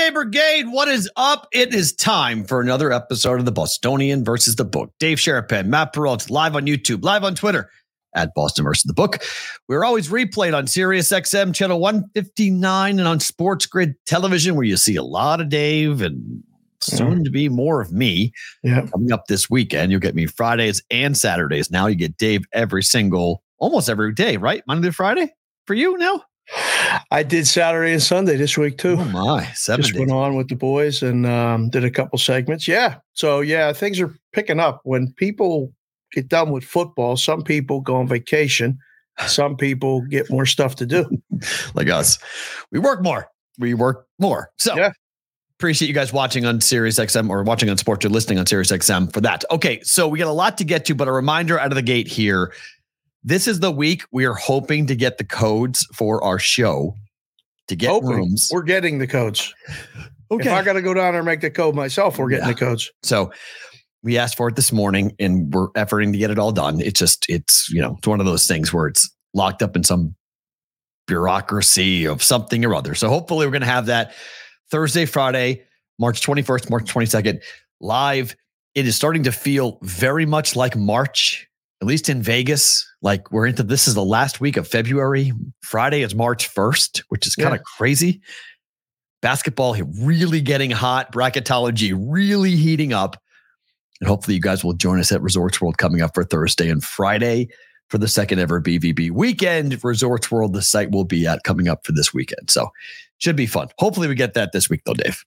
Monday, Brigade. What is up? It is time for another episode of the Bostonian versus the Book. Dave Sharapan, Matt Perrault, live on YouTube, live on Twitter at Boston versus the Book. We're always replayed on Sirius XM channel 159 and on Sports Grid Television, where you see a lot of Dave and soon to be more of me. Yeah. Coming up this weekend, you'll get me Fridays and Saturdays. Now you get Dave every single, almost every day, right? Monday to Friday for you now? I did Saturday and Sunday this week too. Oh my, seven Just days. went on with the boys and um, did a couple segments. Yeah. So yeah, things are picking up. When people get done with football, some people go on vacation. Some people get more stuff to do. like us. We work more. We work more. So Yeah. appreciate you guys watching on Sirius XM or watching on sports or listening on Sirius XM for that. Okay, so we got a lot to get to, but a reminder out of the gate here. This is the week we are hoping to get the codes for our show to get Hoping. rooms. We're getting the codes. Okay. If I got to go down there and make the code myself, we're getting Yeah. the codes. So we asked for it this morning and we're efforting to get it all done. It's just, it's, you know, it's one of those things where it's locked up in some bureaucracy of something or other. So hopefully we're going to have that Thursday, Friday, March 21st, March 22nd live. It is starting to feel very much like March, at least in Vegas. Like we're into this is the last week of February. Friday is March 1st, which is kind Yeah. of crazy. Basketball really getting hot, bracketology really heating up. And hopefully you guys will join us at Resorts World coming up for Thursday and Friday for the second ever BVB weekend. Resorts World, the site will be at coming up for this weekend. So should be fun. Hopefully we get that this week though, Dave.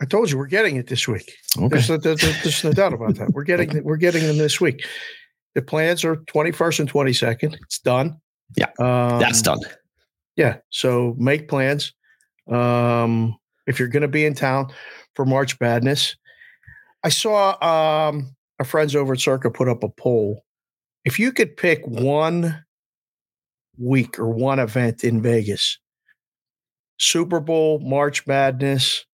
I told you we're getting it this week. Okay. There's, no- there's, there's no doubt about that. We're getting we're getting them this week. The plans are 21st and 22nd. It's done. Yeah, um, That's done. Yeah. So make plans. Um, if you're going to be in town for March Madness, I saw um, our friends over at Circa put up a poll. If you could pick one week or one event in Vegas, Super Bowl, March Madness,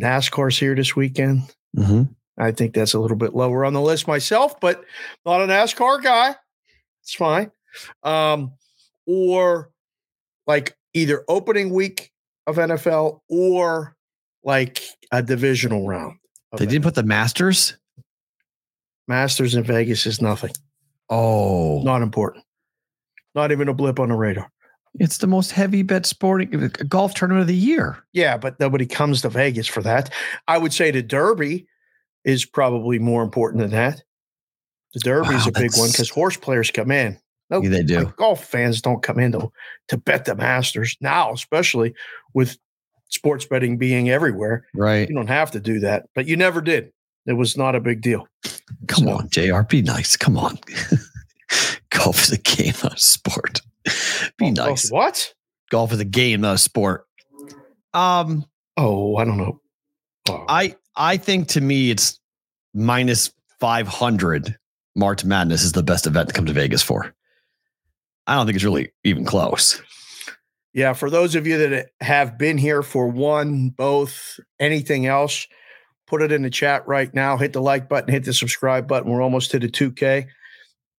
NASCAR's here this weekend. Mm-hmm. I think that's a little bit lower on the list myself, but not a NASCAR guy. It's fine. Um, or like either opening week of NFL or like a divisional round. They didn't put the Masters. Masters in Vegas is nothing. Oh, Not important. Not even a blip on the radar. It's the most heavy bet sporting uh, golf tournament of the year. Yeah, but nobody comes to Vegas for that. I would say the Derby is probably more important than that. The Derby is Wow, a big one because horse players come in. No, Yeah, they do. like, golf fans don't come in to, to bet the Masters now, especially with sports betting being everywhere. Right. You don't have to do that, but you never did. It was not a big deal. Come So- on, JR. Be nice. Come on. golf is a game, not a sport. Be Oh, nice. What? Golf is a game, not a sport. Um, Oh, I don't know. Oh, I I think to me it's minus five hundred. March Madness is the best event to come to Vegas for. I don't think it's really even close. Yeah, for those of you that have been here for one, both, anything else, put it in the chat right now. Hit the like button, hit the subscribe button. We're almost to the 2K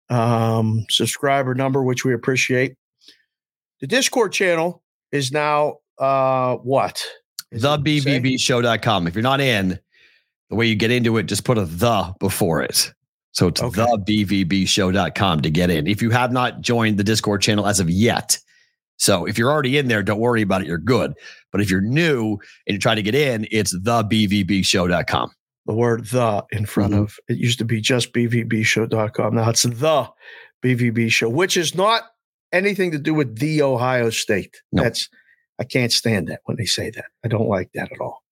um, subscriber number, which we appreciate. The Discord channel is now uh, what? Is The say? If you're not in, the way you get into it, just put a the before it. So it's Okay. the BVBshow.com to get in. If you have not joined the Discord channel as of yet, so if you're already in there, don't worry about it. You're good. But if you're new and you're trying to get in, it's the BVBshow.com. The word the in front Mhm. of it used to be just bvbshow.com. Now it's the BVB show, which is not anything to do with the Ohio State. No. That's I can't stand that when they say that. I don't like that at all.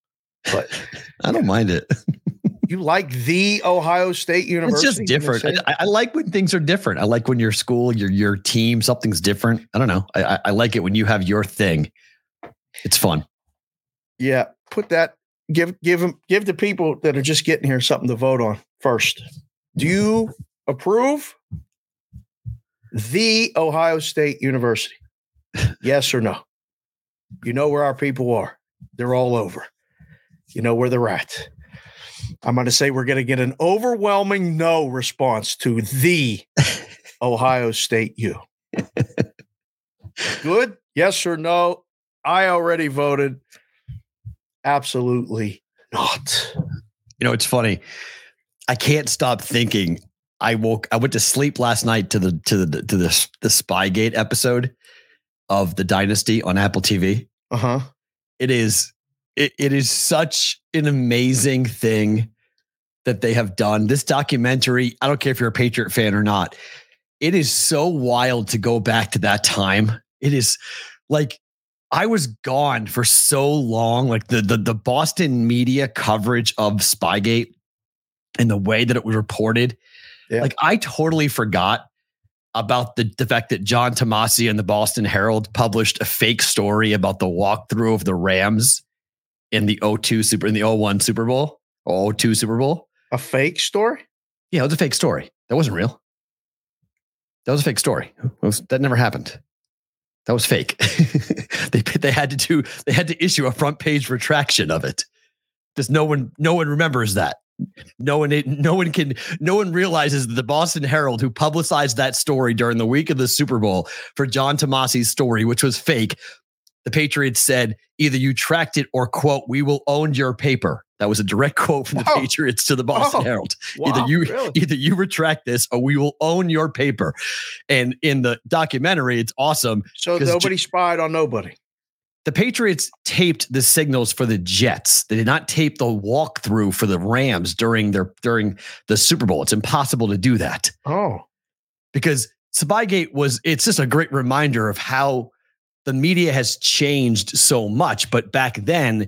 But I don't mind it. you like the Ohio State University? It's just different. I, I, like when things are different. I like when your school, your your team, something's different. I don't know. I, I like it when you have your thing. It's fun. Yeah, put that. Give give them give the people that are just getting here something to vote on first. Do you approve the Ohio State University? yes or no? You know where our people are. They're all over. You know where they're at. I'm going to say we're going to get an overwhelming no response to the Ohio State U. Good? Yes or no? I already voted. Absolutely not. You know, it's funny. I can't stop thinking. I woke. I went to sleep last night to the to the to the the Spygate episode of the Dynasty on Apple TV. Uh huh. It is it, it is such an amazing thing that they have done. This documentary, I don't care if you're a Patriot fan or not, it is so wild to go back to that time. It is like I was gone for so long. Like the the, the Boston media coverage of Spygate and the way that it was reported. Yeah. Like I totally forgot about the, the fact that John Tomase and the Boston Herald published a fake story about the walkthrough of the Rams in the 02 Super in the 01 Super Bowl or 02 Super Bowl. A fake story? Yeah, it was a fake story. That wasn't real. That was a fake story. Was, that never happened. That was fake. they they had to do they had to issue a front page retraction of it because no one no one remembers that. No one no one can no one realizes that the Boston Herald who publicized that story during the week of the Super Bowl for John Tomase's story, which was fake, the Patriots said either you tracked it or quote, we will own your paper. That was a direct quote from the Whoa. Patriots to the Boston Whoa. Herald. Wow, either you really? either you retract this or we will own your paper. And in the documentary, it's awesome. So nobody J- spied on nobody. The Patriots taped the signals for the Jets. They did not tape the walkthrough for the Rams during their during the Super Bowl. It's impossible to do that. Oh. Because Spygate was it's just a great reminder of how the media has changed so much. But back then,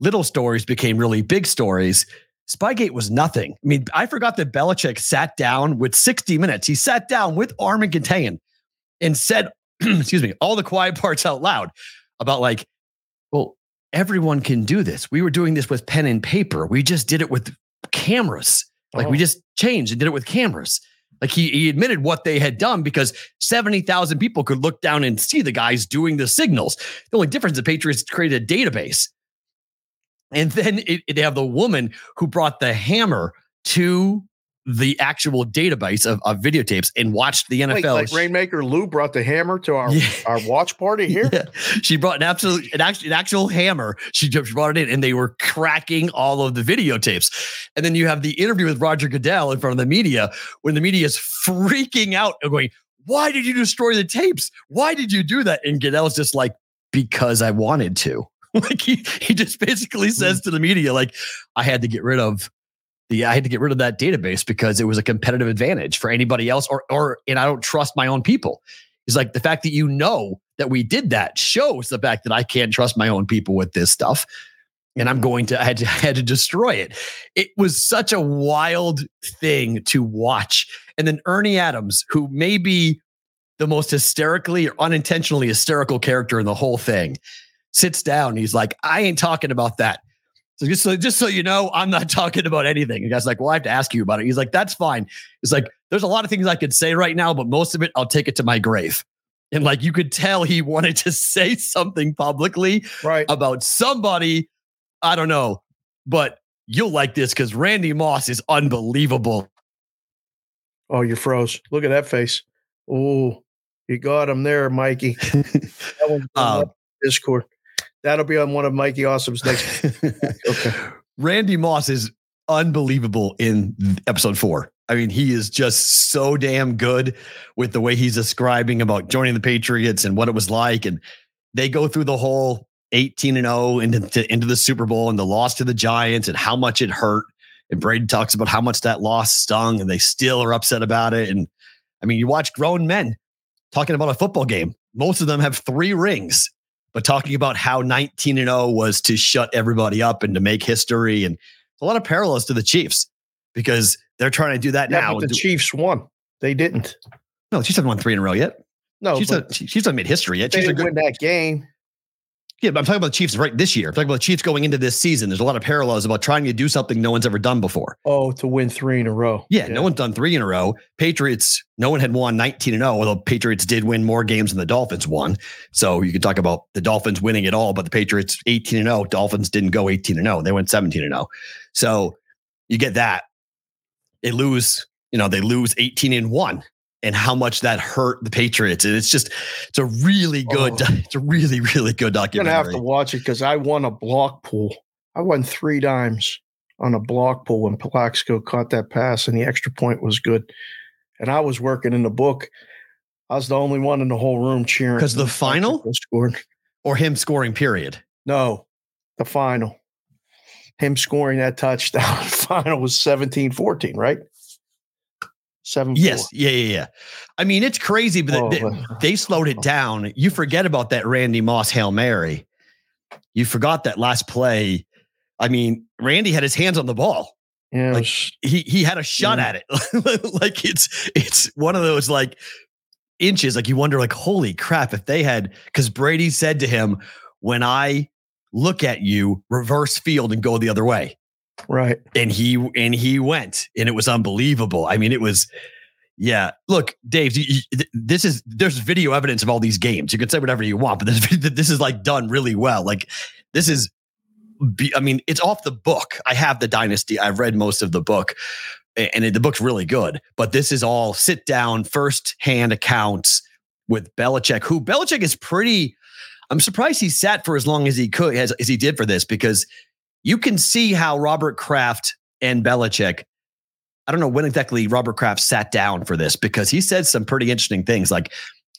little stories became really big stories. Spygate was nothing. I mean, I forgot that Belichick sat down with 60 minutes. He sat down with Armen Keteyian and said, excuse me, all the quiet parts out loud about like, well, everyone can do this. We were doing this with pen and paper. We just did it with cameras. Like oh. we just changed and did it with cameras. Like he, he admitted what they had done because 70,000 people could look down and see the guys doing the signals. The only difference, is the Patriots created a database. And then it, they have the woman who brought the hammer to the actual database of, of videotapes and watched the NFL. Wait, like Rainmaker Lou brought the hammer to our, yeah. our watch party here. Yeah. She brought an absolute an actual, an actual hammer. She just brought it in and they were cracking all of the videotapes. And then you have the interview with Roger Goodell in front of the media when the media is freaking out and going, why did you destroy the tapes? Why did you do that? And Goodell's just like, because I wanted to. like he he just basically hmm. says to the media, like, I had to get rid of the I had to get rid of that database because it was a competitive advantage for anybody else, or or and I don't trust my own people. It's like the fact that you know that we did that shows the fact that I can't trust my own people with this stuff. And I'm going to I had to, I had to destroy it. It was such a wild thing to watch. And then Ernie Adams, who may be the most hysterically or unintentionally hysterical character in the whole thing, sits down. He's like, I ain't talking about that. So just so just so you know, I'm not talking about anything. The guy's like, well, I have to ask you about it. He's like, that's fine. He's like, there's a lot of things I could say right now, but most of it, I'll take it to my grave. And like you could tell he wanted to say something publicly right. about somebody. I don't know, but you'll like this because Randy Moss is unbelievable. Oh, you froze. Look at that face. Oh, you got him there, Mikey. that one's uh, Discord. That'll be on one of Mikey Awesome's next. okay. Randy Moss is unbelievable in episode four. I mean, he is just so damn good with the way he's describing about joining the Patriots and what it was like. And they go through the whole 18 and 0 into, into the Super Bowl and the loss to the Giants and how much it hurt. And Brady talks about how much that loss stung and they still are upset about it. And I mean, you watch grown men talking about a football game. Most of them have three rings but talking about how 19 and 0 was to shut everybody up and to make history. And a lot of parallels to the Chiefs because they're trying to do that Yeah, now. the do- Chiefs won. They didn't. no, Chiefs haven't won three in a row yet. No, Chiefs, but haven't- Chiefs haven't made history yet. they Chiefs didn't good. win that game. Yeah, but I'm talking about the Chiefs right this year. I'm talking about the Chiefs going into this season. There's a lot of parallels about trying to do something no one's ever done before. Oh, to win three in a row. Yeah, no one's done three in a row. Patriots, no one had won 19 and 0, although Patriots did win more games than the Dolphins won. So you could talk about the Dolphins winning it all, but the Patriots 18 and 0. Dolphins didn't go 18 and 0. They went 17 and 0. So you get that. They lose, you know, they lose 18 and 1 and how much that hurt the Patriots. And it's just it's a really good, Oh. it's a really, really good documentary. I'm gonna have to watch it because I won a block pool. I won three dimes on a block pool when Plaxico caught that pass, and the extra point was good. And I was working in the book. I was the only one in the whole room cheering. Because the final? Scored. or him scoring, period. No, the final. Him scoring that touchdown. final was 17-14, right? Seven. Yes. Yeah, yeah, yeah. I mean, it's crazy, but Oh, they, they slowed it down. You forget about that Randy Moss Hail Mary. You forgot that last play. I mean, Randy had his hands on the ball. Yeah, Like, He he had a shot Yeah. at it. like it's it's one of those like inches. Like you wonder, like, holy crap, if they had because Brady said to him, When I look at you, reverse field and go the other way right. and he and he went and it was unbelievable. I mean it was yeah. Look dave this is there's video evidence of all these games. You can say whatever you want but this, this is like done really well. Like this is be- i mean it's off the book. I have the dynasty. I've read most of the book and it, the book's really good. But this is all sit down first hand accounts with Belichick who Belichick is pretty I'm surprised he sat for as long as he could as, as he did for this because you can see how Robert Kraft and Belichick. I don't know when exactly Robert Kraft sat down for this because he said some pretty interesting things. Like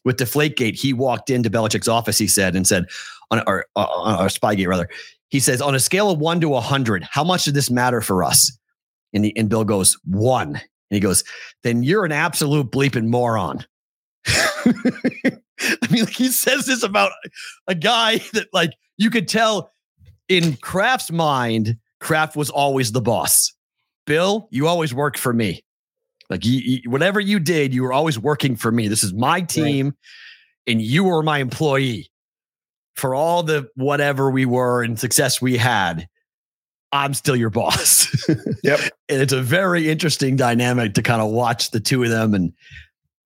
with Deflategate, he walked into Belichick's office. He said and said, on or, uh, or Spygate rather, he says on a scale of one to a hundred, how much did this matter for us? And and Bill goes one, and he goes, then you're an absolute bleeping moron. I mean, like, he says this about a guy that like you could tell in Kraft's mind, Kraft was always the boss. Bill, you always worked for me. Like you, you- whatever you did, you were always working for me. This is my team, and you were my employee. For all the whatever we were and success we had, I'm still your boss. Yep. and it's a very interesting dynamic to kind of watch the two of them. And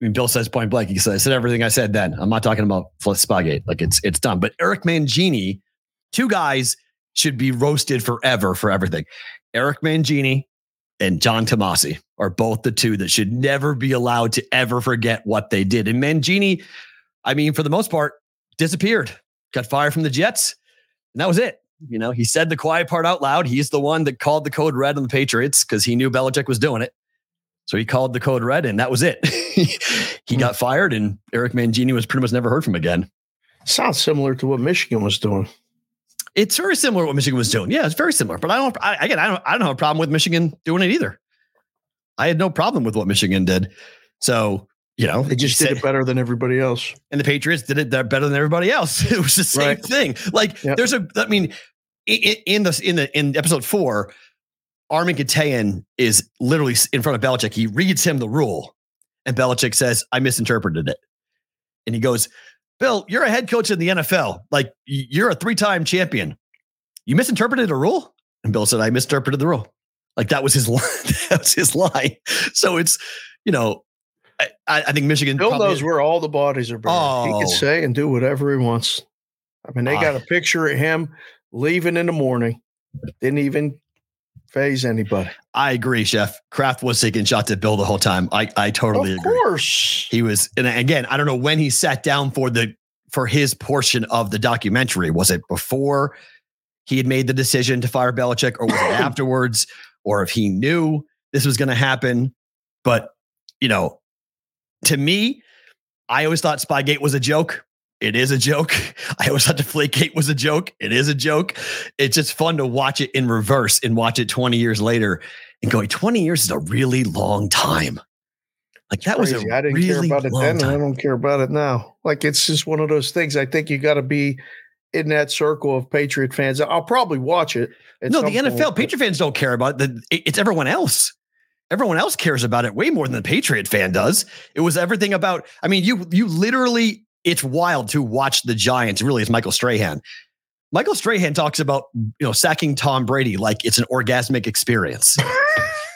I mean, Bill says point blank, he said, I said everything I said then. I'm not talking about Spygate. Like it's it's done. But Eric Mangini, two guys should be roasted forever for everything. Eric Mangini and John Tomase are both the two that should never be allowed to ever forget what they did. And Mangini, I mean, for the most part, disappeared, got fired from the Jets, and that was it. You know, he said the quiet part out loud. He's the one that called the code red on the Patriots because he knew Belichick was doing it. So he called the code red, and that was it. he hmm. got fired, and Eric Mangini was pretty much never heard from again. Sounds similar to what Michigan was doing. It's very similar to what Michigan was doing. Yeah, it's very similar. But I don't. I, again, I don't. I don't have a problem with Michigan doing it either. I had no problem with what Michigan did. So you know, They just did it better than everybody else. and the Patriots did it better than everybody else. It was the same Right. thing. Like Yep. there's a, I mean, i- i- in the in the in episode four, Armen Keteyian is literally in front of Belichick. He reads him the rule, and Belichick says, "I misinterpreted it," and he goes, "Bill, you're a head coach in the NFL. Like you're a three time champion. You misinterpreted a rule." And Bill said, "I misinterpreted the rule." Like that was his line. that was his line. So it's you know. I, I think Michigan. Bill knows where all the bodies are buried. He Oh. can say and do whatever he wants. I mean, they ah. got a picture of him leaving in the morning. Didn't even faze anybody. I agree, Chef. Kraft was taking shots at Bill the whole time. I, I totally of agree. Of course. He was, and again, I don't know when he sat down for the for his portion of the documentary. Was it before he had made the decision to fire Belichick, or was it afterwards, or if he knew this was going to happen? But you know, to me, I always thought Spygate was a joke. It is a joke. I always thought Deflategate was a joke. It is a joke. It's just fun to watch it in reverse and watch it 20 years later and going, 20 years is a really long time. Like that was a. I didn't really care about it then, and I don't care about it now. Like it's just one of those things. I think you got to be in that circle of Patriot fans. I'll probably watch it. No, the NFL point, Patriot fans don't care about it. It- it's everyone else. Everyone else cares about it way more than the Patriot fan does. It was everything about. I mean, you you literally. It's wild to watch the Giants. Really, it's Michael Strahan. Michael Strahan talks about you know sacking Tom Brady like it's an orgasmic experience.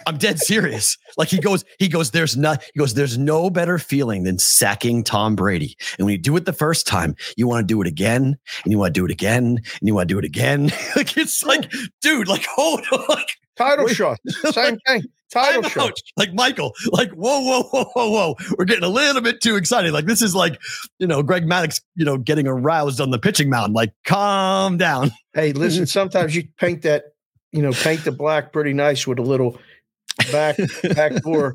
I'm dead serious. Like he goes, he goes, there's not, he goes, there's no better feeling than sacking Tom Brady. And when you do it the first time, you want to do it again and you want to do it again and you want to do it again. like it's like, dude, like hold on, like title shot. Same thing. Title shot. Like Michael, like whoa, whoa, whoa, whoa, whoa. We're getting a little bit too excited. Like this is like, you know, Greg Maddux, you know, getting aroused on the pitching mound. Like calm down. Hey, listen, sometimes you paint that, you know, paint the black pretty nice with a little back back door.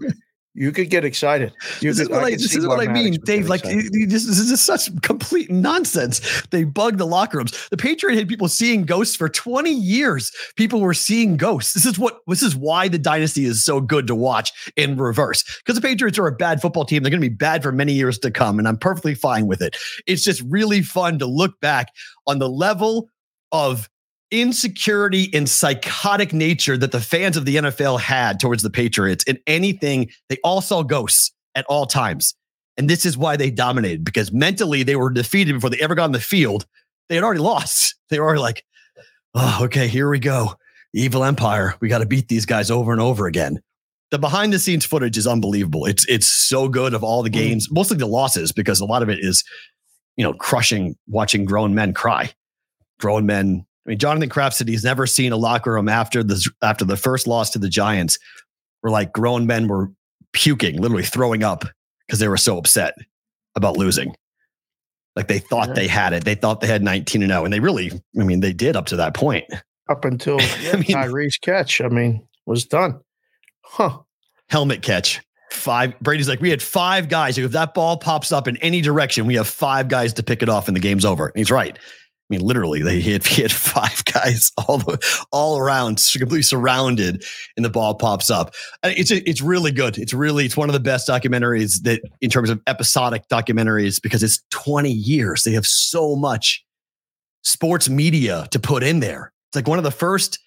You could get excited. You this is what I, could this is what I mean, Dave. Like excited. it- it- this, this is such complete nonsense. They bug the locker rooms. The Patriot had people seeing ghosts for 20 years. People were seeing ghosts. This is what this is why the dynasty is so good to watch in reverse. Because the Patriots are a bad football team. They're going to be bad for many years to come, and I'm perfectly fine with it. It's just really fun to look back on the level of insecurity and psychotic nature that the fans of the NFL had towards the Patriots in anything. They all saw ghosts at all times. And this is why they dominated because mentally they were defeated before they ever got on the field. They had already lost. They were already like, oh, okay, here we go. Evil Empire. We got to beat these guys over and over again. The behind the scenes footage is unbelievable. It's it's so good of all the mm-hmm. games, mostly the losses, because a lot of it is, you know, crushing watching grown men cry. Grown men. I mean, Jonathan Kraft said he's never seen a locker room after the after the first loss to the Giants, where like grown men were puking, literally throwing up because they were so upset about losing. Like they thought Yeah. they had it. They thought they had 19 and 0. And they really, I mean, they did up to that point. up until yeah, mean- Tyree's catch, I mean, was done. Huh. Helmet catch. Five. Brady's like, we had five guys. If that ball pops up in any direction, we have five guys to pick it off and the game's over. And he's right. I mean, literally, they hit, had five guys all the all around, completely surrounded, and the ball pops up. It's it's really good. It's really it's one of the best documentaries that in terms of episodic documentaries because it's 20 years. They have so much sports media to put in there. It's like one of the first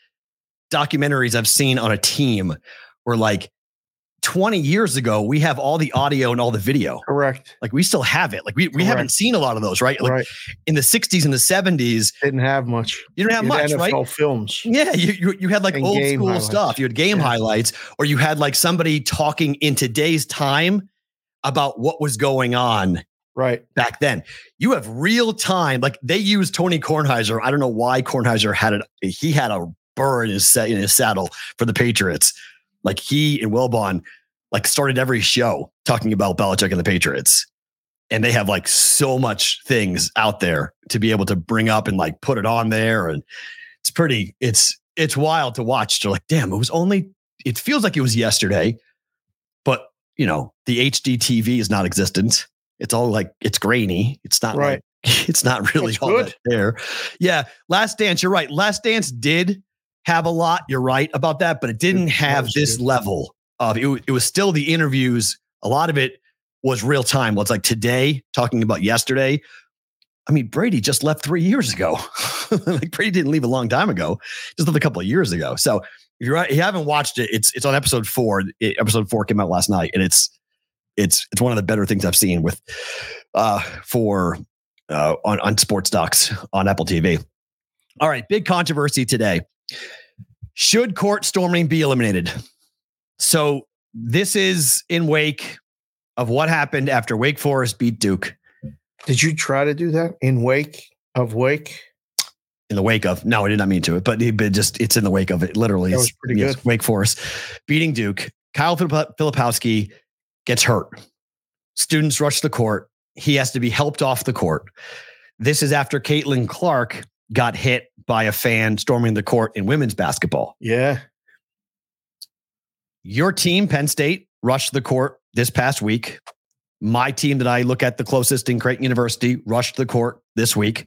documentaries I've seen on a team where like 20 years ago we have all the audio and all the video. Correct. Like we still have it. Like we, we haven't seen a lot of those, right? Like right. in the 60s and the 70s, Didn't have much. you didn't have You much, had right? NFL films. Yeah, you, you you had like And old school highlights. stuff. You had game Yeah. highlights, or you had like somebody talking in today's time about what was going on Right. back then. You have real time. Like they used Tony Kornheiser. I don't know why Kornheiser had it. He had a burr in his in his saddle for the Patriots. Like he and Wilbon like started every show talking about Belichick and the Patriots. And they have like so much things out there to be able to bring up and like put it on there. And it's pretty, it's it's wild to watch. They're like, damn, it was only, it feels like it was yesterday, but you know, the HD TV is not existent. It's all like it's grainy. It's not Right. like it's not really That's all good. that there. Yeah. Last Dance, you're right. Last Dance did have a lot. You're right about that, but it didn't have this level of it. It was still the interviews. A lot of it was real time. Well, it's like today talking about yesterday. I mean, Brady just left three years ago. like Brady didn't leave a long time ago, just left a couple of years ago. So if you're you haven't watched it, it's it's on episode four. It- episode four came out last night, and it's it's it's one of the better things I've seen with uh for uh on, on sports docs on Apple TV. All right, big controversy today. Should court storming be eliminated? So this is in wake of what happened after Wake Forest beat Duke. Did you try to do that in wake of wake? in the wake of no, I did not mean to it, but it but just it's in the wake of it. Literally, That it's- was pretty yes, good. Wake Forest beating Duke. Kyle Filipowski gets hurt. Students rush the court. He has to be helped off the court. This is after Caitlin Clark got hit by a fan storming the court in women's basketball. Yeah. Your team, Penn State, rushed the court this past week. My team that I look at the closest in Creighton University rushed the court this week.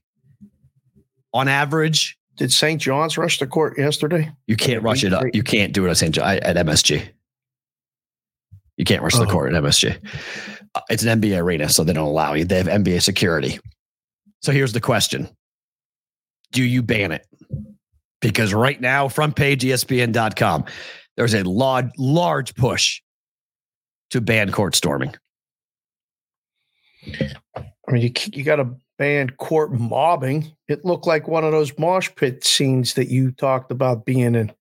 On average, Did St. John's rush the court yesterday? You can't rush it up. You can't do it at St. John at MSG. You can't rush the Oh. court at MSG. Uh, It's an NBA arena, so they don't allow you. They have NBA security. So here's the question: do you ban it? Because right now, front page ESPN.com, there's a large, large push to ban court storming. I mean, you you got to ban court mobbing. It looked like one of those mosh pit scenes that you talked about being in.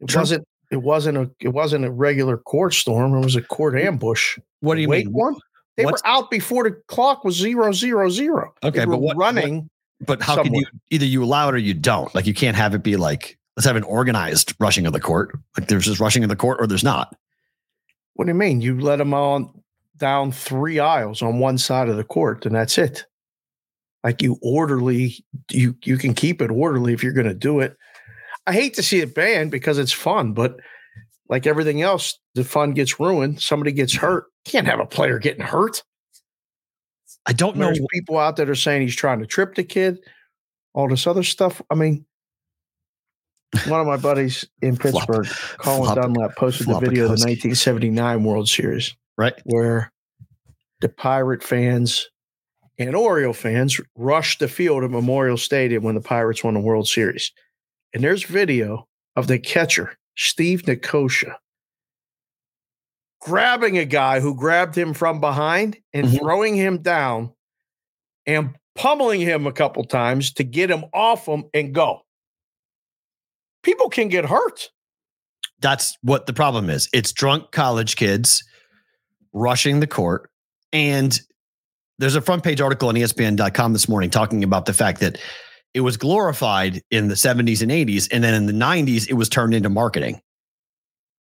It True. wasn't. It wasn't a. It wasn't a regular court storm. It was a court ambush. What do you Wake mean? one. They What's- were out before the clock was zero zero zero. Okay, They but were what- running? But how can you either you allow it or you don't? Like you can't have it be like let's have an organized rushing of the court. Like there's just rushing of the court or there's not. What do you mean? You let them on down three aisles on one side of the court, and that's it. Like you orderly, you you can keep it orderly if you're going to do it. I hate to see it banned because it's fun, but like everything else, the fun gets ruined. Somebody gets mm-hmm. hurt. Can't have a player getting hurt. I don't know. There's people out there that are saying he's trying to trip the kid, all this other stuff. I mean, one of my buddies in Flop- Pittsburgh, Colin flop- Dunlap, posted the video of the 1979 World Series Right. where the Pirate fans and Oriole fans rushed the field at Memorial Stadium when the Pirates won the World Series. And there's video of the catcher, Steve Nicosia, grabbing a guy who grabbed him from behind and Mhm. throwing him down and pummeling him a couple times to get him off him and go. People can get hurt. That's what the problem is. It's drunk college kids rushing the court. And there's a front page article on ESPN.com this morning talking about the fact that it was glorified in the 70s and 80s. And then in the 90s, it was turned into marketing.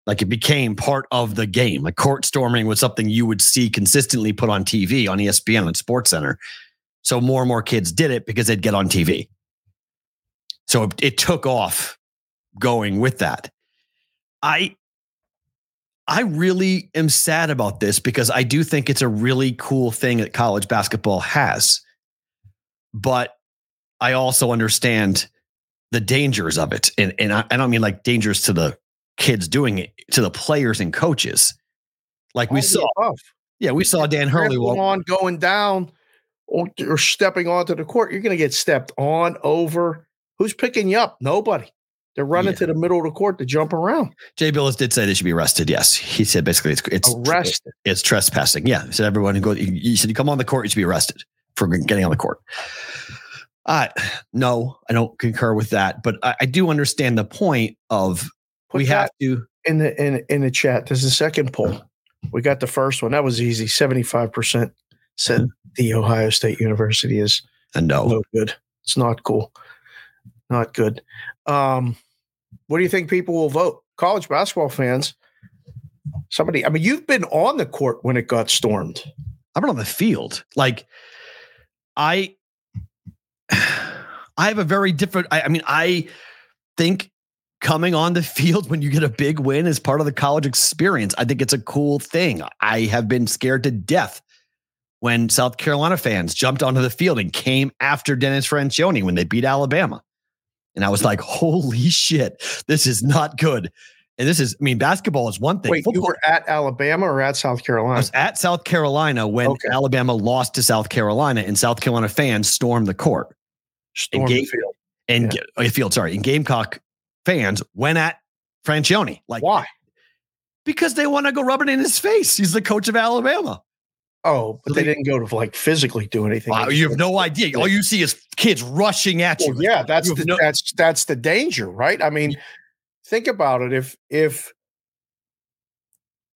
Like it became part of the game. Like court storming was something you would see consistently put on TV on ESPN and Sports Center. So more and more kids did it because they'd get on TV. So it, it took off going with that. I I really am sad about this because I do think it's a really cool thing that college basketball has. But I also understand the dangers of it. And and I, I don't mean like dangers to the kids doing it, to the players and coaches. Like we the saw, above. yeah, we saw Dan Hurley. On going down or, or stepping onto the court, you're going to get stepped on over. Who's picking you up? Nobody. They're running Yeah. to the middle of the court to jump around. Jay Bilas did say they should be arrested. Yes, he said basically it's it's Arrested. it's trespassing. Yeah. He said everyone who goes, he said you come on the court, you should be arrested for getting on the court. Uh, no, I don't concur with that, but I, I do understand the point of Put we have to. in the in in the chat. There's a second poll. We got the first one. That was easy. Seventy five percent said the Ohio State University is And no, no good. It's not cool. Not good. Um, what do you think people will vote? College basketball fans. Somebody. I mean, you've been on the court when it got stormed. I'm on the field. Like I, I have a very different. I, I mean, I think coming on the field when you get a big win is part of the college experience. I think it's a cool thing. I have been scared to death when South Carolina fans jumped onto the field and came after Dennis Franchione when they beat Alabama. And I was like, holy shit, this is not good. And this is, I mean, basketball is one thing. Wait, you were at Alabama or at South Carolina? I was at South Carolina when Okay. Alabama lost to South Carolina, and South Carolina fans stormed the court Stormed the field. and Yeah. Ga- uh, field. Sorry, and Gamecock fans went at Franchione like Why? because they want to go rub it in his face. He's the coach of Alabama. Oh, but So they they- didn't go to like physically do anything. Wow, you have no idea. All you see is kids rushing at you. Well, yeah, that's You the, no- that's that's the danger, right? I mean, think about it. If if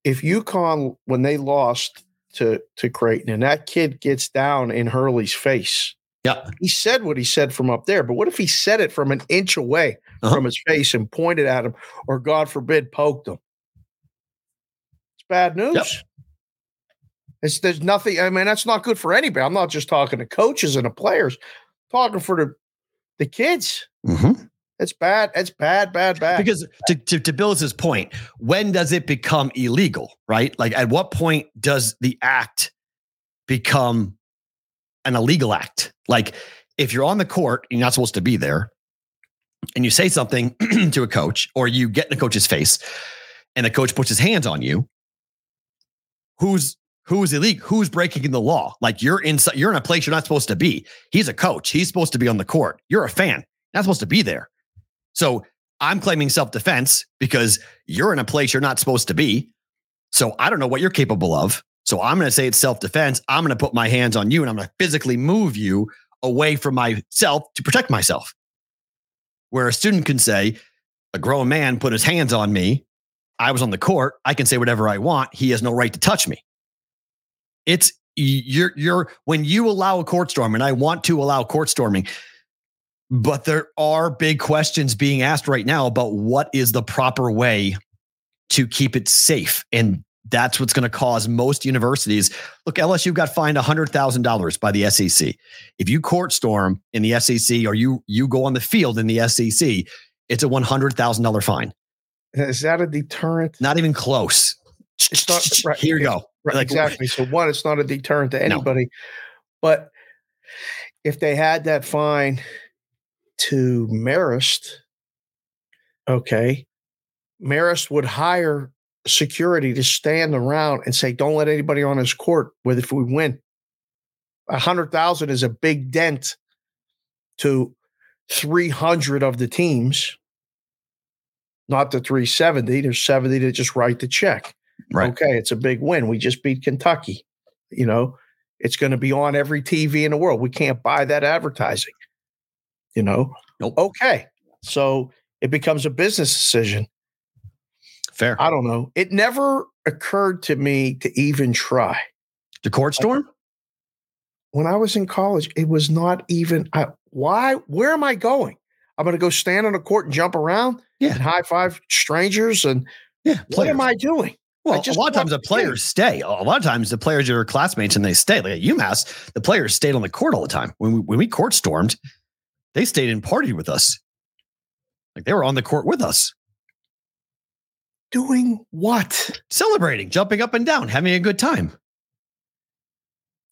if UConn when they lost to to Creighton and that kid gets down in Hurley's face, yeah, he said what he said from up there. But what if he said it from an inch away Uh-huh. from his face and pointed at him, or God forbid, poked him? It's bad news. It's there's nothing. I mean, that's not good for anybody. I'm not just talking to coaches and the players, talking for the the kids. Mhm. It's bad. It's bad, bad, bad. because to, to to Bill's point, when does it become illegal? Right? Like, at what point does the act become an illegal act? Like, if you're on the court, you're not supposed to be there, and you say something to a coach, or you get in a coach's face, and the coach puts his hands on you, who's who's illegal, who's breaking the law. Like you're inside, you're in a place you're not supposed to be. He's a coach. He's supposed to be on the court. You're a fan. Not supposed to be there. So I'm claiming self-defense because you're in a place you're not supposed to be. So I don't know what you're capable of. So I'm going to say it's self-defense. I'm going to put my hands on you and I'm going to physically move you away from myself to protect myself. Where a student can say, a grown man put his hands on me. I was on the court. I can say whatever I want. He has no right to touch me. It's you're you're when you allow a court storm, and I want to allow court storming, but there are big questions being asked right now about what is the proper way to keep it safe. And that's what's going to cause most universities. Look, LSU got fined $100,000 by the SEC. If you court storm in the SEC or you you go on the field in the SEC, it's a $100,000 fine. Is that a deterrent? Not even close. It's not, right, Here you go. Right, Like, exactly. So one, it's not a deterrent to No. anybody. But if they had that fine to Marist, okay, Marist would hire security to stand around and say, "Don't let anybody on his court with if we win." A hundred thousand is a big dent to three hundred of the teams, not the three seventy. There's seventy that just write the check Right. okay, it's a big win. We just beat Kentucky. You know, it's going to be on every TV in the world. We can't buy that advertising. You know, Nope. okay. So it becomes a business decision. Fair. I don't know. It never occurred to me to even try. The court storm? When I was in college, it was not even, I, why? Where am I going? I'm going to go stand on a court and jump around Yeah. and high five strangers. And Yeah. what am I doing? Well, a lot of times the players stay. A lot of times the players are classmates and they stay. Like at UMass, the players stayed on the court all the time. When we, when we court stormed, they stayed and partied with us. Like they were on the court with us, Doing what? celebrating, jumping up and down, having a good time.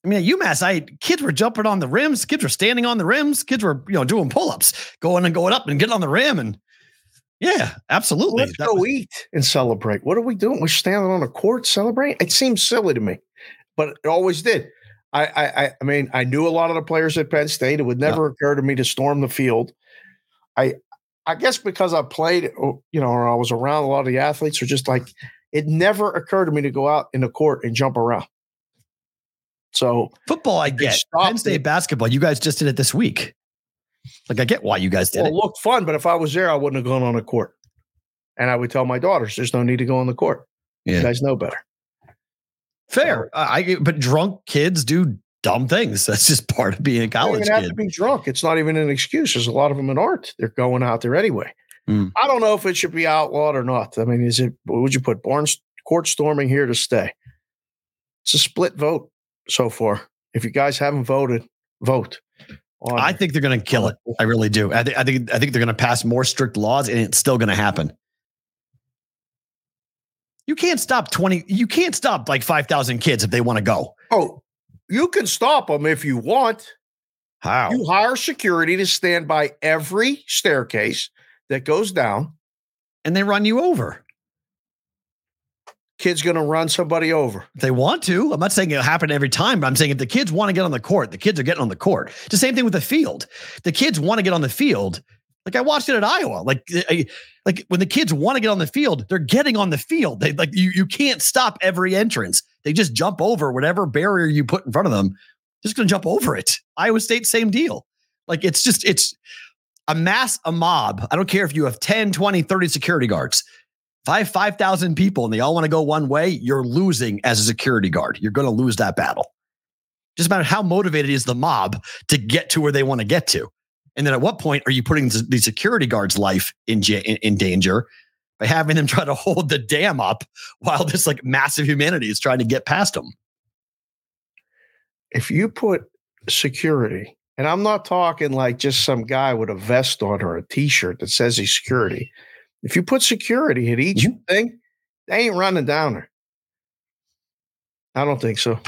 I mean, at UMass, I kids were jumping on the rims, kids were standing on the rims, kids were you know doing pull ups, going and going up and getting on the rim, and yeah, absolutely. Let's That go was- eat and celebrate. What are we doing? We're standing on a court celebrating. It seems silly to me, but it always did. I, I, I- I mean, I knew a lot of the players at Penn State. It would never occur to me to storm the field. I, I guess because I played, uh, you know, or I was around a lot of the athletes, or just like it never occurred to me to go out in the court and jump around. So Football, I get. Penn State it. basketball, you guys just did it this week. Like, I get why you guys did well, it. it looked fun, but if I was there, I wouldn't have gone on the court. And I would tell my daughters, "There's no need to go on the court. Yeah. You guys know better." Fair. I, I but drunk kids do dumb things. That's just part of being a college even have to be drunk. It's not even an excuse. There's a lot of them that aren't. They're going out there anyway. Mm. I don't know if it should be outlawed or not. I mean, is it? Would you put born court storming here to stay? It's a split vote so far. If you guys haven't voted, vote. I think they're going to kill it. I really do. I, think I think I think they're going to pass more strict laws, and it's still going to happen. You can't stop twenty. You can't stop like five thousand kids if they want to go. oh, you can stop them if you want. How? You hire security to stand by every staircase that goes down. and they run you over. Kid's going to run somebody over. If they want to. I'm not saying it'll happen every time, but I'm saying if the kids want to get on the court, the kids are getting on the court. It's the same thing with the field. The kids want to get on the field. Like I watched it at Iowa. Like, eh, I, like when the kids want to get on the field, they're getting on the field. They like you. You can't stop every entrance. They just jump over whatever barrier you put in front of them. Just going to jump over it. Iowa State, same deal. Like it's just it's a mass, a mob. I don't care if you have 10, 20, 30 security guards. If I have 5,000 people and they all want to go one way, you're losing as a security guard. You're going to lose that battle. Just matter how motivated is the mob to get to where they want to get to. And then at what point are you putting the security guard's life in, in, in danger by having them try to hold the dam up while this like massive humanity is trying to get past them? if you put security, and I'm not talking like just some guy with a vest on or a t-shirt that says he's security. If you put security at each Mhm. thing, they ain't running down there. I don't think so.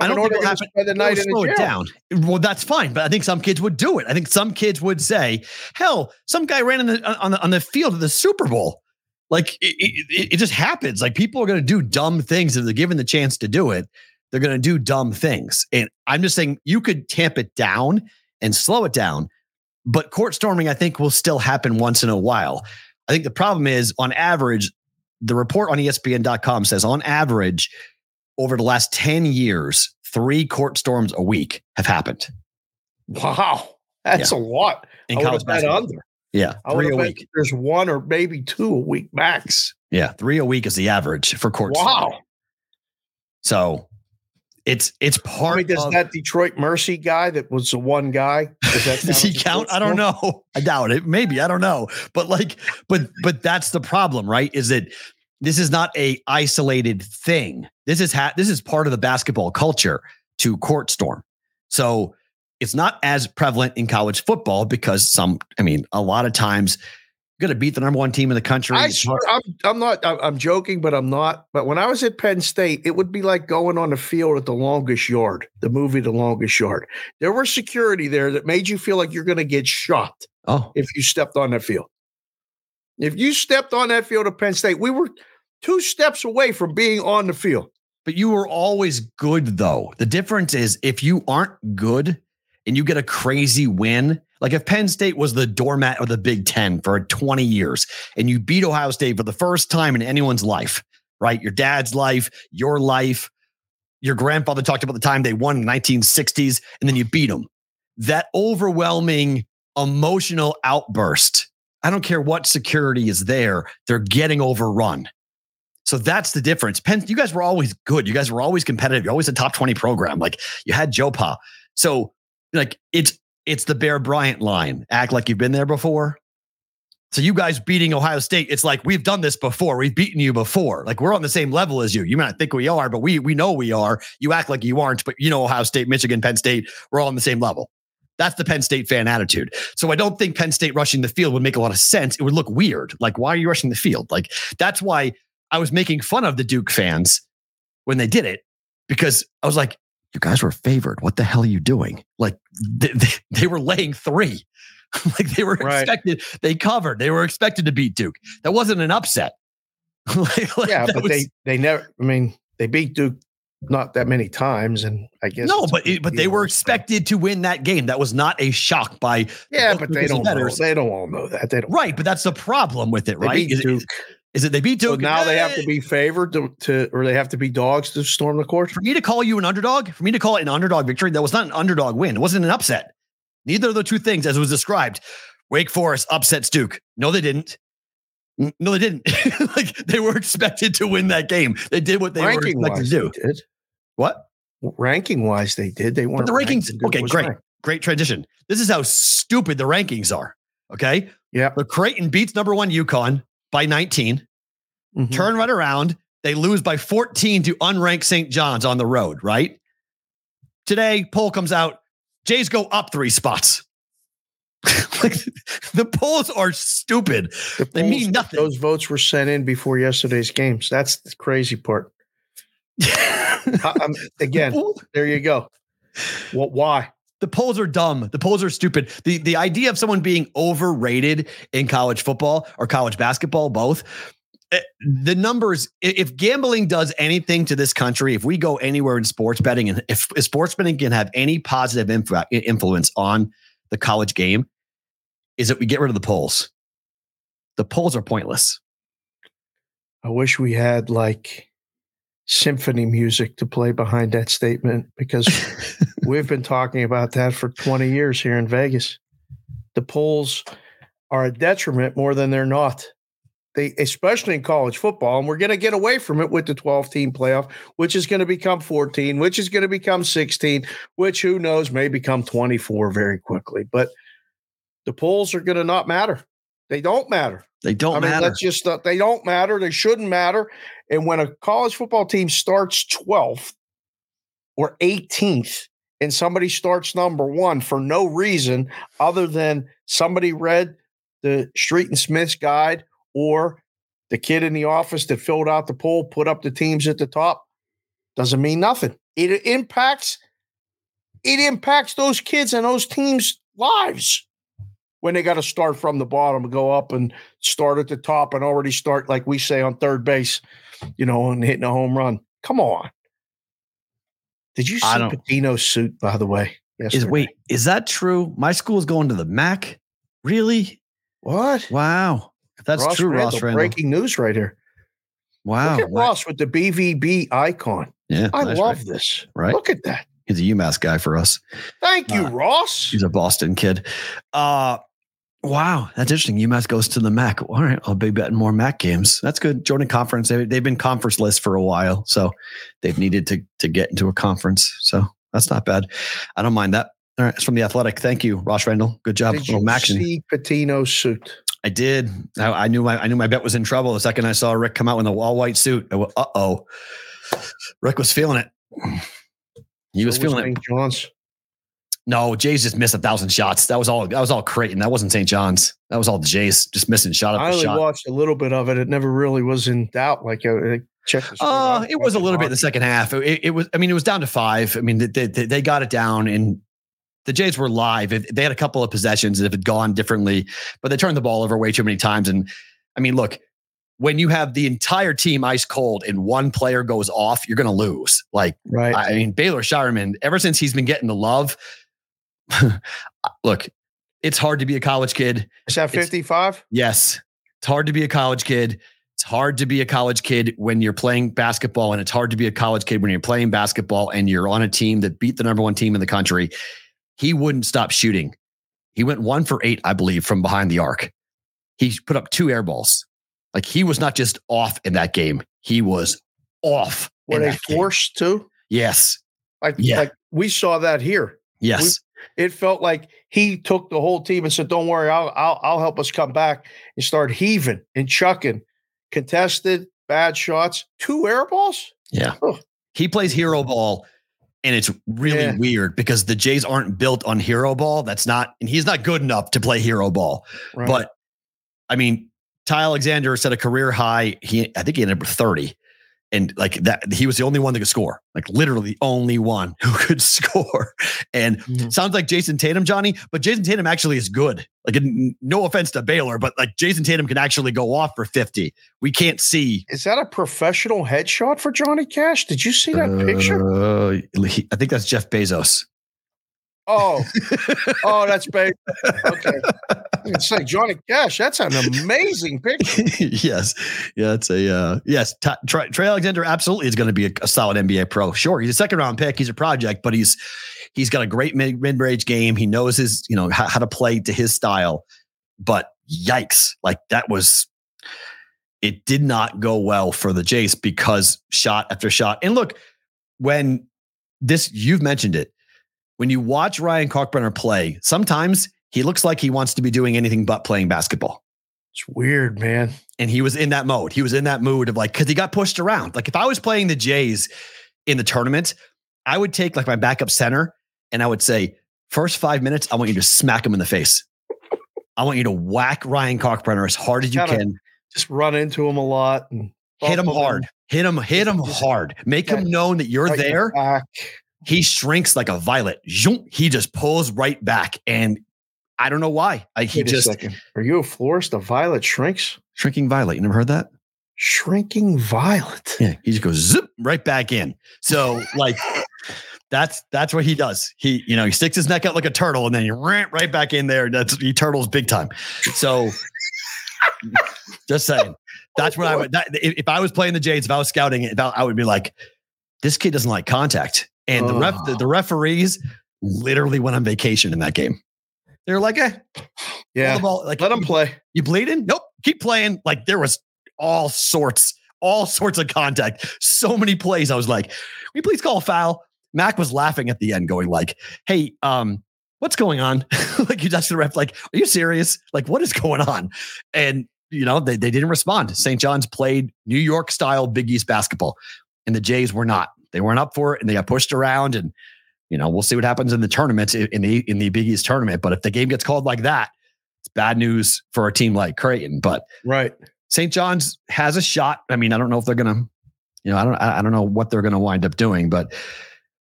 I don't think it'll happen. spend the night slow it down. Well, that's fine, but I think some kids would do it. I think some kids would say, "Hell, some guy ran in the, on the on the field of the Super Bowl." Like it, it, it just happens. Like people are going to do dumb things if they're given the chance to do it. they're going to do dumb things. And I'm just saying you could tamp it down and slow it down, but court storming, I think, will still happen once in a while. I think the problem is on average, the report on ESPN.com says on average, over the last 10 years, three court storms a week have happened. Wow. That's yeah. a lot. In I college basketball. under. Yeah. Three a week. There's one or maybe two a week max. Yeah. Three a week is the average for court. Wow. Storming. So it's it's part. I mean, does of, that Detroit Mercy guy that was the one guy? Does, that does he count? I don't know. I doubt it. Maybe I don't know. But like, but but that's the problem, right? Is that this is not a isolated thing. This is ha- this is part of the basketball culture to court storm. So it's not as prevalent in college football because some, I mean, a lot of times you're going to beat the number one team in the country. I I'm not, I'm joking, but I'm not. But when I was at Penn State, it would be like going on the field at the longest yard, the movie The Longest Yard. There was security there that made you feel like you're going to get shot oh. if you stepped on that field. If you stepped on that field at Penn State, we were two steps away from being on the field. But you were always good, though. The difference is if you aren't good and you get a crazy win, like if Penn State was the doormat of the Big Ten for 20 years and you beat Ohio State for the first time in anyone's life, right? Your dad's life, your life, your grandfather talked about the time they won in the 1960s and then you beat them. That overwhelming emotional outburst. I don't care what security is there, they're getting overrun. So that's the difference. Penn, you guys were always good. You guys were always competitive. You're always a top 20 program. Like you had Joe Pa. So like it's it's the Bear Bryant line. Act like you've been there before. So you guys beating Ohio State, it's like we've done this before. We've beaten you before. Like we're on the same level as you. You might not think we are, but we we know we are. You act like you aren't, but you know Ohio State, Michigan, Penn State, we're all on the same level. That's the Penn State fan attitude. So I don't think Penn State rushing the field would make a lot of sense. It would look weird. Like why are you rushing the field? Like that's why I was making fun of the Duke fans when they did it because I was like, you guys were favored. What the hell are you doing? Like they, they, they were laying three. like they were right. expected, they covered. They were expected to beat Duke. That wasn't an upset. like, like yeah, but was, they they never. I mean, they beat Duke not that many times, and I guess no, but it, but they were expected to win that game. That was not a shock by yeah, but they don't know, they don't all know that they don't right. But that's the problem with it, right? Duke. It, is it they beat Duke? So now they have to eh. be favored to, to, or they have to be dogs to storm the court. For me to call you an underdog, for me to call it an underdog victory, that was not an underdog win. It wasn't an upset. Neither of the two things, as it was described. Wake Forest upsets Duke. No, they didn't. No, they didn't. like they were expected to win that game. They did what they Ranking were expected to do. Did. What? Ranking wise, they did. They weren't. But the rankings. Okay, great, ranked. great transition. This is how stupid the rankings are. Okay. Yeah. The Creighton beats number one UConn by 19. Mm-hmm. Turn right around. They lose by 14 to unranked St. John's on the road, right? Today, poll comes out. Jays go up three spots. like the polls are stupid. The they mean nothing. Those votes were sent in before yesterday's games. That's the crazy part. um, again, there you go. Well, why? The polls are dumb. The polls are stupid. The the idea of someone being overrated in college football or college basketball, both, eh, the numbers, if gambling does anything to this country, if we go anywhere in sports betting, and if, if sports betting can have any positive influ- influence on the college game, is that we get rid of the polls. The polls are pointless. I wish we had like symphony music to play behind that statement because we've been talking about that for 20 years here in Vegas. The polls are a detriment more than they're not. They, especially in college football, and we're going to get away from it with the 12 team playoff, which is going to become 14, which is going to become 16, which who knows may become 24 very quickly. But the polls are going to not matter. They don't matter. They don't I mean, matter. That's just uh, they don't matter. They shouldn't matter. And when a college football team starts 12th or 18th, and somebody starts number one for no reason other than somebody read the Street and Smith's guide or the kid in the office that filled out the poll put up the teams at the top, doesn't mean nothing. It impacts it impacts those kids and those teams' lives when they got to start from the bottom and go up and start at the top and already start, like we say, on third base, you know, and hitting a home run. Come on. Did you see Pitino's suit, by the way? Is wait, is that true? My school's going to the MAC? Really? what? Wow. That's true, Ross Randall. Breaking news right here. Wow. Look at Wow. Ross with the BVB icon. Yeah. I nice, love right? this. Right. Look at that. He's a UMass guy for us. Thank you, Uh, Ross. He's a Boston kid. Uh wow, that's interesting. UMass goes to the MAC. All right, I'll be betting more MAC games. That's good. Joining conference. They, they've been conference list for a while, so they've needed to to get into a conference. So that's not bad. I don't mind that. All right, it's from the Athletic. Thank you, Ross Randall. Good job. Did Little you MACtion. see Pitino's suit? I did. I, I knew my I knew my bet was in trouble the second I saw Rick come out in the all white suit. Uh oh, Rick was feeling it. He was So feeling it. St. John's. No, Jays just missed a thousand shots. That was all. That was all Creighton. That wasn't St. John's. That was all the Jays just missing shot after I only shot. watched a little bit of it. It never really was in doubt. Like, uh, I checked the. Uh, it was a little bit in the second half. It, it was. I mean, it was down to five. I mean, they, they, they got it down, and the Jays were live. They had a couple of possessions that had gone differently, but they turned the ball over way too many times. And I mean, look, when you have the entire team ice cold and one player goes off, you're going to lose. Like Right. I mean, Baylor Scheierman, ever since he's been getting the love, Uh, look, it's hard to be a college kid. Is that it's- 55? Yes, it's hard to be a college kid. It's hard to be a college kid when you're playing basketball, and it's hard to be a college kid when you're playing basketball and you're on a team that beat the number one team in the country. He wouldn't stop shooting. He went one for eight, I believe, from behind the arc. He put up two air balls. Like he was not just off in that game, he was off. Were they that game. forced to? Yes. Like, Yeah. like we saw that here. Yes. It felt like he took the whole team and said, "Don't worry, I'll I'll, I'll help us come back and start heaving and chucking, contested bad shots, two air balls. Yeah. Oh. He plays hero ball and it's really Yeah. weird because the Jays aren't built on hero ball. That's not, and he's not good enough to play hero ball. Right. But I mean, Ty Alexander set a career high. He, I think he ended up with 30. And like that, he was the only one that could score, like literally the only one who could score. And Mhm. sounds like Jayson Tatum, Johnny, but Jayson Tatum actually is good. Like, no offense to Baylor, but like Jayson Tatum can actually go off for 50. We can't see is that a professional headshot for Johnny Cash? Did you see that picture? Uh, he- I think that's Jeff Bezos. Oh, oh, that's big. Okay, it's like Johnny Cash. That's an amazing picture. yes, yeah, it's a uh, yes. Trey, Trey Alexander absolutely is going to be a, a solid NBA pro. Sure, he's a second round pick. He's a project, but he's he's got a great mid mid range game. He knows his you know how, how to play to his style. But yikes, like that was. It did not go well for the Jays because shot after shot. And look, when this you've mentioned it, when you watch Ryan Kalkbrenner play, sometimes he looks like he wants to be doing anything but playing basketball It's weird, man. and he was in that mode. He was in that mood of like, because he got pushed around. Like if I was playing the Jays in the tournament, I would take like my backup center and I would say, first five minutes, I want you to smack him in the face. I want you to whack Ryan Kalkbrenner as hard as you Gotta can. Just run into him a lot and Hit him hard. Hit him, hit him hard. Make Yeah. him known that you're your there. back. He shrinks like a violet. He just pulls right back. And I don't know why. Like he Wait a just second. Are you a florist? A violet shrinks? shrinking violet. You never heard that? Shrinking violet. Yeah, he just goes zip right back in. So like that's that's what he does. He you know he sticks his neck out like a turtle and then you rant right back in there. That's he turtles big time. So just saying, that's what I would. That, if, if I was playing the Jays, if I was scouting it, I would be like, this kid doesn't like contact. And the ref, the, the referees literally went on vacation in that game. They were like, eh, Yeah. ball, like Let them play. you bleeding? Nope. Keep playing. Like there was all sorts, all sorts of contact. So many plays. I was like, "Will you please call a foul?" Mac was laughing at the end, going like, "Hey, um, what's going on?" like you touched the ref. Like, are you serious? Like, what is going on? And you know, they they didn't respond. St. John's played New York style Big East basketball, and the Jays were not. They weren't up for it, and they got pushed around. And you know, we'll see what happens in the tournament in the in the Big East tournament. But if the game gets called like that, it's bad news for a team like Creighton. But Right. St. John's has a shot. I mean, I don't know if they're gonna, you know, I don't, I I don't know what they're gonna wind up doing, but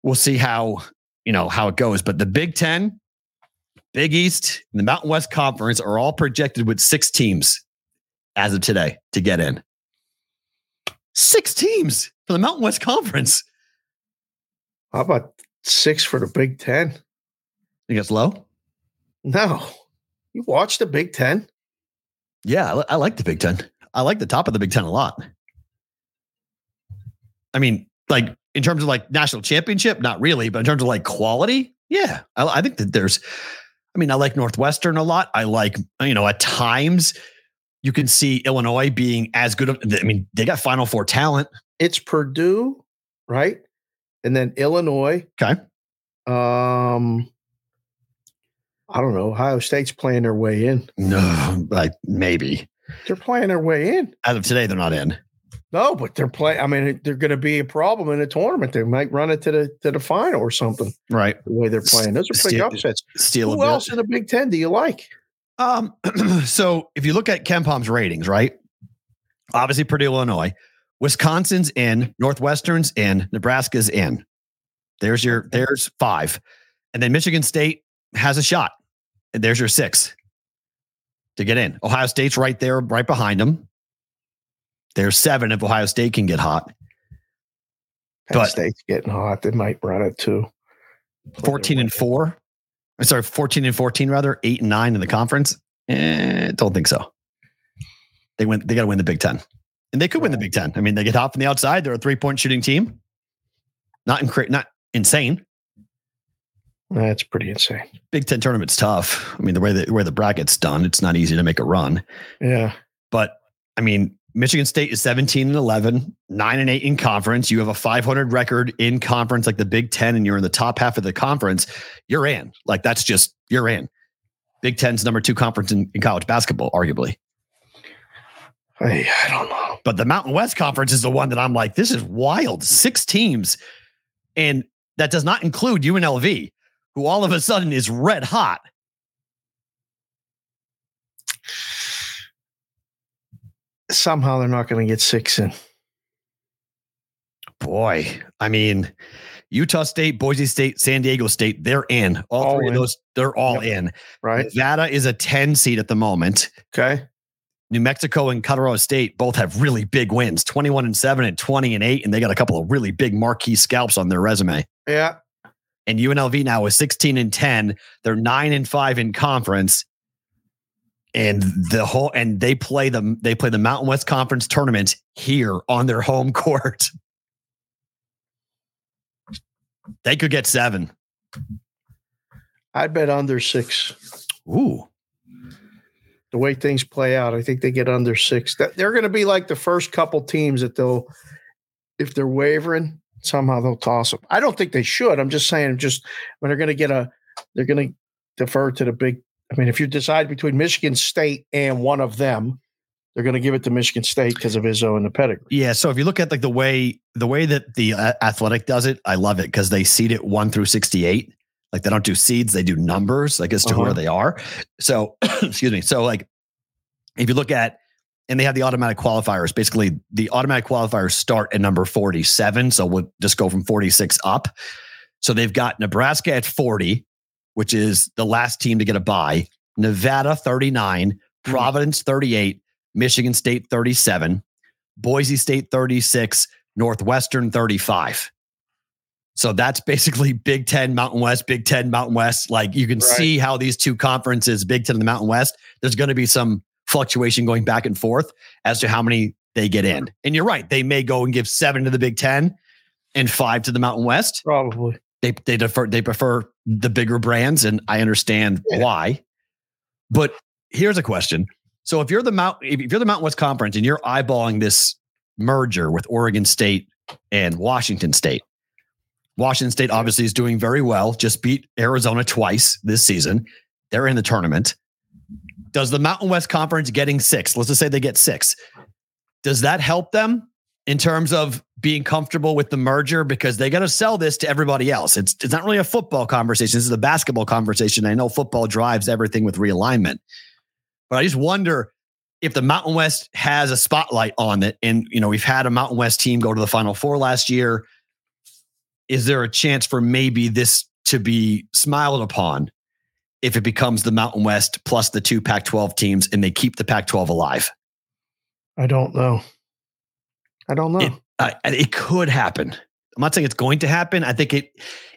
we'll see how, you know, how it goes. But the Big Ten, Big East, and the Mountain West Conference are all projected with six teams as of today to get in. Six teams for the Mountain West Conference. How about six for the Big Ten? think it's low? No. You watch the Big Ten? Yeah, I, I like the Big Ten. I like the top of the Big Ten a lot. I mean, like in terms of like national championship, not really, but in terms of like quality, yeah, I, I think that there's. I mean, I like Northwestern a lot. I like you know at times you can see Illinois being as good. Of, I mean, they got Final Four talent. It's Purdue, right? And then Illinois. Okay. Um, I don't know. Ohio State's playing their way in. No, like maybe They're playing their way in. as of today they're not in. No, but they're playing. I mean, they're going to be a problem in the tournament. They might run it to the to the final or something. Right. The way they're playing, those are big Steal- upsets. Steal a Who bit. else in the Big Ten do you like? Um, so if you look at KenPom's ratings, right? Obviously, Purdue, Illinois, Wisconsin's in, Northwestern's in, Nebraska's in. There's your there's five, and then Michigan State has a shot. And there's your six to get in. Ohio State's right there, right behind them. There's seven if Ohio State can get hot. Penn But- State's getting hot. They might run it too. 14 and four. I'm sorry, 14 and 14, rather, eight and nine in the conference. Eh, don't think so. They win, they got to win the Big Ten. And they could win the Big Ten. I mean, they get hot from the outside. They're a three-point shooting team. Not incre- not insane. That's pretty insane. Big Ten tournament's tough. I mean, the way the where the bracket's done, it's not easy to make a run. Yeah. But I mean, Michigan State is 17 and 11, 9 and 8 in conference. You have a 500 record in conference like the Big 10 and you're in the top half of the conference. You're in. Like that's just you're in. Big 10's number 2 conference in, in college basketball arguably. Hey, I don't know. But the Mountain West Conference is the one that I'm like this is wild. 6 teams and that does not include UNLV who all of a sudden is red hot. Somehow they're not going to get six in. Boy, I mean, Utah State, Boise State, San Diego State, they're in. All, All three in. of those, they're all in. Right. Nevada is a 10 seed at the moment. Okay. New Mexico and Colorado State both have really big wins 21 and 7 and 20 and 8. And they got a couple of really big marquee scalps on their resume. Yeah. And UNLV now is 16 and 10. They're 9 and 5 in conference. And the whole and they play them, they play the Mountain West Conference tournament here on their home court. They could get seven. I'd bet under six. Ooh. The way things play out, I think they get under six. That they're going to be like the first couple teams that they'll, if they're wavering, somehow they'll toss them. I don't think they should. I'm just saying, just when they're going to get a, they're going to defer to the big. I mean, if you decide between Michigan State and one of them, they're going to give it to Michigan State because of Izzo and the pedigree. Yeah. So if you look at like the way the way that the athletic does it, I love it because they seed it one through sixty-eight. Like they don't do seeds, they do numbers, like as to Uh-huh. where they are. So excuse me. So like if you look at and they have the automatic qualifiers. Basically, the automatic qualifiers start at number 47. So we'll just go from 46 up. So they've got Nebraska at 40, which is the last team to get a bye. Nevada 39, Providence 38, Michigan State 37, Boise State 36, Northwestern 35. So that's basically Big 10 Mountain West, Big 10 Mountain West. Like you can Right. see how these two conferences, Big 10 and the Mountain West, there's going to be some fluctuation going back and forth as to how many they get in. And you're right, they may go and give 7 to the Big 10 and 5 to the Mountain West Probably. they they defer they prefer the bigger brands and i understand Yeah. why but here's a question so if you're the mount if you're the mountain west conference and you're eyeballing this merger with oregon state and washington state washington state obviously is doing very well just beat arizona twice this season they're in the tournament does the mountain west conference getting six let's just say they get six does that help them in terms of being comfortable with the merger because they got to sell this to everybody else. It's it's not really a football conversation. This is a basketball conversation. I know football drives everything with realignment, but I just wonder if the Mountain West has a spotlight on it. And you know, we've had a Mountain West team go to the Final Four last year. Is there a chance for maybe this to be smiled upon if it becomes the Mountain West plus the two Pac-12 teams and they keep the Pac-12 alive? I don't know. I don't know. It- Uh, it could happen. I'm not saying it's going to happen. I think it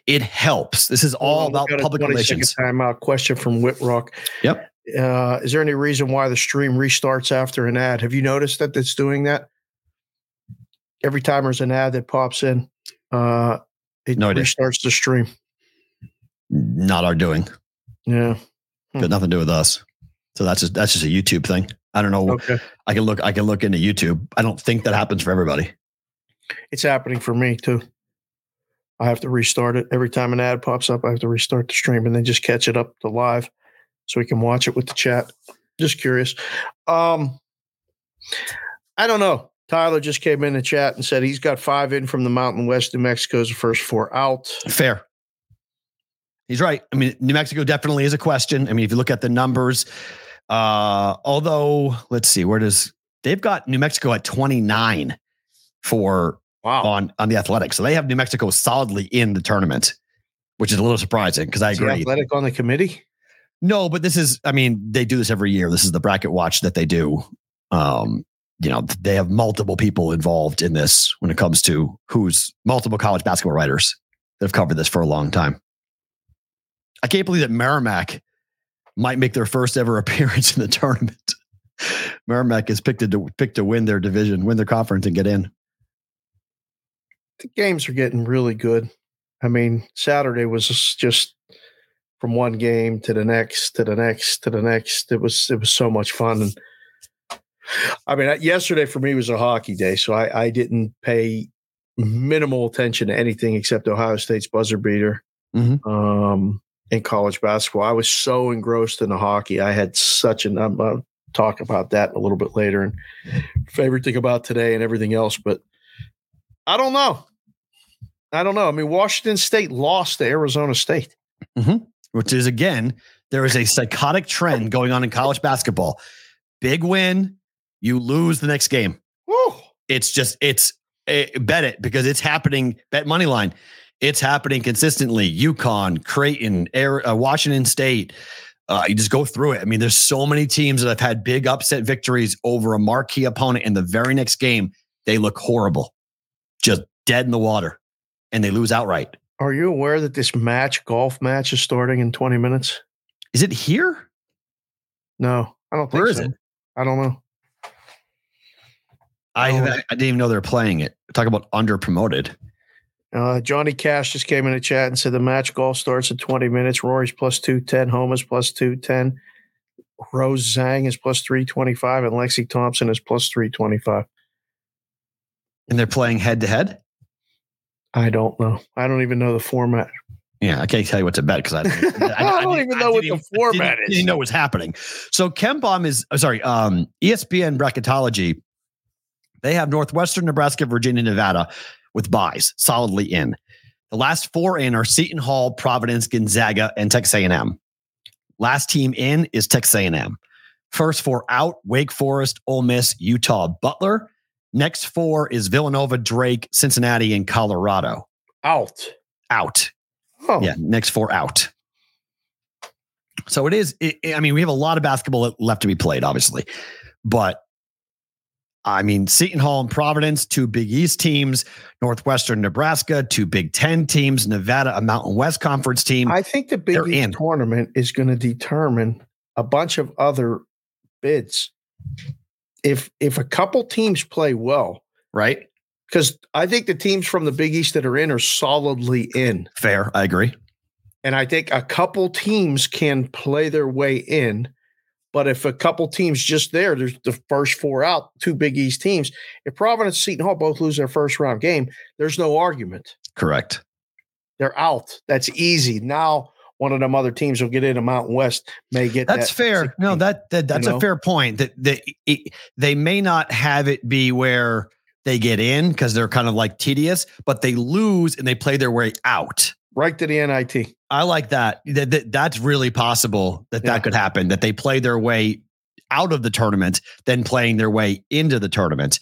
it helps. This is all about we got a public 20 second relations. Timeout question from Whitrock. Yep. Uh, is there any reason why the stream restarts after an ad? Have you noticed that it's doing that? Every time there's an ad that pops in, uh, it No idea. restarts the stream. Not our doing. Yeah. Hmm. Got nothing to do with us. So that's just that's just a YouTube thing. I don't know. Okay. I can look. I can look into YouTube. I don't think that happens for everybody. It's happening for me too. I have to restart it every time an ad pops up. I have to restart the stream and then just catch it up to live, so we can watch it with the chat. Just curious. Um, I don't know. Tyler just came in the chat and said he's got five in from the Mountain West. New Mexico's the first four out. Fair. He's right. I mean, New Mexico definitely is a question. I mean, if you look at the numbers, uh, although let's see, where does they've got New Mexico at 29 for Wow. on on the athletics. So they have New Mexico solidly in the tournament, which is a little surprising because I Is agree. Athletic on the committee. No, but this is, I mean, they do this every year. This is the bracket watch that they do. Um, you know, they have multiple people involved in this when it comes to who's multiple college basketball writers that have covered this for a long time. I can't believe that Merrimack might make their first ever appearance in the tournament. Merrimack is picked to picked to win their division, win their conference, and get in. The games are getting really good. I mean, Saturday was just- from one game to the next to the next to the next. It was it was so much fun. And I mean, yesterday for me was a hockey day, so I, I didn't pay minimal attention to anything except Ohio State's buzzer beater Mhm. um, in college basketball. I was so engrossed in the hockey. I had such an. I'm, I'll talk about that a little bit later and favorite thing about today and everything else, but I don't know. I don't know. I mean, Washington State lost to Arizona State. which is again, there is a psychotic trend going on in college basketball. Big win, you lose the next game. Woo! It's just it's eh, bet it because it's happening. Bet money line. It's happening consistently. UConn, Creighton, Air, uh, Washington State. Uh, you just go through it. I mean, there's so many teams that have had big upset victories over a marquee opponent, and the very next game they look horrible, just dead in the water, and they lose outright. Are you aware that this match, golf match, is starting in 20 minutes? Is it here? No, I don't think Where is so. it? I don't know. I Oh. I didn't even know they're playing it. Talk about under promoted. Uh, Johnny Cash just came in the chat and said the match golf starts in 20 minutes. Rory's plus 210, Homa's plus 210, Rose Zhang is plus 325, and Lexi Thompson is plus 325. And they're playing head to head. I don't know. I don't even know the format. Yeah, I can't tell you what to bet because I, I don't even know what the format didn't, is. Didn't know what's happening. So KenPom is oh, sorry. Um, ESPN bracketology. They have Northwestern, Nebraska, Virginia, Nevada with buys solidly in. The last four in are Seton Hall, Providence, Gonzaga, and Texas A&M. Last team in is Texas A&M. First four out: Wake Forest, Ole Miss, Utah, Butler. Next four is Villanova, Drake, Cincinnati, and Colorado. Out. Out. Oh, Yeah, next four out. So it is. It, I mean, we have a lot of basketball left to be played, obviously, but I mean, Seton Hall and Providence, two Big East teams, Northwestern Nebraska, two Big Ten teams, Nevada, a Mountain West Conference team. I think the Big They're East in. tournament is going to determine a bunch of other bids. If if a couple teams play well, right? because I think the teams from the Big East that are in are solidly in, Fair. I agree. and I think a couple teams can play their way in. But if a couple teams just there, there's the first four out, two Big East teams. If Providence, and Seton Hall both lose their first round game, there's no argument. Correct. They're out. That's easy. Now one of them other teams will get into Mountain West, may get That's that fair. No, that, that that's know? a fair point. That they it, they may not have it be where they get in because they're kind of like tedious, but they lose and they play their way out. Right to the NIT. I like that. That, that that's really possible that Yeah. that could happen. That they play their way out of the tournament, then playing their way into the tournament,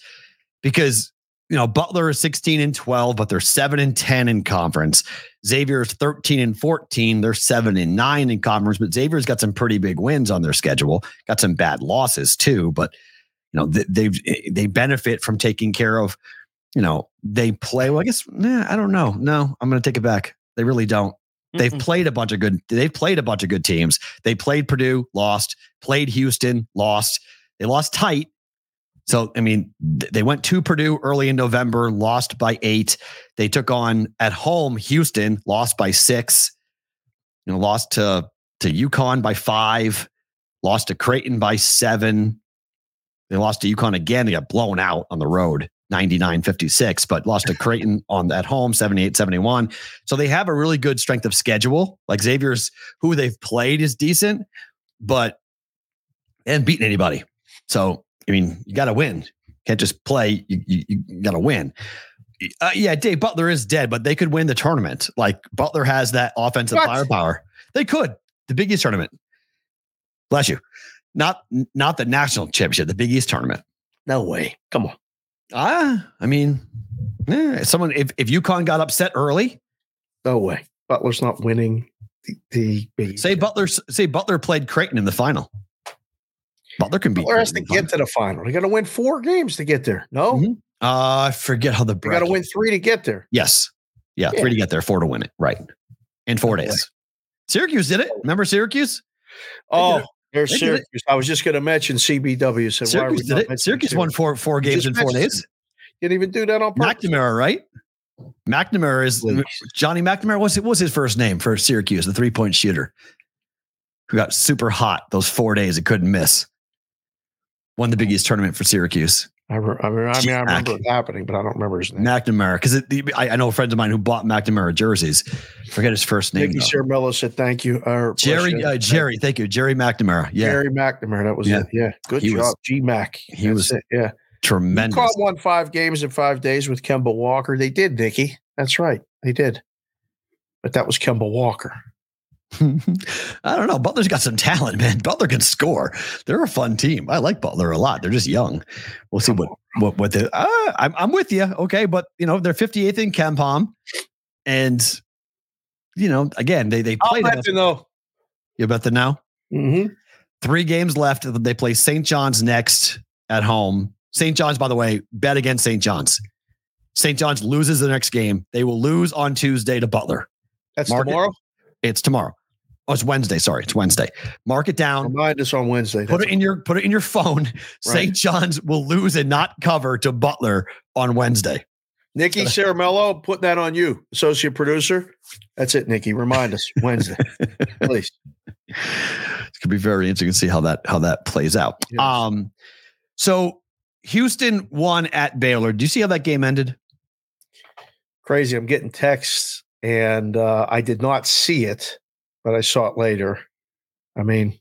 because you know Butler is sixteen and twelve, but they're seven and ten in conference. Xavier is thirteen and fourteen. They're seven and nine in conference, but Xavier's got some pretty big wins on their schedule. Got some bad losses too, but you know they've they benefit from taking care of you know, they play. Well, I guess nah, I don't know. No, I'm going to take it back. They really don't. They've Mm-mm. played a bunch of good. They've played a bunch of good teams. They played Purdue, lost. Played Houston, lost. They lost tight. So I mean, th- they went to Purdue early in November, lost by eight. They took on at home Houston, lost by six. You know, lost to to UConn by five, lost to Creighton by seven. They lost to UConn again. They got blown out on the road, 99 56, but lost to Creighton on at home, 78 71. So they have a really good strength of schedule. Like Xavier's, who they've played is decent, but they haven't beaten anybody. So, I mean, you got to win. Can't just play. You, you, you got to win. Uh, yeah, Dave Butler is dead, but they could win the tournament. Like Butler has that offensive What? firepower. They could. The Big East tournament. Bless you. Not not the national championship, the Big East tournament. No way. Come on. Ah, I mean, eh, someone if if UConn got upset early, No way. Butler's not winning the, the Big say. Butler say Butler played Creighton in the final. Butler can be. Butler has to get to the final. They got to win four games to get there. No, Mhm. Uh, I forget how the they got to win three to get there. Yes, yeah, Yeah. three to get there, four to win it. Right in four days. Syracuse did it. Remember Syracuse? Oh, there's it. Syracuse. I was just going to mention CBW. Said, why are we Syracuse did it. Syracuse won four four games in four days. Didn't even do that on purpose. McNamara, right? McNamara is Please. Johnny McNamara. What's what was his first name for Syracuse? The three point shooter who got super hot those four days and couldn't miss. Won the Big East tournament for Syracuse. I, re- I, mean, I mean, I remember it happening, but I don't remember his name. McNamara, because I, I know friends of mine who bought McNamara jerseys. Forget his first name. Nicky. Cermello said thank you. Or Jerry, uh, Jerry, thank you, Gerry McNamara. Yeah, Gerry McNamara. That was Yeah. it. Yeah. Good He job. G Mac. he That's was it. Yeah. tremendous. Caught won five games in five days with Kemba Walker. They did, Nicky. That's right. They did. But that was Kemba Walker. I don't know. Butler's got some talent, man. Butler can score. They're a fun team. I like Butler a lot. They're just young. We'll see what what what the. Uh, I'm I'm with you. Okay, but you know they're 58th in KenPom, and you know again they they I'll played. let you know. You bet the now. Mm-hmm. Three games left. They play St. John's next at home. St. John's, by the way, bet against St. John's. St. John's loses the next game. They will lose on Tuesday to Butler. That's tomorrow. It's tomorrow. Oh, it's Wednesday. Sorry, it's Wednesday. Mark it down. Remind us on Wednesday. Put it in your put it in your phone. St. John's will lose and not cover to Butler on Wednesday. Nikki Caramello, put that on you, associate producer. That's it, Nikki. Remind us Wednesday, please. It gonna be very interesting to see how that how that plays out. Yes. Um, so Houston won at Baylor. Do you see how that game ended? Crazy. I'm getting texts, and uh, I did not see it, but I saw it later. I mean,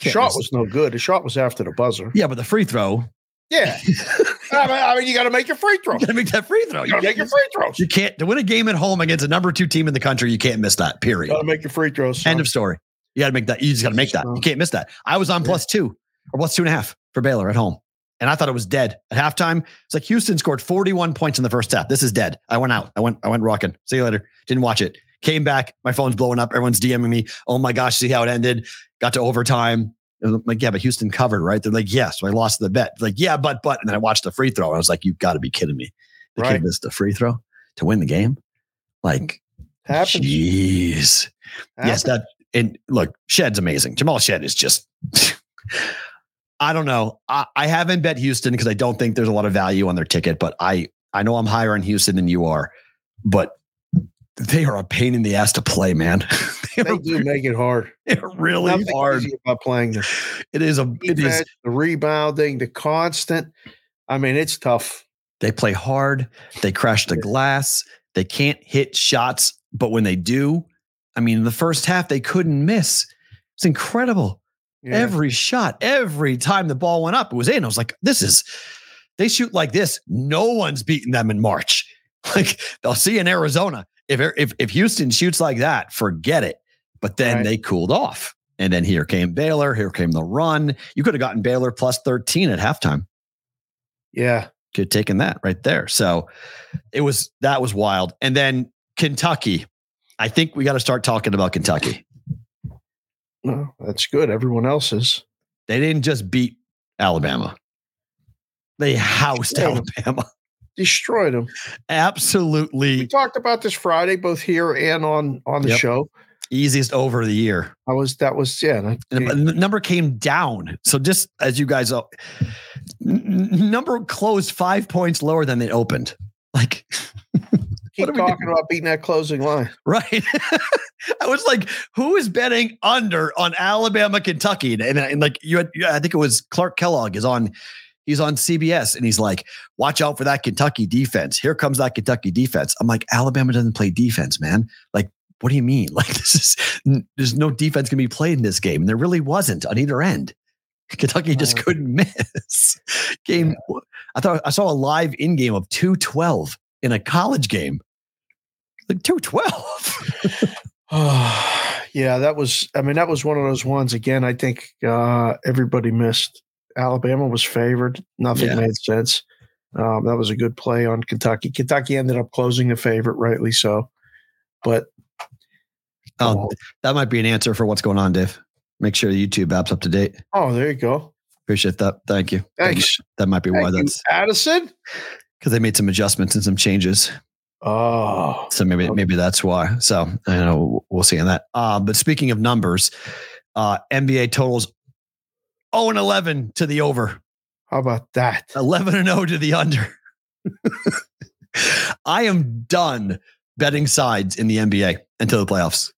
shot was no good. The shot was after the buzzer. Yeah, but the free throw. Yeah. I mean, I mean, you got to make your free throw. You gotta make that free throw. You got to make your free throws. You can't to win a game at home against a number two team in the country. You can't miss that. Period. Got to make your free throws. End of story. You got to make that. You just got to make that. You can't miss that. I was on plus two or plus two and a half for Baylor at home. And I thought it was dead at halftime. It's like Houston scored 41 points in the first half. This is dead. I went out. I went, I went rocking. See you later. Didn't watch it. Came back. My phone's blowing up. Everyone's DMing me. Oh my gosh, see how it ended. Got to overtime. It was like, yeah, but Houston covered, right? They're like, yes. So I lost the bet. Like, yeah, but, but. And then I watched the free throw. And I was like, you've got to be kidding me. The Right. kid missed the free throw to win the game. Like, Happens. jeez. Yes, that and look, Shead's amazing. Jamal Shead is just I don't know. I, I haven't bet Houston because I don't think there's a lot of value on their ticket, but I I know I'm higher on Houston than you are, but they are a pain in the ass to play, man. they They do make it hard. they're really Nothing hard. about playing the It is a it is the rebounding, the constant. I mean, it's tough. they play hard, they crash the glass, they can't hit shots, but when they do, I mean, in the first half they couldn't miss. It's incredible. Yeah. Every shot, every time the ball went up, it was in. I was like, this is, they shoot like this. No one's beating them in March. Like they'll see in Arizona. If, er, if, if Houston shoots like that, forget it. But then Right. they cooled off. And then here came Baylor. Here came the run. You could have gotten Baylor plus 13 at halftime. yeah. Could have taken that right there. So it was, that was wild. And then Kentucky. I think we got to start talking about Kentucky. No, that's good. Everyone else is. They didn't just beat Alabama. They housed Yeah. Alabama. Destroyed them. Absolutely. We talked about this Friday, both here and on on the Yep. show. easiest over the year. I was that was yeah. the number came down. So just as you guys know, n- number closed five points lower than they opened. Like, keep talking about beating that closing line. right. I was like, who is betting under on Alabama, Kentucky? And, and, and like you had, I think it was Clark Kellogg is on, he's on CBS and he's like, watch out for that Kentucky defense. Here comes that Kentucky defense. I'm like, Alabama doesn't play defense, man. Like, what do you mean? Like, this is, there's no defense going to be played in this game. And there really wasn't on either end. Kentucky just couldn't miss. Game, I thought I saw a live in game of 212 in a college game. Like 212. yeah, that was. I mean, that was one of those ones. Again, I think uh, everybody missed. Alabama was favored. Nothing Yeah. made sense. Um, that was a good play on Kentucky. Kentucky ended up closing the favorite, rightly so. But Oh, that might be an answer for what's going on, Dave. Make sure the YouTube app's up to date. oh, there you go. Appreciate that. Thank you. Thanks, That might be why Thank you, that's Addison. because they made some adjustments and some changes. Oh, So maybe maybe that's why. So I know we'll see on that. Uh, but speaking of numbers, uh, NBA totals 0 and 11 to the over. how about that? 11 and 0 to the under. I am done betting sides in the NBA until the playoffs.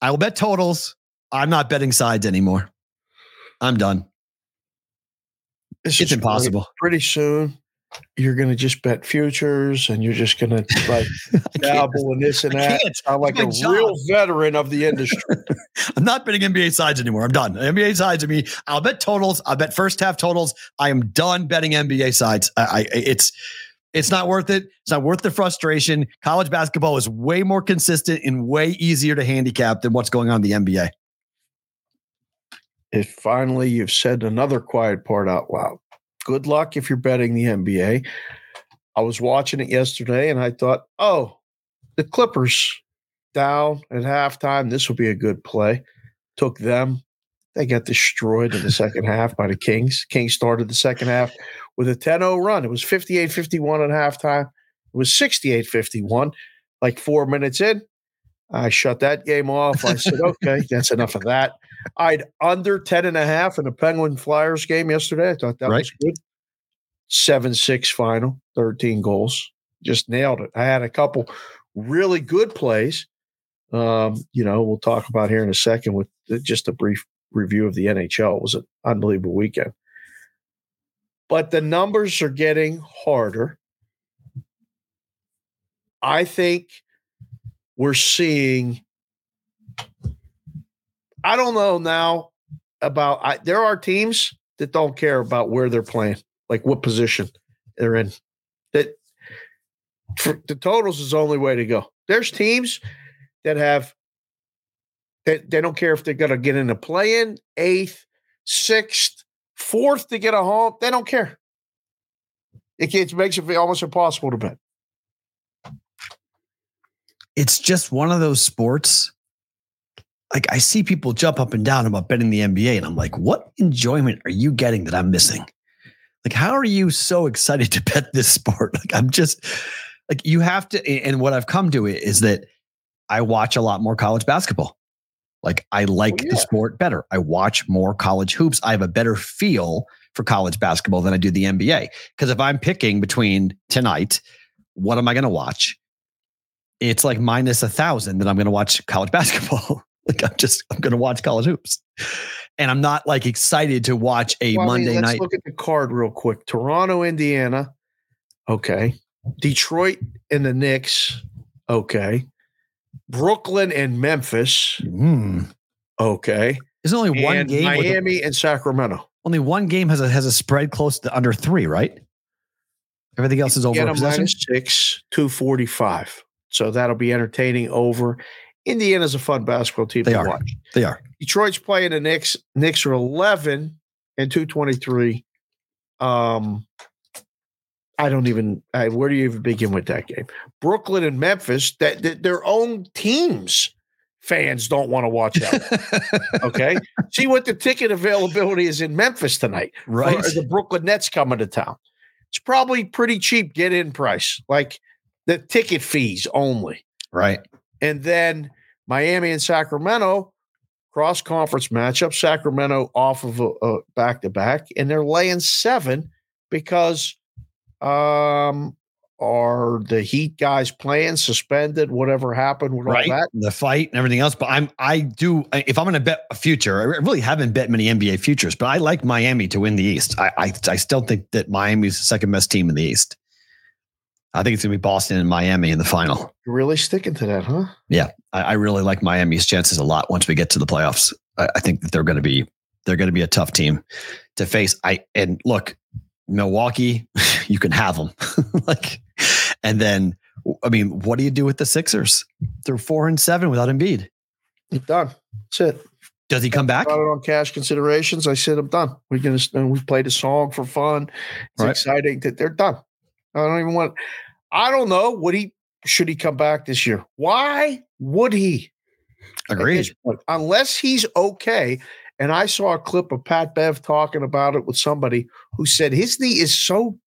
I will bet totals. I'm not betting sides anymore. I'm done. This It's impossible. Pretty soon, you're going to just bet futures, and you're just going to like I dabble in this and I that. can't. Sound like a job. real veteran of the industry. I'm not betting NBA sides anymore. I'm done. NBA sides to me. I'll bet totals. I'll bet first half totals. I am done betting NBA sides. I, I it's it's not worth it. It's not worth the frustration. College basketball is way more consistent and way easier to handicap than what's going on in the NBA. if finally you've said another quiet part out loud. Good luck if you're betting the NBA. I was watching it yesterday and I thought, oh, the Clippers down at halftime. This will be a good play. Took them. They got destroyed in the second half by the Kings. Kings started the second half with a 10 0 run. It was 58 51 at halftime. It was 68 51, like four minutes in. I shut that game off. I said, okay, that's enough of that. I'd under 10 and a half in the Penguin Flyers game yesterday. I thought that Right. was good. 7 6 final, 13 goals. Just nailed it. I had a couple really good plays. Um, you know, we'll talk about here in a second with just a brief review of the NHL. It was an unbelievable weekend. But the numbers are getting harder. I think we're seeing I don't know now about I, there are teams that don't care about where they're playing, like what position they're in. That for, the totals is the only way to go. There's teams that have that they don't care if they're going to get in a play in eighth, sixth, fourth to get a home. They don't care. It, it makes it almost impossible to bet. It's just one of those sports. Like I see people jump up and down about betting the NBA, and I'm like, what enjoyment are you getting that I'm missing? Like, how are you so excited to bet this sport? Like, I'm just like, you have to. And what I've come to it is that I watch a lot more college basketball. Like, I like Well, the sport better. I watch more college hoops. I have a better feel for college basketball than I do the NBA. Because if I'm picking between tonight, what am I going to watch? It's like minus a thousand that I'm going to watch college basketball. Like I'm just I'm going to watch college hoops, and I'm not like excited to watch a Well, I mean, Monday let's night. look at the card real quick. Toronto, Indiana. Okay. Detroit and the Knicks. Okay. Brooklyn and Memphis. Hmm. Okay. There's only one and game. with a- Miami and Sacramento. only one game has a has a spread close to under three, right? Everything else is over Indiana possession. minus six, 245. So that'll be entertaining over. Indiana's a fun basketball team They to are. watch. They are. Detroit's playing the Knicks. Knicks are 11 and 223. Um, I don't even. I, where do you even begin with that game? Brooklyn and Memphis, that, that their own teams fans don't want to watch that. Okay, see what the ticket availability is in Memphis tonight. right. The Brooklyn Nets coming to town. it's probably pretty cheap get in price, like the ticket fees only. Right. And then Miami and Sacramento cross conference matchup. Sacramento off of a back to back, and they're laying seven because um are the Heat guys playing suspended? Whatever happened with right. all that? The fight and everything else. But I'm I do if I'm going to bet a future, I really haven't bet many NBA futures, but I like Miami to win the East. I I, I still think that Miami's the second best team in the East. I think it's going to be Boston and Miami in the final. You're really sticking to that, huh? Yeah, I, I really like Miami's chances a lot once we get to the playoffs. I, I think that they're going to be they're going to be a tough team to face. I and look, Milwaukee, you can have them. like, and then I mean, what do you do with the Sixers? They're four and seven without Embiid. I'm done. That's it. Does he come back? It on cash considerations. I said I'm done. We're gonna we played a song for fun. It's Right. exciting that they're done. I don't even want. I don't know. Would he? Should he come back this year? Why would he? Agreed. Unless he's okay. And I saw a clip of Pat Bev talking about it with somebody who said his knee is so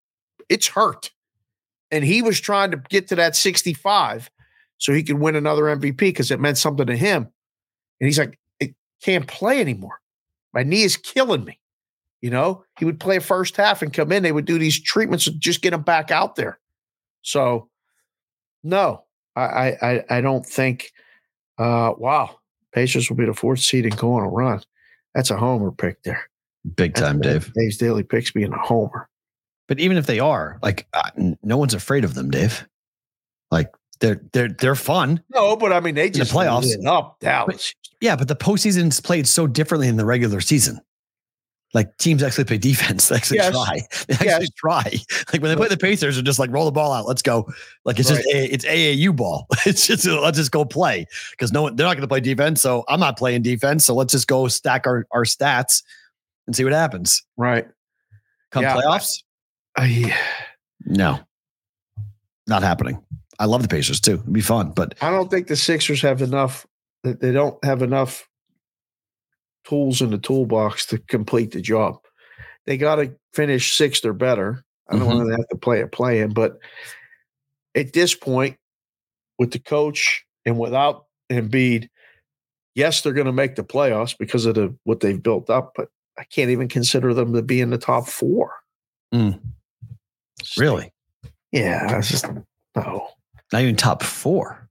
it's hurt. And he was trying to get to that 65 so he could win another MVP because it meant something to him. And he's like, I can't play anymore. My knee is killing me. You know, he would play a first half and come in. They would do these treatments to just get him back out there. So, no, I I I, don't think. Uh, wow, Pacers will be the fourth seed and go on a run. That's a homer pick there. Big time, Dave. Dave's daily picks being a homer. But even if they are, like, uh, no one's afraid of them, Dave. Like, they're they're they're fun. No, but I mean they the just playoffs. lit up Dallas. Yeah, but the postseason's played so differently than the regular season. Like teams actually play defense. They actually Yes. try. They actually Yes. try. Like when they play the Pacers, they're just like roll the ball out. Let's go. Like it's just a, it's AAU ball. It's just let's just go play because no one they're not going to play defense. So I'm not playing defense. So let's just go stack our our stats and see what happens. Right. Come Yeah, playoffs, I, no, not happening. I love the Pacers too. It'd be fun, but I don't think the Sixers have enough. They don't have enough tools in the toolbox to complete the job. They got to finish sixth or better. I don't Mhm. want to have to play a play in, but at this point, with the coach and without Embiid, yes, they're going to make the playoffs because of the what they've built up. But I can't even consider them to be in the top four. Mm. really Yeah, just no. not even top four.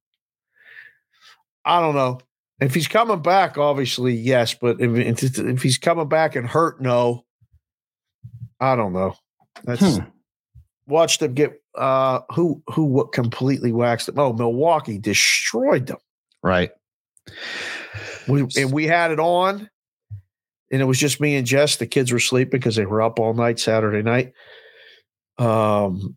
I don't know. If he's coming back, obviously, yes. But if, if, he's coming back and hurt, no. I don't know. That's Hmm. watch them get uh who who what completely waxed them. Oh, Milwaukee destroyed them. Right. We and we had it on, and it was just me and Jess. The kids were sleeping because they were up all night Saturday night. Um,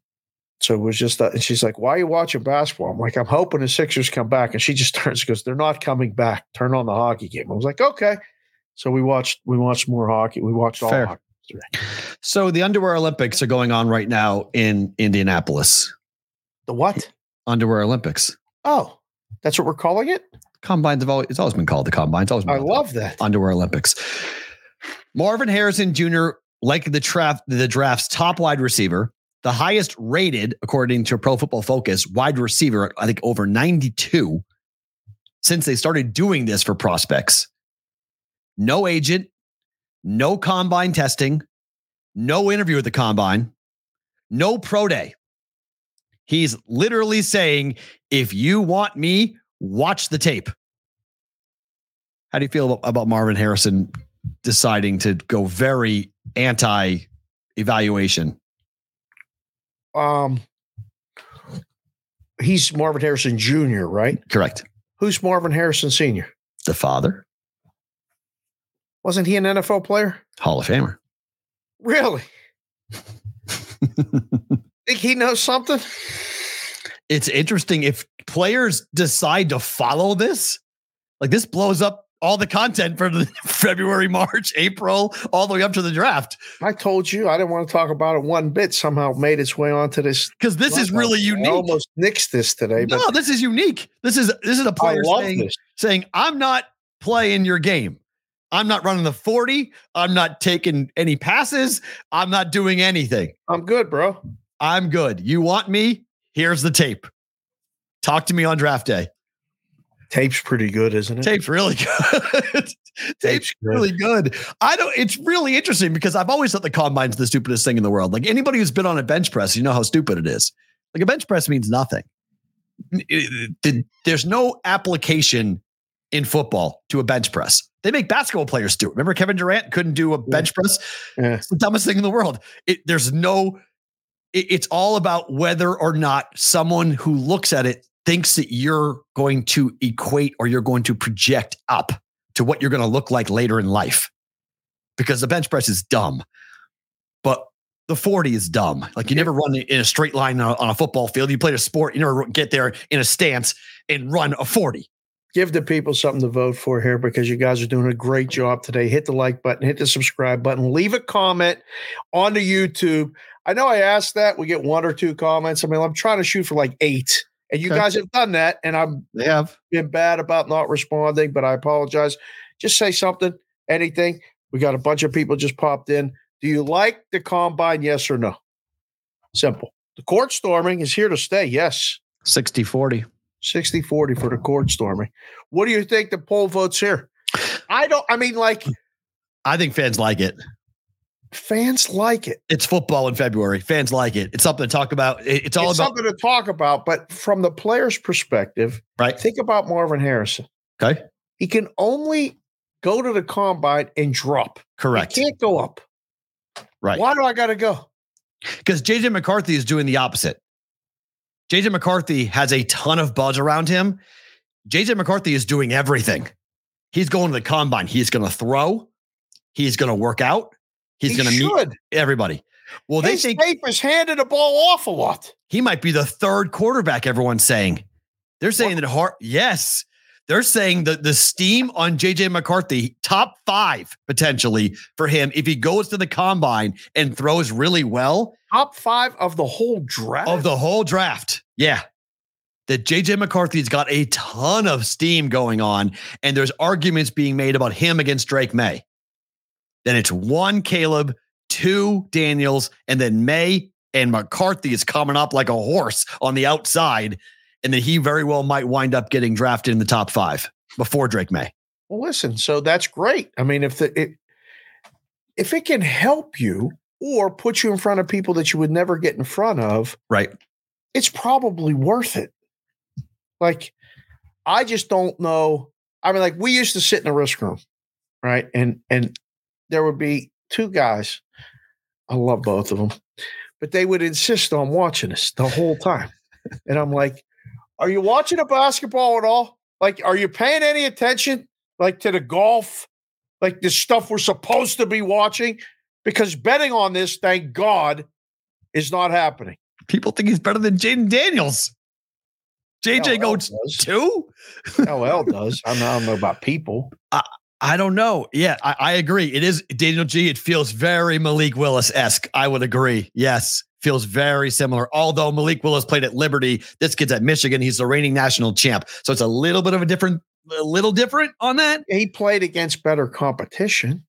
so it was just that, and she's like, "Why are you watching basketball?" I'm like, "I'm hoping the Sixers come back." And she just turns, and goes, "They're not coming back. Turn on the hockey game." I was like, "Okay." So we watched, we watched more hockey. We watched all Fair. hockey. today. So the underwear Olympics are going on right now in Indianapolis. The what? Underwear Olympics. Oh, that's what we're calling it. Combines have always it's always been called the combines. It's always been I love that. underwear Olympics. Marvin Harrison Jr. like the draft the draft's top wide receiver, the highest rated according to Pro Football Focus wide receiver. I think over ninety two since they started doing this for prospects. No agent, no combine testing, no interview at the combine, no pro day. He's literally saying, if you want me, watch the tape. How do you feel about Marvin Harrison deciding to go very anti evaluation? Um, he's Marvin Harrison Jr., right? Correct. Who's Marvin Harrison Sr.? The father, Wasn't he an NFL player? Hall of Famer. Really? Think he knows something? it's interesting if players decide to follow this, like this blows up all the content for the February, March, April, all the way up to the draft. I told you I didn't want to talk about it one bit. Somehow made its way onto this. Because this is really I unique. almost nixed this today, but No, this is unique. This is this is a player saying, this. saying, I'm not playing your game. I'm not running the 40. I'm not taking any passes. I'm not doing anything. I'm good, bro. I'm good. You want me? Here's the tape. Talk to me on draft day. Tape's pretty good, isn't it? Tape's really good. Tape's really good. I don't, it's really interesting because I've always thought the combine's the stupidest thing in the world. Like anybody who's been on a bench press, you know how stupid it is. Like a bench press means nothing. It- it- there's no application in football to a bench press. They make basketball players do it. Remember Kevin Durant couldn't do a bench press? Yeah. It's the dumbest thing in the world. It, there's no, it- it's all about whether or not someone who looks at it thinks that you're going to equate or you're going to project up to what you're going to look like later in life. Because the bench press is dumb, but the 40 is dumb. Like you never run in a straight line on a, on a football field. You played a sport, you never get there in a stance and run a 40. Give the people something to vote for here because you guys are doing a great job today. Hit the like button, hit the subscribe button, leave a comment on the YouTube. I know I asked that. We get one or two comments. I mean, I'm trying to shoot for like eight. And you Okay. guys have done that. And I'm They have. been bad about not responding, but I apologize. Just say something, anything. We got a bunch of people just popped in. Do you like the combine? Yes or no? Simple. The court storming is here to stay. Yes. 60 40. 60 40 for the court storming. What do you think the poll votes here? I don't, I mean, like I think fans like it. Fans like it. It's football in February. Fans like it. It's something to talk about. It's all it's about something to talk about, but from the player's perspective, right. think about Marvin Harrison. Okay. He can only go to the combine and drop. Correct. He can't go up. Right. Why do I got to go? Because JJ McCarthy is doing the opposite. JJ McCarthy has a ton of buzz around him. JJ McCarthy is doing everything. He's going to the combine. He's going to throw. He's going to work out. He's He going to meet everybody. Well, they His think tape is handing the ball off a lot. he might be the third quarterback. Everyone's saying they're saying that hard. Yes, they're saying that the steam on JJ McCarthy top five potentially for him if he goes to the combine and throws really well Top five of the whole draft. of the whole draft. Yeah. That JJ McCarthy's got a ton of steam going on, and there's arguments being made about him against Drake Maye. Then it's one Caleb, two Daniels, and then Maye and McCarthy is coming up like a horse on the outside. And then he very well might wind up getting drafted in the top five before Drake Maye. Well, listen, so that's great. I mean, if the it, if it can help you or put you in front of people that you would never get in front of, Right. it's probably worth it. Like, I just don't know. I mean, like we used to sit in a risk room, right? And and there would be two guys. I love both of them, but they would insist on watching us the whole time. And I'm like, are you watching a basketball at all? Like, are you paying any attention like to the golf, like the stuff we're supposed to be watching? Because betting on this, thank God, is not happening. People think he's better than Jayden Daniels. JJ LL goes does. two? LL does. I, don't know, I don't know about people. I don't know. Yeah, I, I agree. It is Daniel G. It feels very Malik Willis esque. I would agree. Yes, feels very similar. Although Malik Willis played at Liberty, this kid's at Michigan. He's the reigning national champ, so it's a little bit of a different, a little different on that. He played against better competition.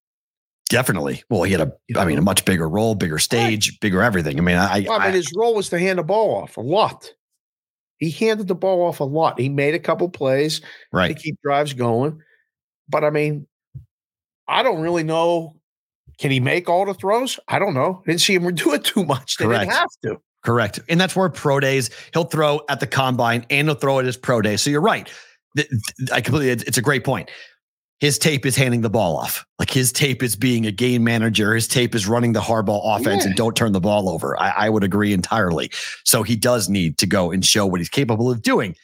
Definitely. Well, he had a, I mean, a much bigger role, bigger stage, bigger everything. I mean, I, Well, I mean, I his role was to hand the ball off a lot. He handed the ball off a lot. He made a couple plays to right. keep drives going. But I mean, I don't really know. Can he make all the throws? I don't know. Didn't see him do it too much. They Correct. didn't have to. Correct. And that's where pro days, he'll throw at the combine and he'll throw at his pro day. So you're right. I completely, it's a great point. His tape is handing the ball off. Like his tape is being a game manager. His tape is running the hardball offense and don't turn the ball over. I, I would agree entirely. So he does need to go and show what he's capable of doing.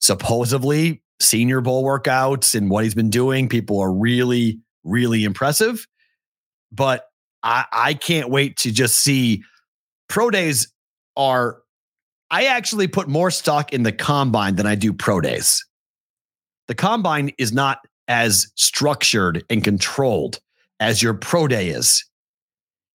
Supposedly, senior bowl workouts and what he's been doing, people are really, really impressive. But I, I can't wait to just see pro days are I actually put more stock in the combine than I do pro days. The combine is not as structured and controlled as your pro day is.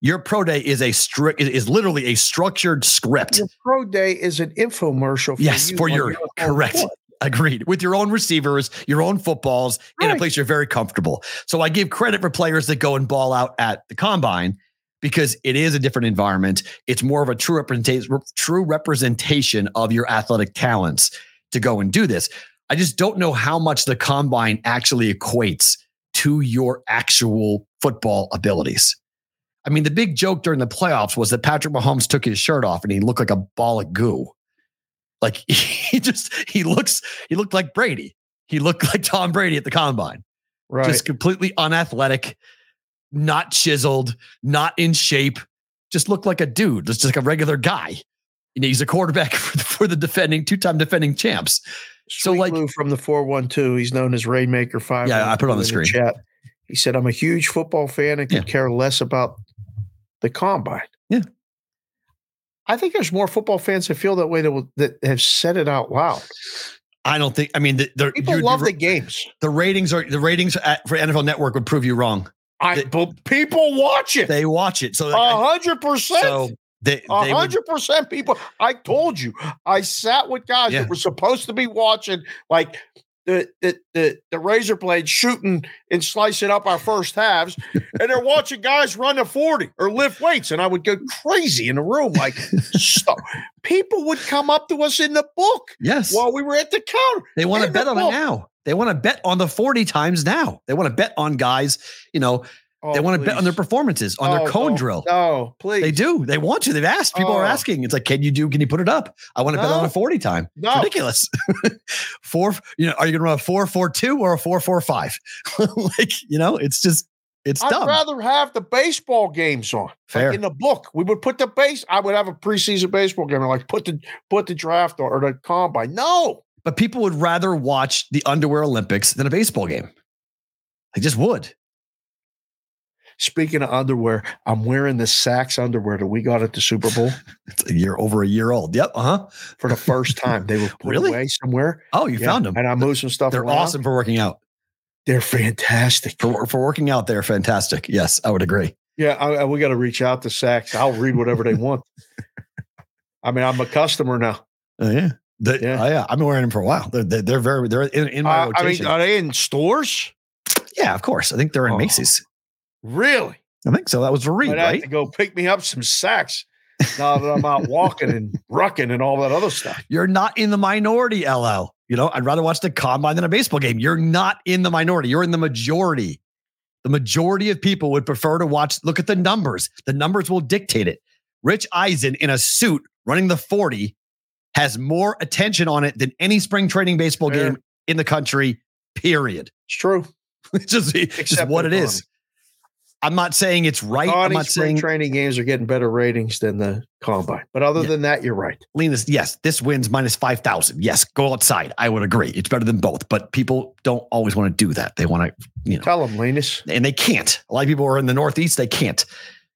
Your pro day is a strict is literally a structured script. Your pro day is an infomercial. For Yes, you for your your correct. Agreed. With your own receivers, your own footballs in a place you're very comfortable. So I give credit for players that go and ball out at the combine because it is a different environment. It's more of a true representation, true representation of your athletic talents to go and do this. I just don't know how much the combine actually equates to your actual football abilities. I mean, the big joke during the playoffs was that Patrick Mahomes took his shirt off and he looked like a ball of goo. Like he just he looks he looked like Brady. He looked like Tom Brady at the combine. Right. Just completely unathletic, not chiseled, not in shape. Just looked like a dude. Just like a regular guy. You know, he's a quarterback for the, for the defending two-time defending champs. so, like- Lou from the 412, he's known as Rainmaker 5. Yeah, I put it on the screen. Chat. He said, I'm a huge football fan and could Yeah. care less about the combine. Yeah. I think there's more football fans that feel that way that, that have said it out loud. I don't think. I mean, the the, People love r- the games. the ratings are the ratings at, for NFL Network would prove you wrong. I, They- but people watch it. They watch it, so A hundred so percent. they A hundred percent people. I told you, I sat with guys Yeah. that were supposed to be watching like the the the, the razor blade shooting and slicing up our first halves, and they're watching guys run a 40 or lift weights. And I would go crazy in the room, like stop. People would come up to us in the book yes. while we were at the counter. They want to the bet on it now. They want to bet on the 40 times now. They want to bet on guys, you know, they Oh, want to bet on their performances, on Oh, their cone no, drill. No, please. They do. They want to. They've asked. People are Oh. asking. It's like, can you do, can you put it up? I want to bet on a 40 time. It's No. ridiculous. four, you know, are you going to run a four, four, two or a four, four, five? like, you know, it's just, it's dumb. I'd dumb. rather have the baseball games on. Fair. Like in the book, we would put the base. I would have a preseason baseball game, and like put the put the draft on or the combine. No, but people would rather watch the underwear Olympics than a baseball game. They just would. Speaking of underwear, I'm wearing the Saxx underwear that we got at the Super Bowl It's a year over a year old. Yep. Uh huh. for the first time. They were put Really? away somewhere. Oh, you Yeah, found them. and I moved some stuff. They're around. awesome for working out. They're fantastic. For, for working out, they're fantastic. Yes, I would agree. Yeah, I, I- we got to reach out to Saxx. I'll read whatever they want. I mean, I'm a customer now. Oh, yeah. Yeah. Oh, yeah. I've been wearing them for a while. They're, they're, they're very, they're in, in my Uh, I mean, are they in stores? yeah, of course. I think they're in Oh. Macy's. Really? I think so. That was Reed, I'd have right? to go pick me up some Saxx now that I'm out walking and rucking and all that other stuff. You're not in the minority, LL. You know, I'd rather watch the combine than a baseball game. You're not in the minority. You're in the majority. The majority of people would prefer to watch. Look at the numbers. The numbers will dictate it. Rich Eisen in a suit running the 40 has more attention on it than any spring training baseball Fair. game in the country, period. It's true. It's just, it's just what it is. I'm not saying it's right. I'm not saying training games are getting better ratings than the combine. But other Yeah. than that, you're right. Lena's, yes, this wins minus 5,000. Yes, go outside. I would agree. It's better than both, but people don't always want to do that. They want to, you know, Tell them, Linus. and they can't. A lot of people are in the Northeast, they can't.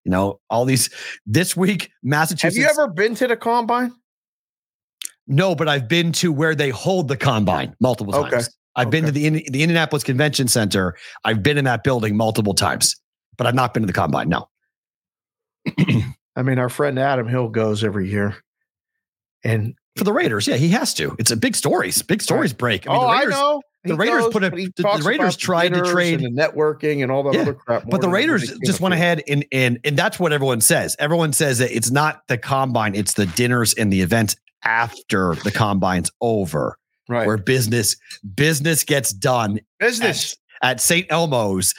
You know, all these this week, Massachusetts. Have you ever been to the combine? No, but I've been to where they hold the combine multiple Okay. times. I've been to the the Indianapolis Convention Center. I've been in that building multiple times, but I've not been to the combine. No. I mean, our friend Adam Hill goes every year. And For the Raiders, yeah, he has to. It's a big stories. Big stories break. I mean, oh, the Raiders, I know. the Raiders put a- the- the Raiders the tried to trade- and the networking and all that Yeah, other crap. But the Raiders just went ahead and and and that's what everyone says. Everyone says that it's not the combine, it's the dinners and the events after the combine's over, Right. where business business gets done Business. at St. Elmo's.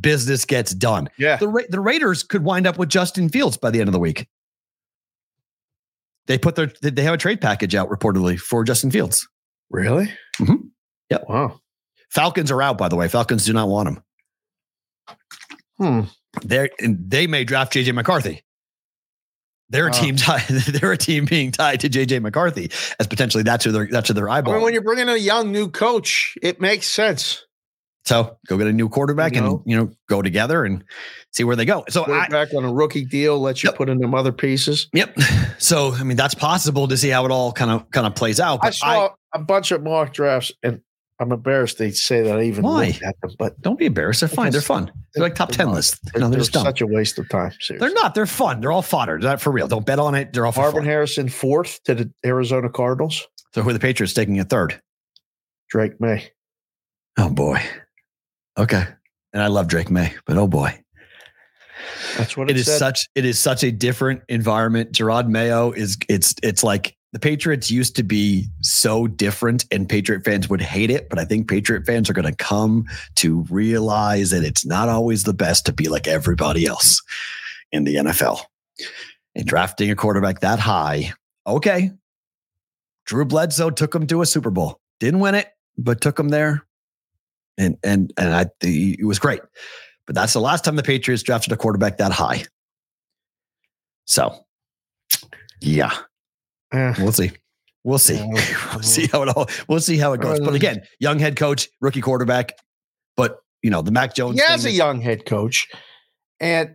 Business gets done. Yeah. The Ra- the Raiders could wind up with Justin Fields by the end of the week. They put their they have a trade package out reportedly for Justin Fields. Really? Mhm. Yep. Wow. Falcons are out by the way. Falcons do not want him. Hmm. They're and they may draft JJ McCarthy. They're a Wow. team tied. They're a team being tied to JJ McCarthy as potentially that's who their that's who their I eyeball. mean, when you're bringing in a young new coach, it makes sense. So go get a new quarterback You know? and you know go together and see where they go. So Put I, back on a rookie deal, let you Yep. put in them other pieces. yep. So I mean that's possible to see how it all kind of kind of plays out. I saw a bunch of mock drafts, and I'm embarrassed they say that I even Why? at them, but don't be embarrassed. They're fine. They're fun. They're like top they're ten not. lists. they're, No, they're they're such a waste of time. Seriously. They're not. They're fun. They're all fodder. They're not for real. Don't bet on it. They're all Marvin fun. Harrison fourth to the Arizona Cardinals. So who are the Patriots taking a third? Drake Maye. Oh boy. Okay. And I love Drake Maye, but oh boy. That's what it, It is said. such it is such a different environment. Jerod Mayo is it's it's like the Patriots used to be so different and Patriot fans would hate it, but I think Patriot fans are going to come to realize that it's not always the best to be like everybody else in the NFL. And drafting a quarterback that high, okay. Drew Bledsoe took him to a Super Bowl. Didn't win it, but took him there. And and and I it was great. But that's the last time the Patriots drafted a quarterback that high. So, yeah, Eh, we'll see. We'll see. We'll see how it all. We'll see how it goes. But again, young head coach, rookie quarterback. But you know the Mac Jones. he has a is- young head coach and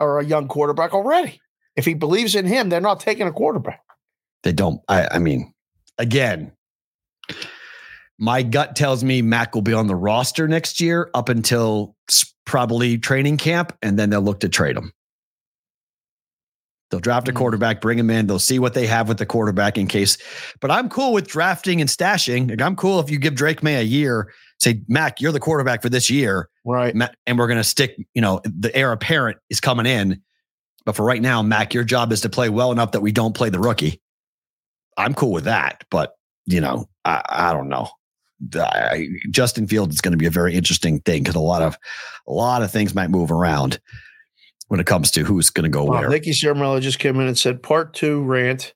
or a young quarterback already. If he believes in him, they're not taking a quarterback. They don't. I. I mean, again, my gut tells me Mac will be on the roster next year up until probably training camp, and then they'll look to trade him. They'll draft a Hmm. quarterback, bring him in. They'll see what they have with the quarterback in case. But I'm cool with drafting and stashing. Like, I'm cool if you give Drake Maye a year. Say, Mac, you're the quarterback for this year, Right. And we're going to stick. You know, the heir apparent is coming in. But for right now, Mac, your job is to play well enough that we don't play the rookie. I'm cool with that, but you know, I, I don't know. I, Justin Fields is going to be a very interesting thing because a lot of a lot of things might move around when it comes to who's going to go Wow, where. Nicky Ciarmella just came in and said, part two rant.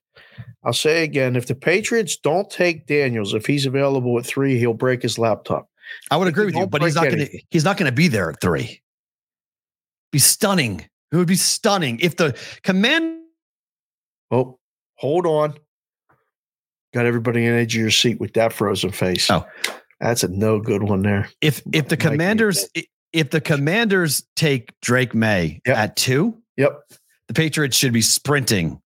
I'll say again, if the Patriots don't take Daniels, if he's available at three, he'll break his laptop. I would If agree with you, but he's not going to. He's not going to be there at three. Be stunning. It would be stunning if the command. Oh, hold on. Got everybody in the edge of your seat with that frozen face. Oh. That's a no good one there. If if the commanders if the commanders take Drake Maye Yep. at two, Yep. the Patriots should be sprinting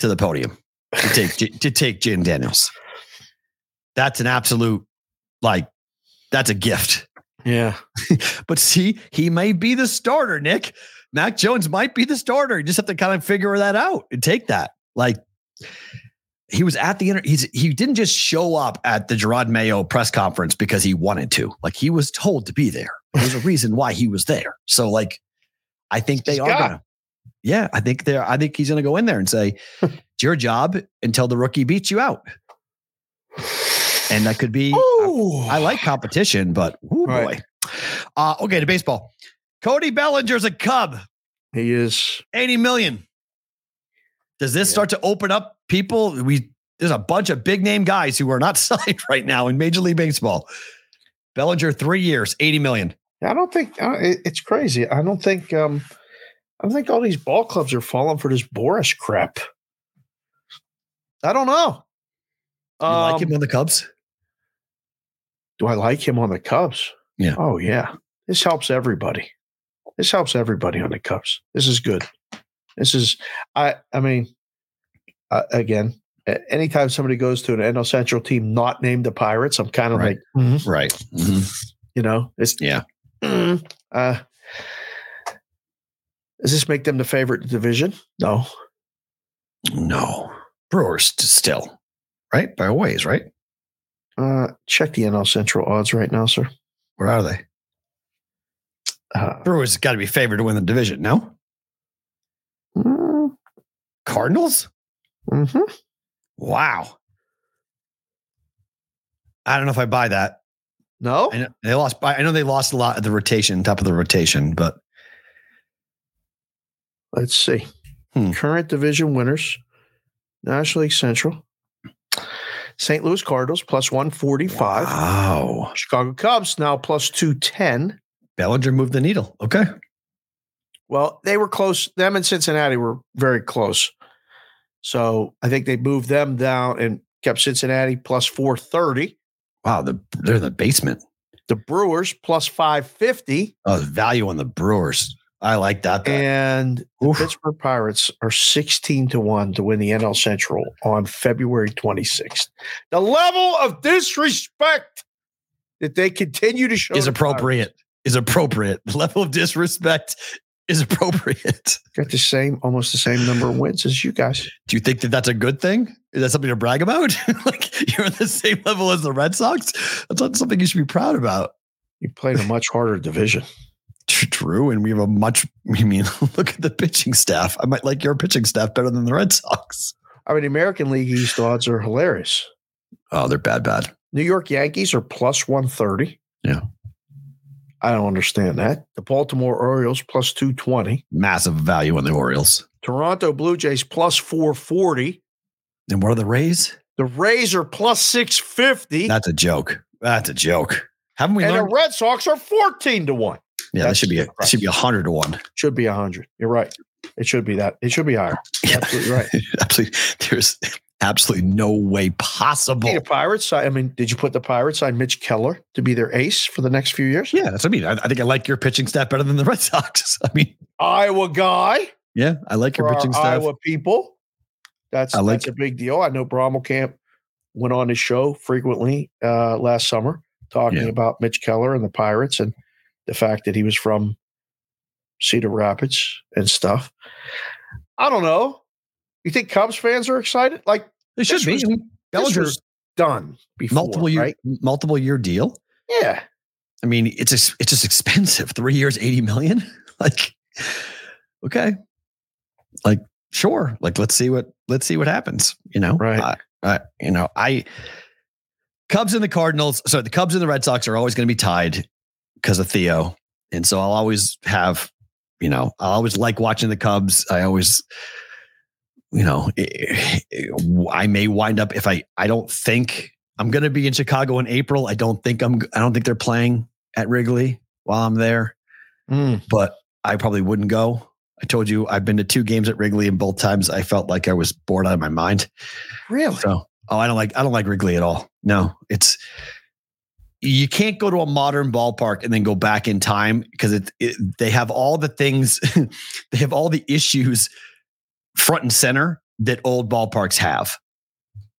to the podium to take to take Jim Daniels. That's an absolute like that's a gift. Yeah. But see, he may be the starter, Nick. Mac Jones might be the starter. You just have to kind of figure that out and take that. Like he was at the inter- he's he didn't just show up at the Jerod Mayo press conference because he wanted to. Like he was told to be there. There's a reason why he was there. So like I think they He's are got- gonna yeah, I think they're I think he's gonna go in there and say, it's your job until the rookie beats you out. And that could be Oh, I like competition, but oh boy. Right. Uh, okay, to baseball. Cody Bellinger's a Cub, he is. 80 million. Does this Yeah. start to open up people? We there's a bunch of big name guys who are not signed right now in Major League Baseball. Bellinger, three years, 80 million. I don't think uh, it, it's crazy. I don't think. um I don't think all these ball clubs are falling for this Boras crap. I don't know. You like Um, him on the Cubs? Do I like him on the Cubs? Yeah. Oh yeah. This helps everybody. This helps everybody on the Cubs. This is good. This is I I mean uh, again, anytime somebody goes to an NL Central team not named the Pirates, I'm kind of Right. like, mhm, Right. Mhm. you know, it's Yeah. mm, uh does this make them the favorite division? No. No. Brewers still, right? By a ways, right? Uh check the NL Central odds right now, sir. Where are they? Uh, Brewers got to be favored to win the division, no? Cardinals? mhm. Wow. I don't know if I buy that. No. I know they lost. I know they lost a lot of the rotation, top of the rotation, but Let's see. Hmm. Current division winners National League Central. St. Louis Cardinals plus 145. wow, Chicago Cubs now plus 210. Bellinger moved the needle. Okay, Well, they were close. Them and Cincinnati were very close. So I think they moved them down and kept Cincinnati plus 430. wow, the, they're in the basement. The Brewers plus 550. Oh, the value on the Brewers. I like that. And the Oof. Pittsburgh Pirates are 16 to 1 to win the NL Central on February 26th. The level of disrespect that they continue to show is the appropriate. Is appropriate. The level of disrespect is appropriate. Got the same, almost the same number of wins as you guys. Do you think that that's a good thing? Is that something to brag about? like you're on the same level as the Red Sox? That's not something you should be proud about. You played a much harder division. True, and we have a much. I mean, look at the pitching staff. I might like your pitching staff better than the Red Sox. I mean, American League East odds are hilarious. Oh, they're bad, bad. New York Yankees are plus 130. Yeah. I don't understand that. The Baltimore Orioles plus 220. Massive value on the Orioles. Toronto Blue Jays plus 440. And what are the Rays? The Rays are plus 650. That's a joke. That's a joke. Haven't we and learned? the Red Sox are 14 to 1. yeah, that should be a, it should be a hundred to one. Should be 100. You're right. It should be that. It should be higher. Yeah. Absolutely right. absolutely. There's absolutely no way possible. The Pirates side. I mean, did you put the Pirates on Mitch Keller to be their ace for the next few years? Yeah, that's what I mean. I, I think I like your pitching staff better than the Red Sox. I mean, Iowa guy yeah, I like your pitching staff. Iowa people. That's I like that's a big deal. I know Brommelkamp went on his show frequently uh, last summer talking Yeah. about Mitch Keller and the Pirates and the fact that he was from Cedar Rapids and stuff. I don't know. You think Cubs fans are excited? Like They should be. was- Bellinger, was done before, multiple year, right? multiple year deal. Yeah. I mean, it's just, it's just expensive. Three years, eighty million. like, okay, like sure. Like, let's see what let's see what happens. You know, Right. I, I, you know, I Cubs and the Cardinals. So the Cubs and the Red Sox are always going to be tied because of Theo, and so I'll always have, you know, I always like watching the Cubs. I always. You know, eh, I may wind up if I. I don't think I'm going to be in Chicago in April. I don't think I'm. I don't think they're playing at Wrigley while I'm there, Mm. but I probably wouldn't go. I told you I've been to two games at Wrigley, and both times I felt like I was bored out of my mind. Really? So, oh, I don't like. I don't like Wrigley at all. No, it's you can't go to a modern ballpark and then go back in time because it, it they have all the things, they have all the issues front and center that old ballparks have.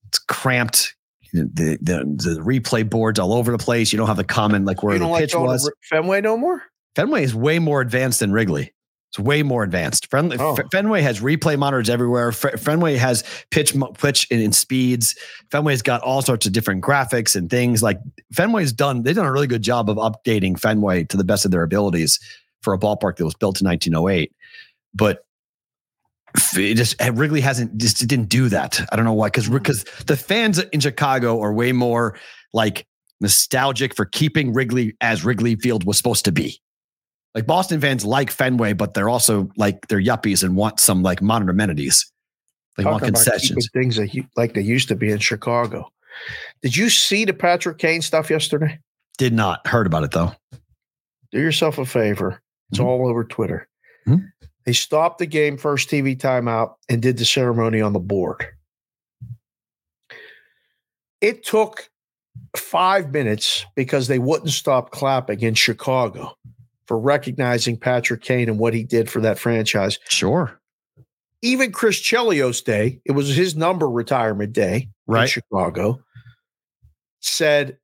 It's cramped. The, the the replay boards all over the place. You don't have the common like where you the like pitch was. Fenway no more? Fenway is way more advanced than Wrigley. It's way more advanced. Fenway, Oh. Fenway has replay monitors everywhere. Fe- Fenway has pitch pitch in, in speeds. Fenway's got all sorts of different graphics and things. Like Fenway's done, they've done a really good job of updating Fenway to the best of their abilities for a ballpark that was built in 1908. But it just Wrigley hasn't just didn't do that. I don't know why because because the fans in Chicago are way more like nostalgic for keeping Wrigley as Wrigley Field was supposed to be. Like Boston fans like Fenway, but they're also like they're yuppies and want some like modern amenities. They want Talking concessions. things that you, like they used to be in Chicago. Did you see the Patrick Kane stuff yesterday? Did not heard about it though. Do yourself a favor. It's Mhm. all over Twitter. Mhm. They stopped the game first TV timeout and did the ceremony on the board. It took five minutes because they wouldn't stop clapping in Chicago for recognizing Patrick Kane and what he did for that franchise. Sure. Even Chris Chelios Day, it was his number retirement day in Chicago, said,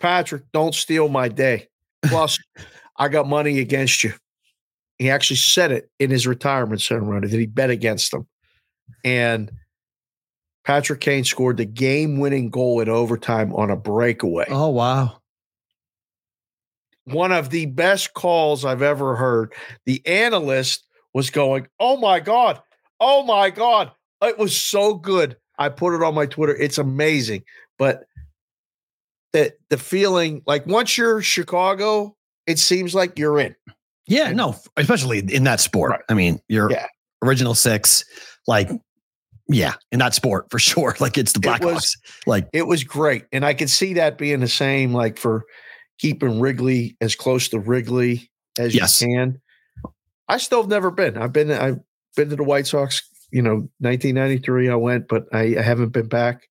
Patrick, don't steal my day. Plus, I got money against you. He actually said it in his retirement ceremony that he bet against them. And Patrick Kane scored the game winning goal in overtime on a breakaway. Oh wow. One of the best calls I've ever heard. The analyst was going, Oh my God. Oh my God. It was so good. I put it on my Twitter. It's amazing. But that the feeling like once you're Chicago, it seems like you're in. Yeah, no, especially in that sport. Right. I mean, your Yeah. original six, like, yeah, in that sport for sure. Like it's the Blackhawks. like, It was great. And I could see that being the same, like for keeping Wrigley as close to Wrigley as Yes. you can. I still have never been. I've been I've been to the White Sox, you know, 1993 I went, but I, I haven't been back.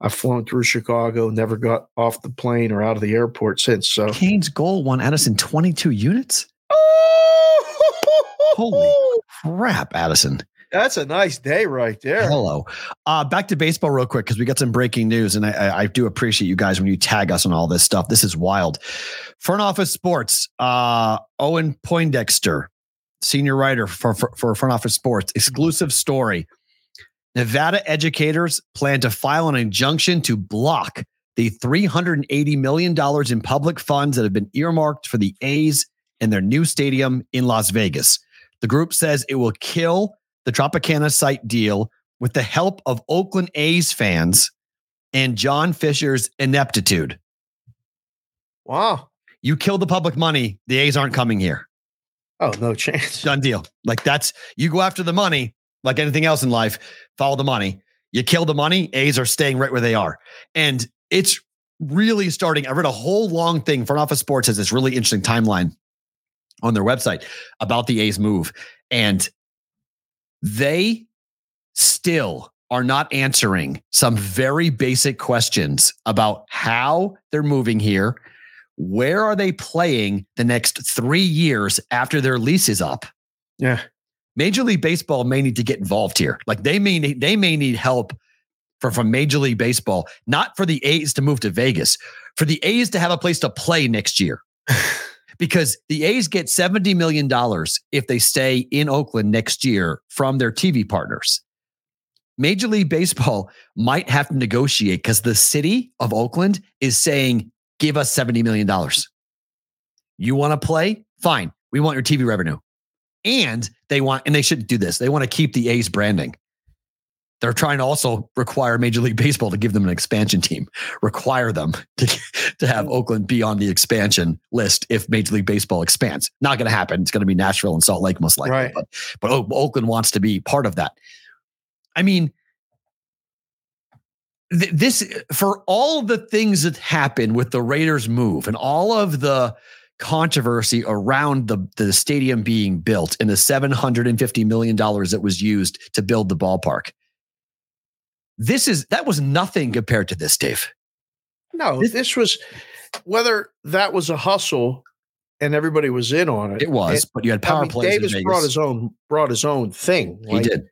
I've flown through Chicago, never got off the plane or out of the airport since. So Kane's goal won Addison 22 units. Holy Crap, Addison. that's a nice day right there. Hello. Uh, back to baseball real quick because we got some breaking news, and I, I, I do appreciate you guys when you tag us on all this stuff. This is wild. Front office sports. Uh, Owen Poindexter senior writer for, for, for Front Office Sports, exclusive story. Nevada educators plan to file an injunction to block the $380 million in public funds that have been earmarked for the A's and their new stadium in Las Vegas. The group says it will kill the Tropicana site deal with the help of Oakland A's fans and John Fisher's ineptitude. Wow. You kill the public money, the A's aren't coming here. Oh, no chance. Done deal. Like that's you go after the money, like anything else in life, follow the money. You kill the money, A's are staying right where they are. And it's really starting. I read a whole long thing. Front Office Sports has this really interesting timeline on their website about the A's move. And they still are not answering some very basic questions about how they're moving here. Where are they playing the next three years after their lease is up? Yeah. Major League Baseball may need to get involved here. Like they may need, they may need help for, from Major League Baseball, not for the A's to move to Vegas, for the A's to have a place to play next year. because the A's get $70 million if they stay in Oakland next year from their TV partners. Major League Baseball might have to negotiate because the city of Oakland is saying, give us $70 million. You want to play? Fine. We want your TV revenue. And they want, and they should do this, they want to keep the A's branding. They're trying to also require Major League Baseball to give them an expansion team, require them to, to have mm. Oakland be on the expansion list if Major League Baseball expands. Not going to happen. It's going to be Nashville and Salt Lake most likely. Right. But, but Oakland wants to be part of that. I mean, th- this for all the things that happened with the Raiders move and all of the controversy around the, the stadium being built and the $750 million that was used to build the ballpark. This is that was nothing compared to this, Dave. No, this, this was whether that was a hustle and everybody was in on it. It was, And, but you had power I mean, plays. Davis brought his own brought his own thing. He did.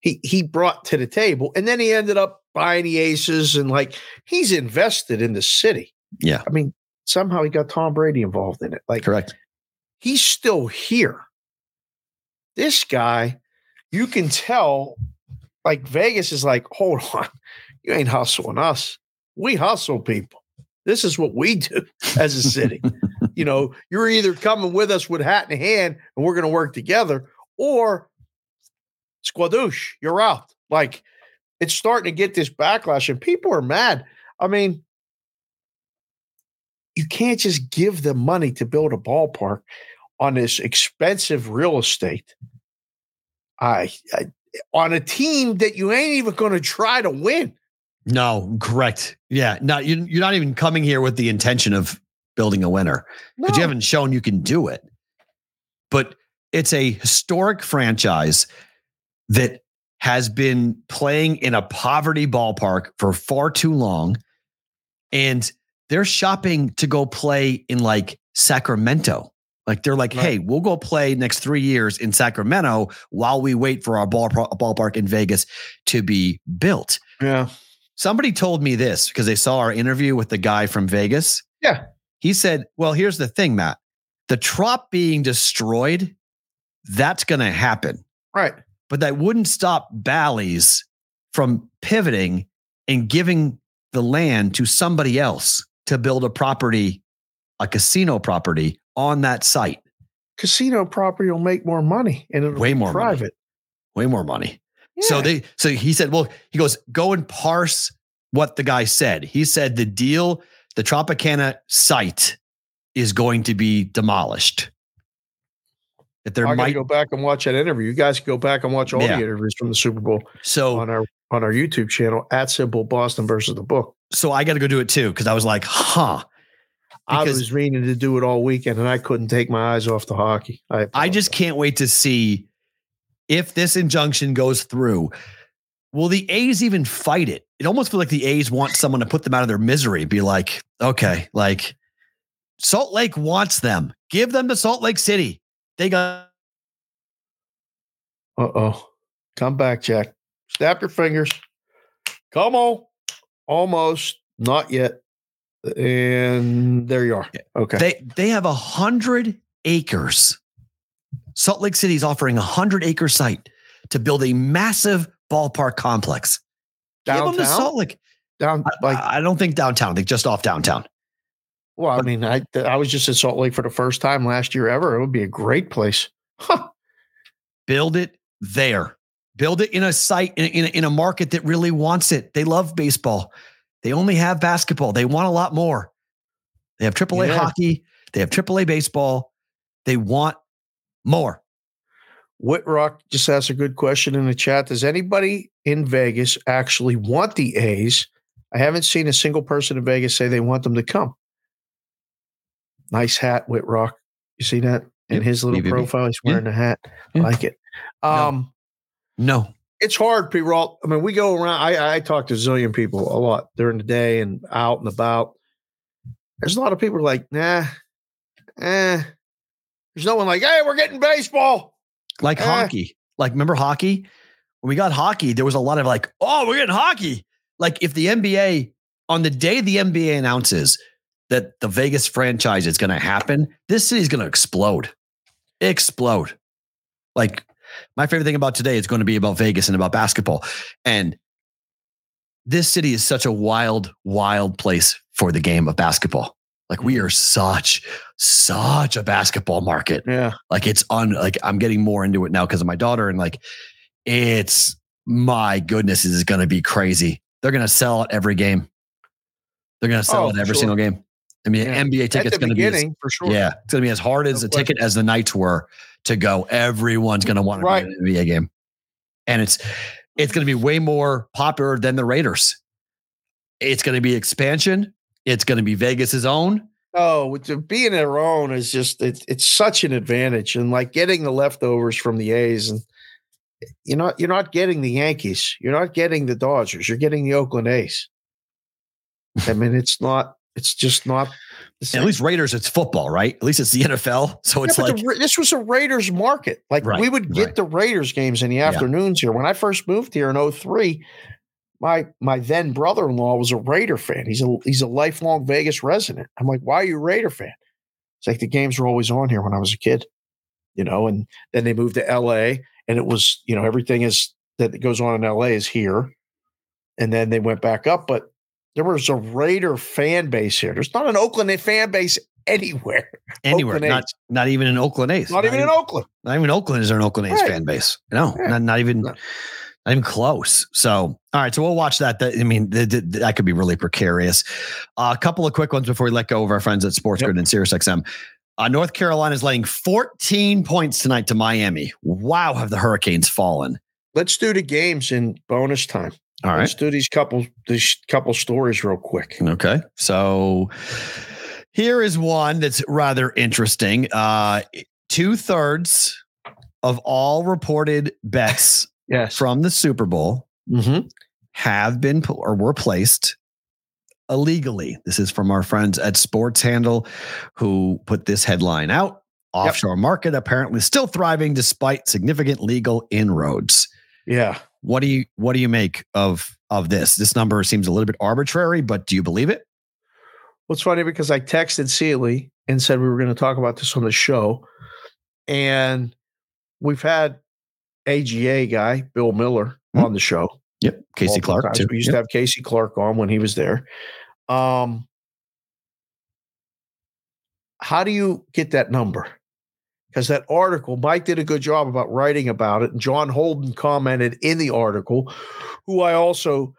He he brought to the table, and then he ended up buying the aces and like he's invested in the city. Yeah. I mean, somehow he got Tom Brady involved in it. Like Correct. he's still here. This guy, you can tell, like Vegas is like, hold on, you ain't hustling us. We hustle people. This is what we do as a city. you know, you're either coming with us with hat in hand and we're going to work together, or squadoosh, you're out. Like it's starting to get this backlash, and people are mad. I mean, you can't just give them money to build a ballpark on this expensive real estate. I, I on a team that you ain't even going to try to win. No, correct. Yeah. No, you, you're not even coming here with the intention of building a winner because you haven't shown you can do it. But it's a historic franchise that has been playing in a poverty ballpark for far too long. And they're shopping to go play in like Sacramento. Like they're like, Right. hey, we'll go play next three years in Sacramento while we wait for our ball, ballpark in Vegas to be built. Yeah. Somebody told me this because they saw our interview with the guy from Vegas. Yeah. He said, Well, here's the thing, Matt. The trop being destroyed, that's going to happen. Right. But that wouldn't stop Bally's from pivoting and giving the land to somebody else to build a property, a casino property on that site. Casino property will make more money and it'll Way be more money. private. Way more money. So they so he said, well, he goes, go and parse what the guy said. He said the deal, the Tropicana site is going to be demolished. That there I might go back and watch that interview. You guys can go back and watch all Yeah. the interviews from the Super Bowl so on our on our YouTube channel at Simple Boston versus the book. so I got to go do it too because I was like, huh. I was meaning to do it all weekend and I couldn't take my eyes off the hockey. I, I just can't wait to see if this injunction goes through. Will the A's even fight it? It almost feels like the A's want someone to put them out of their misery. Be like, okay, like Salt Lake wants them. Give them to Salt Lake City. They got Uh oh. Come back, Jack. Snap your fingers. Come on. Almost. Not yet. And there you are. Okay. they they have a hundred acres Salt Lake City is offering a hundred acre site to build a massive ballpark complex. Give them to Downtown? Salt Lake. Down like I I don't think downtown. I think just off downtown. well, I mean, I I was just in Salt Lake for the first time last year ever. It would be a great place. Huh. Build it there. Build it in a site in, in, in a market that really wants it. They love baseball. They only have basketball. They want a lot more. They have AAA Yeah. hockey. They have AAA baseball. They want more. Whitrock just asked a good question in the chat. Does anybody in Vegas actually want the A's? I haven't seen a single person in Vegas say they want them to come. Nice hat, Whitrock. You see that in his little profile? He's wearing a hat. Yeah. Like it. No. Um, No. It's hard, P. Roll. I mean, we go around. I, I talk to a zillion people a lot during the day and out and about. There's a lot of people like, nah, eh. There's no one like, hey, we're getting baseball. Like Eh. hockey. Like, remember hockey? When we got hockey, there was a lot of like, oh, we're getting hockey. Like, if the NBA, on the day the NBA announces that the Vegas franchise is going to happen, this city's going to explode. Explode. Like, my favorite thing about today is going to be about Vegas and about basketball. And this city is such a wild, wild place for the game of basketball. Like, we are such, such a basketball market. Yeah. Like it's on like I'm getting more into it now because of my daughter and like it's my goodness, this is gonna be crazy. They're gonna sell out every game. They're gonna sell Oh, out every sure. single game. I mean, Yeah. NBA tickets gonna be as, for sure. yeah, it's gonna be as hard as No a ticket as the nights were to go. Everyone's gonna want to Right. be at an NBA game, and it's it's gonna be way more popular than the Raiders. It's gonna be expansion. It's gonna be Vegas's own. Oh, being their own is just it's it's such an advantage, and like getting the leftovers from the A's, and you're not you're not getting the Yankees, you're not getting the Dodgers, you're getting the Oakland A's. I mean, it's not. It's just not. At least Raiders, it's football, right? At least it's the NFL. So it's but like the this was a Raiders market. Like Right, we would get right. the Raiders games in the afternoons here. When I first moved here in 03, my my then brother-in-law was a Raider fan. He's a he's a lifelong Vegas resident. I'm like, why are you a Raider fan? It's like the games were always on here when I was a kid, you know. And then they moved to LA, and it was you know everything is that goes on in LA is here, and then they went back up, but. There was a Raider fan base here. There's not an Oakland fan base anywhere. anywhere, Oakland not A's. not even in Oakland A's. Not even in Oakland. not even Oakland is there an Oakland A's Right. fan base. No, Yeah. not, not even No. not even close. So, all right, so we'll watch that. That- I mean, th- th- that could be really precarious. Uh, a couple of quick ones before we let go of our friends at Sports Yep. Grid and SiriusXM. Uh, North Carolina is laying 14 points tonight to Miami. Wow, have the Hurricanes fallen? Let's do the games in bonus time. All right. Let's do these couple these couple stories real quick. Okay. So here is one that's rather interesting. Uh, Two thirds of all reported bets Yes. from the Super Bowl Mm-hmm. have been or were placed illegally. This is from our friends at Sports Handle who put this headline out. Offshore market apparently still thriving despite significant legal inroads. Yeah. What do you what do you make of of this? This number seems a little bit arbitrary, but do you believe it? Well, it's funny because I texted Sealy and said we were going to talk about this on the show. And we've had AGA guy, Bill Miller, Hmm. on the show. Yep. Casey Clark. times. Too. We used Yep. to have Casey Clark on when he was there. Um, how do you get that number? Because that article, Mike did a good job about writing about it, and John Holden commented in the article, who I also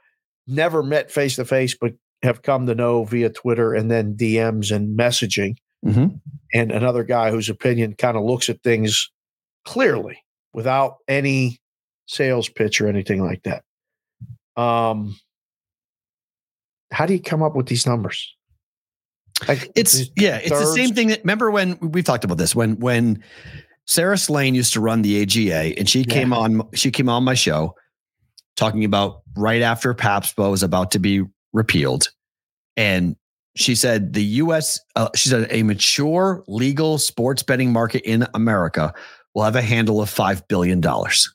never met face to face, but have come to know via Twitter and then DMs and messaging, Mhm. and another guy whose opinion kind of looks at things clearly without any sales pitch or anything like that. Um, how do you come up with these numbers? Like It's yeah, it's the same thing that remember when we've talked about this when when Sara Slane used to run the AGA and she came on she came on my show talking about right after PASPA was about to be repealed and she said the US uh, she said a mature legal sports betting market in America will have a handle of 5 billion dollars.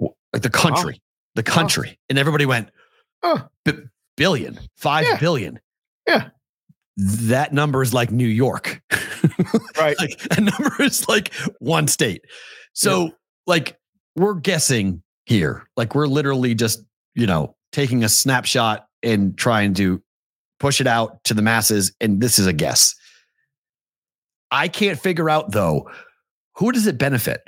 Like the country, the country. And everybody went Huh. "B- billion, five Yeah. billion. Yeah. that number is like New York. Right. like a number is like one state. So like we're guessing here. Like we're literally just, you know, taking a snapshot and trying to push it out to the masses. And this is a guess. I can't figure out though, who does it benefit?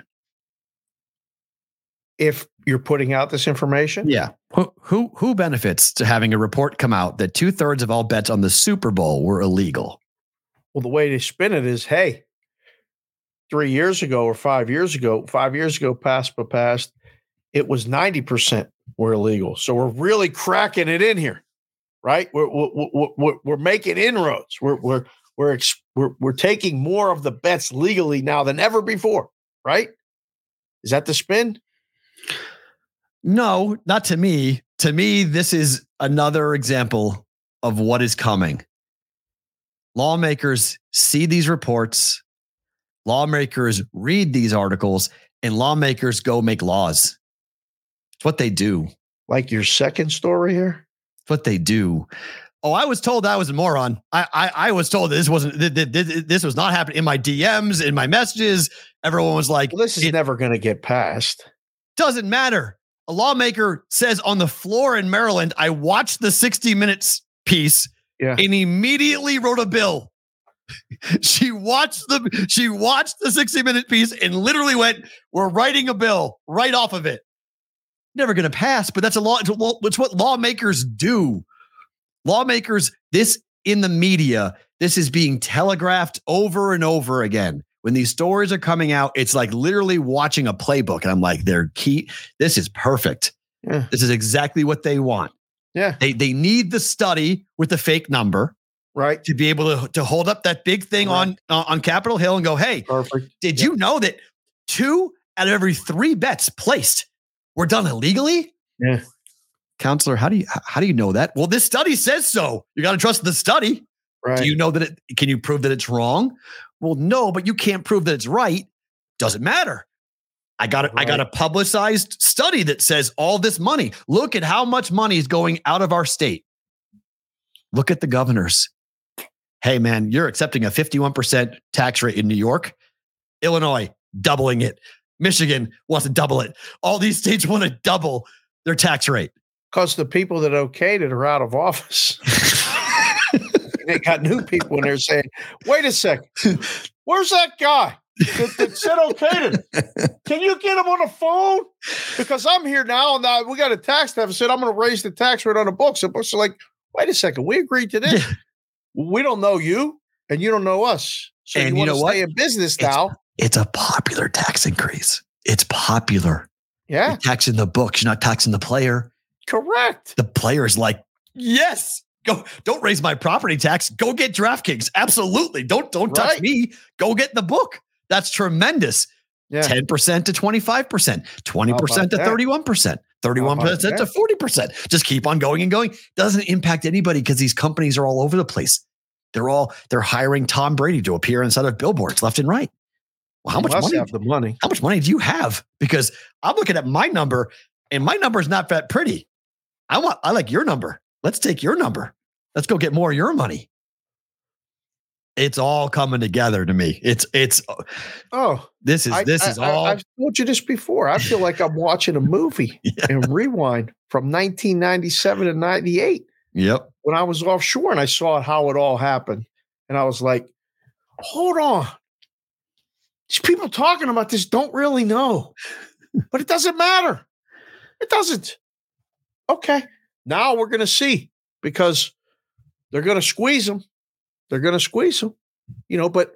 If you're putting out this information, Yeah. Who who who benefits to having a report come out that two thirds of all bets on the Super Bowl were illegal? well, the way they spin it is, hey, three years ago or five years ago, five years ago, past but past, it was 90% were illegal. So we're really cracking it in here, right? We're, we're, we're, we're making inroads. We're, we're, we're, ex- we're, we're taking more of the bets legally now than ever before, right? Is that the spin? No, not to me. To me, this is another example of what is coming. Lawmakers see these reports, lawmakers read these articles, and lawmakers go make laws. It's what they do. Like your second story here? It's what they do. Oh, I was told I was a moron. I I, I was told this wasn't th- th- th- this was not happening in my DMs, in my messages. Everyone was like, Well, this is never going to get passed. doesn't matter. A lawmaker says on the floor in Maryland, I watched the 60 minutes piece Yeah. and immediately wrote a bill. she watched the she watched the 60 minute piece and literally went, We're writing a bill right off of it. Never gonna pass, but that's a law. It's, what- it's what lawmakers do. Lawmakers, this in the media, this is being telegraphed over and over again. When these stories are coming out, it's like literally watching a playbook. And I'm like, they're key. This is perfect. Yeah. This is exactly what they want. Yeah. They they need the study with the fake number Right. to be able to, to hold up that big thing on uh, on Capitol Hill and go, hey, Perfect. did you know that two out of every three bets placed were done illegally? Yeah. Counselor, how do you how do you know that? Well, this study says so. You got to trust the study. Right. Do you know that it can you prove that it's wrong? Well, no, but you can't prove that it's right. Doesn't matter. I got a, I got a publicized study that says all this money. Look at how much money is going out of our state. Look at the governors. Hey man, you're accepting a 51% tax rate in New York. Illinois doubling it. Michigan wants to double it. All these states want to double their tax rate. Because the people that okayed it are out of office. they got new people in there saying, wait a second, where's that guy that, that said okayed it? Can you get him on the phone? Because I'm here now and now we got a tax deficit. I'm going to raise the tax rate on the books. The books are like, wait a second, we agreed to this. We don't know you and you don't know us. So And you you know what? in business It's- now. It's a popular tax increase. It's popular. Yeah, You're taxing the books, you're not taxing the player. correct. The player is like, yes, go, don't raise my property tax. Go get DraftKings. Absolutely. Don't don't touch me. Go get the book. That's tremendous. Yeah. 10% to 25%, 20% to that? 31%, 31% to 40%. Just keep on going and going. Doesn't impact anybody because these companies are all over the place. They're all they're hiring Tom Brady to appear inside of billboards left and right. Well, how much money? have the money? how much money do you have? Because I'm looking at my number and my number is not that pretty. I want, I like your number. Let's take your number. Let's go get more of your money. It's all coming together to me. It's, it's, uh, Oh, this is, I- this I- is I- all. I've told you this before. I feel like I'm watching a movie Yeah. and rewind from 1997 to 98 yep. when I was offshore and I saw how it all happened. And I was like, hold on. These people talking about this don't really know, but it doesn't matter. It doesn't. Okay. Now we're going to see because they're going to squeeze them. They're going to squeeze them, you know, but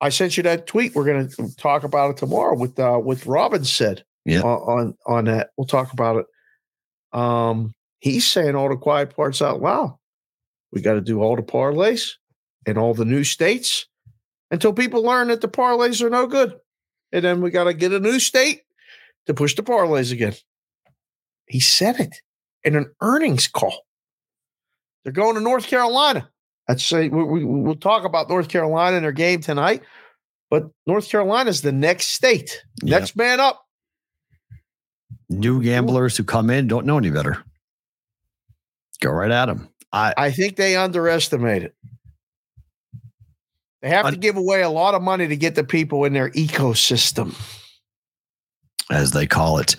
I sent you that tweet. We're going to talk about it tomorrow with uh with Robin said Yeah. on, on on that. We'll talk about it. Um, he's saying all the quiet parts out loud. We got to do all the parlays in all the new states until people learn that the parlays are no good, and then we got to get a new state to push the parlays again. He said it in an earnings call. They're going to North Carolina. I'd say we, we, we'll talk about North Carolina and their game tonight, but North Carolina is the next state. Yep. Next man up. New gamblers who come in don't know any better. Go right at them. I I think they underestimate it. They have Un- to give away a lot of money to get the people in their ecosystem. as they call it.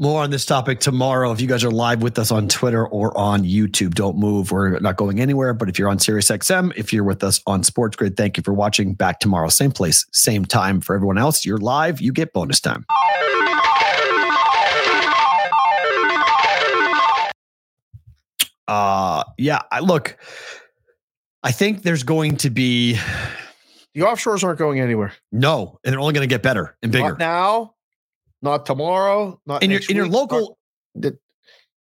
More on this topic tomorrow. If you guys are live with us on Twitter or on YouTube, don't move. We're not going anywhere. But if you're on SiriusXM, if you're with us on Sports Grid, thank you for watching. Back tomorrow, same place, same time. For everyone else, you're live. You get bonus time. Uh yeah, I look. I think there's going to be The offshores aren't going anywhere. no, and they're only going to get better and bigger. Not now, not tomorrow, not in your in your local not-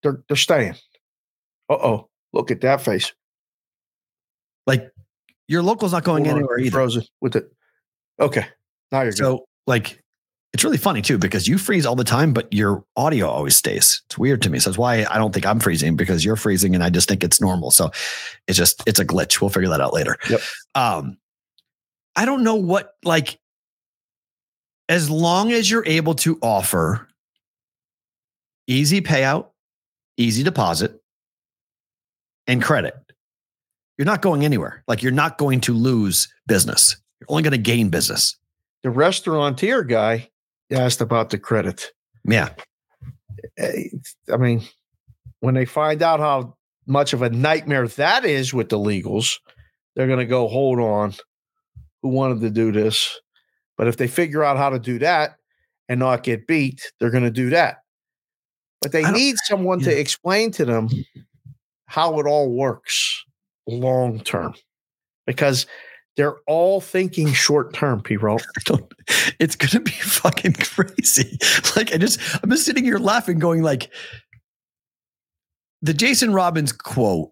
they're, they're staying. Uh oh, look at that face. like your local's not going Hold anywhere you either. Frozen with it. Okay, now you're good. So like it's really funny too because you freeze all the time, but your audio always stays. It's weird to me. So that's why I don't think I'm freezing because you're freezing and I just think it's normal. So it's just it's a glitch. We'll figure that out later. Yep. Um I don't know what like as long as you're able to offer easy payout, easy deposit, and credit, you're not going anywhere. Like you're not going to lose business. You're only going to gain business. the restaurateur guy asked about the credit. Yeah. Eh, I mean, when they find out how much of a nightmare that is with the legals, they're going to go, hold on, who wanted to do this? But if they figure out how to do that and not get beat, they're going to do that. But they need someone to explain to them how it all works long term because they're all thinking short term, P. Roll. It's gonna be fucking crazy. Like I just I'm just sitting here laughing, going like the Jason Robins quote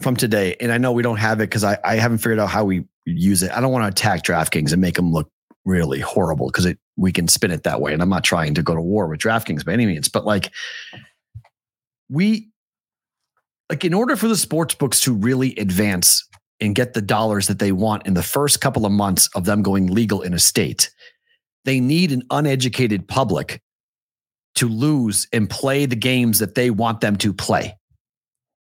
from today, and I know we don't have it because I, I haven't figured out how we use it. I don't want to attack DraftKings and make them look really horrible because it we can spin it that way. And I'm not trying to go to war with DraftKings by any means, but like we like in order for the sports books to really advance and get the dollars that they want in the first couple of months of them going legal in a state, they need an uneducated public to lose and play the games that they want them to play,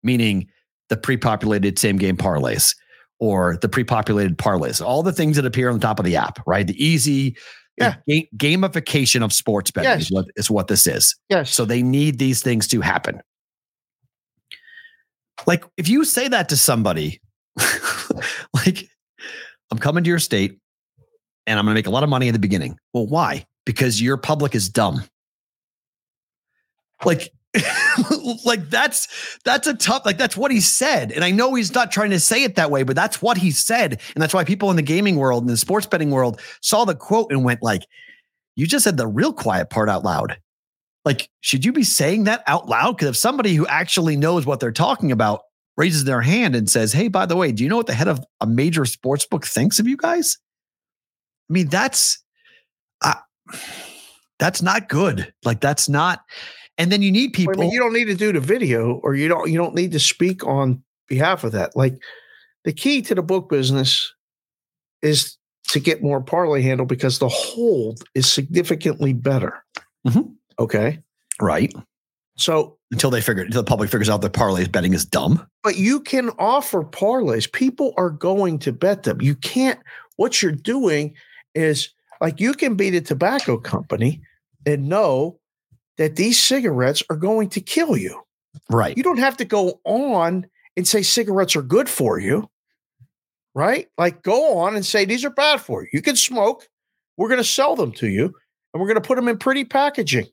meaning the pre populated same game parlays or the pre populated parlays, all the things that appear on the top of the app, right? The easy Yeah. the ga- gamification of sports betting Yes. is, what, is what this is. Yes. So they need these things to happen. Like if you say that to somebody, like I'm coming to your state and I'm going to make a lot of money at the beginning. Well, why? Because your public is dumb. Like like that's that's a tough like that's what he said. And i know he's not trying to say it that way but that's what he said. And that's why people in the gaming world and the sports betting world saw the quote and went like you just said the real quiet part out loud. Like should you be saying that out loud? Because if somebody who actually knows what they're talking about raises their hand and says hey by the way do you know what the head of a major sports book thinks of you guys? I mean that's uh, that's not good. Like that's not and then you need I people mean, you don't need to do the video, or you don't you don't need to speak on behalf of that. Like the key to the book business is to get more parlay handle because the hold is significantly better. Mhm. Okay, right so until they figure until the public figures out that parlays betting is dumb but you can offer parlays. People are going to bet them. You can't. What you're doing is like you can be the tobacco company and know that these cigarettes are going to kill you. right you don't have to go on and say cigarettes are good for you, right? Like go on and say these are bad for you. You can smoke. We're going to sell them to you and we're going to put them in pretty packaging.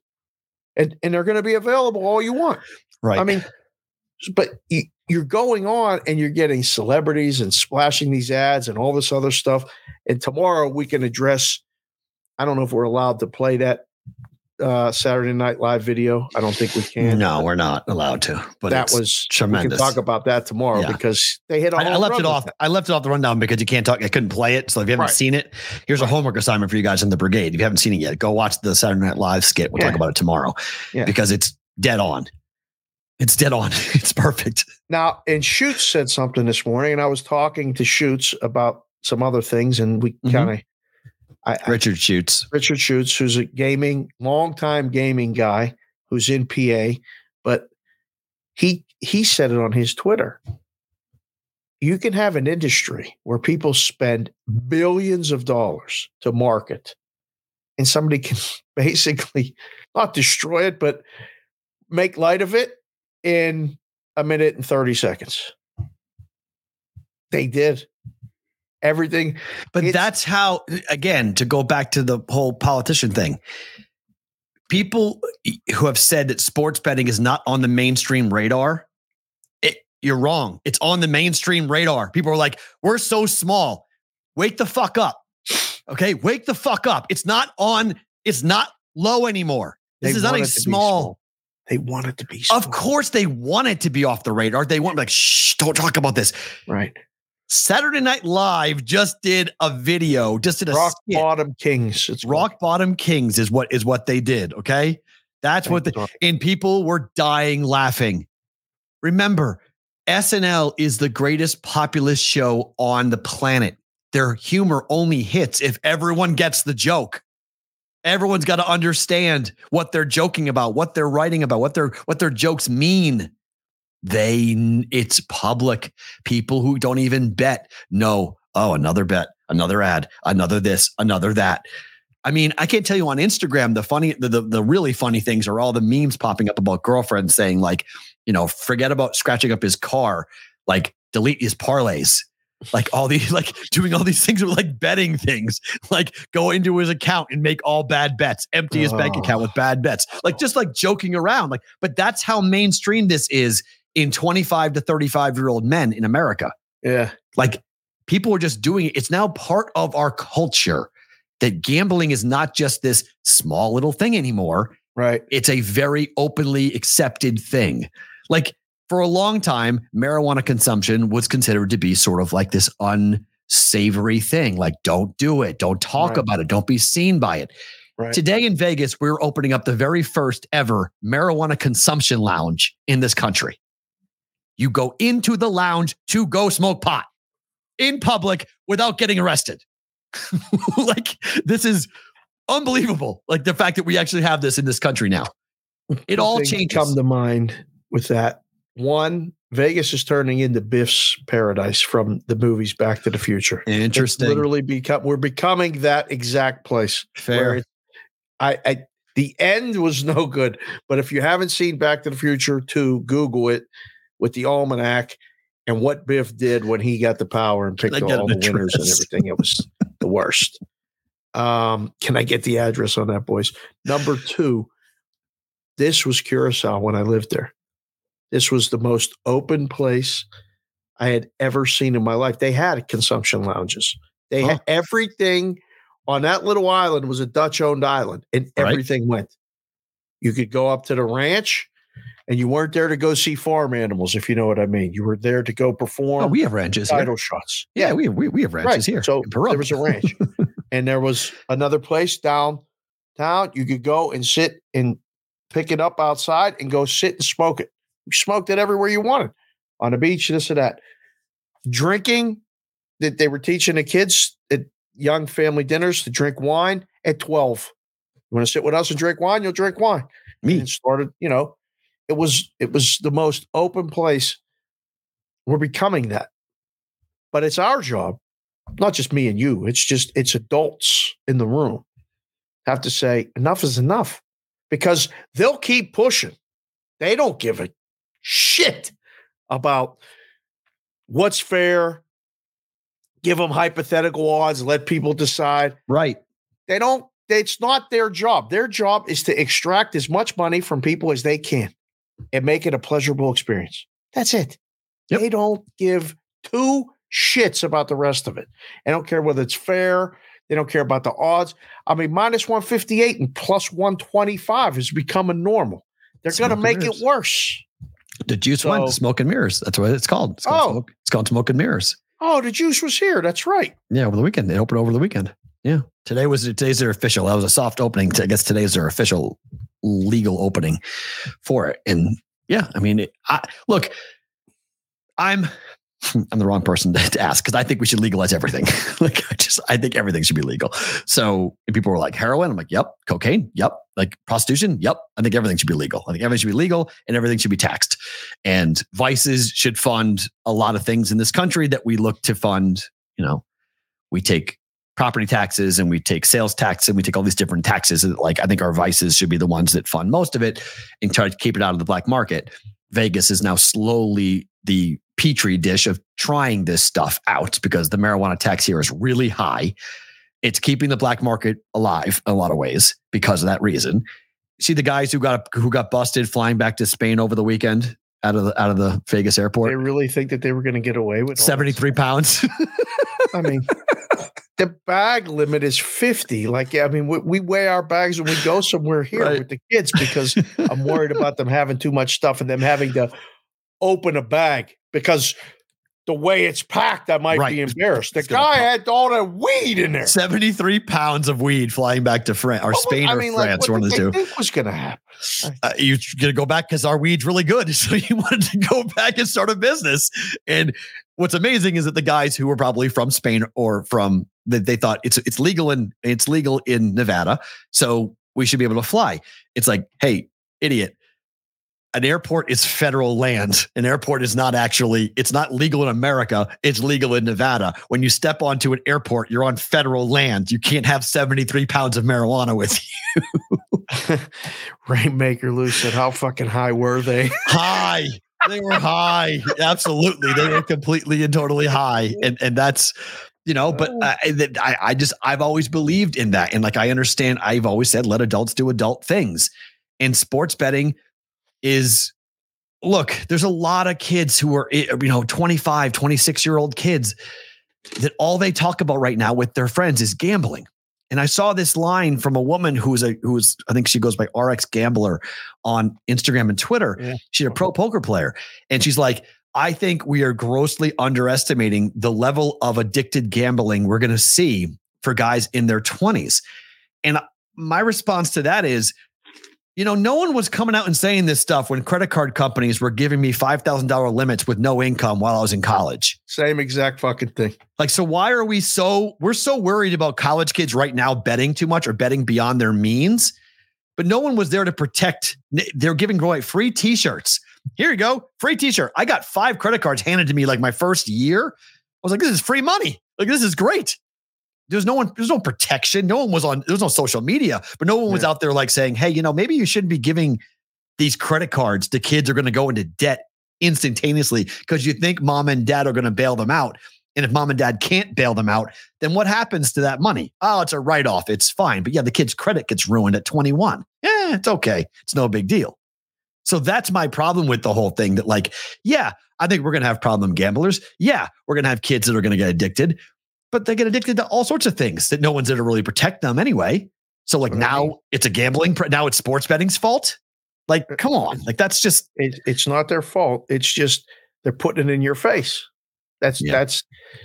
And, and they're going to be available all you want. right I mean, but you, you're going on and you're getting celebrities and splashing these ads and all this other stuff. And tomorrow we can address, I don't know if we're allowed to play that uh, Saturday Night Live video. I don't think we can. no we're not allowed to but that it's was tremendous. We can talk about that tomorrow Yeah. because they hit. I, I left it off. that. I left it off the rundown because you can't talk. I couldn't play it. So if you haven't Right. seen it, here's a homework assignment for you guys in the brigade. If you haven't seen it yet, go watch the Saturday Night Live skit. We'll talk about it tomorrow Yeah. because it's dead on. It's dead on. It's perfect. Now, and Schuetz said something this morning, and I was talking to Schuetz about some other things, and we Mhm. kind of. I, Richard Schuetz. Richard Schuetz, who's a gaming, longtime gaming guy, who's in PA, but he he said it on his Twitter. you can have an industry where people spend billions of dollars to market, and somebody can basically not destroy it, but make light of it in a minute and 30 seconds. They did everything. But It's- that's how, again, to go back to the whole politician thing, people who have said that sports betting is not on the mainstream radar, it, you're wrong. It's on the mainstream radar. People are like, we're so small. Wake the fuck up. Okay. Wake the fuck up. It's not on, it's not low anymore. This is not a it to be small. They want it to be small. Of course, they want it to be off the radar. They want like, shh, don't talk about this. Right. Saturday Night Live just did a video, just did a Rock skit. bottom kings. It's Rock Bottom Kings is what is what they did. Okay, that's what the and people were dying laughing. Remember, SNL is the greatest populist show on the planet. Their humor only hits if everyone gets the joke. Everyone's got to understand what they're joking about, what they're writing about, what their what their jokes mean. They it's public. People who don't even bet know, oh, another bet, another ad, another this, another that. I mean, I can't tell you on Instagram the funny, the, the the really funny things are all the memes popping up about girlfriends saying like, you know, forget about scratching up his car, like delete his parlays, like all these, like doing all these things with like betting things, like go into his account and make all bad bets, empty his bank Oh. account with bad bets, like just like joking around, like. But that's how mainstream this is in twenty five to thirty five year old men in America. Yeah. Like people are just doing it. It's now part of our culture that gambling is not just this small little thing anymore. Right. It's a very openly accepted thing. Like for a long time, marijuana consumption was considered to be sort of like this unsavory thing. Like, don't do it. Don't talk Right. about it. Don't be seen by it. Right. Today in Vegas, we're opening up the very first ever marijuana consumption lounge in this country. You go into the lounge to go smoke pot in public without getting arrested. like, this is unbelievable. Like, the fact that we actually have this in this country now. It all changes. Come to mind with that. One, Vegas is turning into Biff's paradise from the movies Back to the Future. It's Interesting. literally become we're becoming that exact place. Fair. it- I, I the end was no good, but if you haven't seen Back to the Future 2, Google it with the almanac and what Biff did when he got the power and picked all the winners and everything. It was the worst. Um, can I get the address on that, boys? Number two, this was Curacao when I lived there. This was the most open place I had ever seen in my life. They had consumption lounges. They had everything on that little island was a Dutch owned island, and Right. everything went. You could go up to the ranch, and you weren't there to go see farm animals, if you know what I mean. You were there to go perform Oh, we have ranches here. title shots. Yeah, we, we, we have ranches here. So there was a ranch, and there was another place downtown. You could go and sit and pick it up outside and go sit and smoke it. You smoked it everywhere you wanted on the beach, this or that. Drinking that they were teaching the kids at young family dinners to drink wine at 12. You want to sit with us and drink wine? You'll drink wine. Me. And started, you know, it was it was the most open place. We're becoming that. But it's our job not just me and you it's just it's adults in the room have to say enough is enough because they'll keep pushing they don't give a shit about what's fair give them hypothetical odds let people decide Right. they don't it's not their job their job is to extract as much money from people as they can and make it a pleasurable experience that's it Yep. they don't give two shits about the rest of it they don't care whether it's fair they don't care about the odds i mean minus 158 and plus 125 is becoming normal they're going to make mirrors. it worse The juice went So- to smoke and mirrors. That's what it's called. It's called, Oh. smoke, it's called smoke and mirrors. oh the juice was here that's right Yeah, over the weekend. They opened over the weekend. Yeah. Today was today's their official. That was a soft opening. I guess today's their official legal opening for it. And yeah, I mean, it, I, look, I'm I'm the wrong person to, to ask because I think we should legalize everything. like I just I think everything should be legal. So people were like heroin. I'm like, yep. Cocaine, yep. Like prostitution, yep. I think everything should be legal. I think everything should be legal and everything should be taxed. And vices should fund a lot of things in this country that we look to fund. You know, we take property taxes and we take sales tax and we take all these different taxes. Like I think our vices should be the ones that fund most of it and try to keep it out of the black market. Vegas is now slowly the petri dish of trying this stuff out because the marijuana tax here is really high. It's keeping the black market alive in a lot of ways because of that reason. See the guys who got who got busted flying back to Spain over the weekend out of the out of the Vegas airport. They really think that they were going to get away with Seventy three pounds. I mean, the bag limit is 50. Like, I mean, we, we weigh our bags when we go somewhere here Right. with the kids because I'm worried about them having too much stuff and them having to open a bag because the way it's packed, I might Right. be embarrassed. The It's guy had all the weed in there. Seventy three pounds of weed flying back to France or was- Spain or France, what one of the two. think was going to happen? uh, you're going to go back because our weed's really good. So you wanted to go back and start a business. And what's amazing is that the guys who were probably from Spain or from that they thought it's it's legal in it's legal in Nevada, so we should be able to fly. It's like, hey, idiot. An airport is federal land. An airport is not actually, it's not legal in America. It's legal in Nevada. When you step onto an airport, you're on federal land. You can't have 73 pounds of marijuana with you. Rainmaker Lou said, How fucking high were they? high. They were high. Absolutely. They were completely and totally high. And and that's you know, but I, I I just I've always believed in that. And like I understand, I've always said let adults do adult things. And sports betting is look, there's a lot of kids who are eh, you know 25, 26 year old kids that all they talk about right now with their friends is gambling. And I saw this line from a woman who was a who was I think she goes by RX Gambler on Instagram and Twitter. Yeah. She's a pro poker player, and she's like, I think we are grossly underestimating the level of addicted gambling we're going to see for guys in their twenties. And my response to that is, you know, no one was coming out and saying this stuff when credit card companies were giving me five thousand dollar limits with no income while I was in college. Same exact fucking thing. Like, so why are we so we're so worried about college kids right now betting too much or betting beyond their means? But no one was there to protect. They're giving away free T-shirts. Here you go, free T-shirt. I got five credit cards handed to me like my first year. I was like, this is free money. Like this is great. There's no one. There's no protection. No one was on. There was no social media, but no one was out there like saying, hey, you know, maybe you shouldn't be giving these credit cards to kids are going to go into debt instantaneously because you think mom and dad are going to bail them out. And if mom and dad can't bail them out, then what happens to that money? Oh, it's a write off. It's fine. But yeah, the kid's credit gets ruined at 21. Yeah, it's okay. It's no big deal. So that's my problem with the whole thing that, like, yeah, I think we're going to have problem gamblers. Yeah, we're going to have kids that are going to get addicted, but they get addicted to all sorts of things that no one's there to really protect them anyway. So, like, Right. now it's a gambling, now it's sports betting's fault. Like, uh, come on. Like, that's just, It, it's not their fault. It's just they're putting it in your face. That's Yeah. that's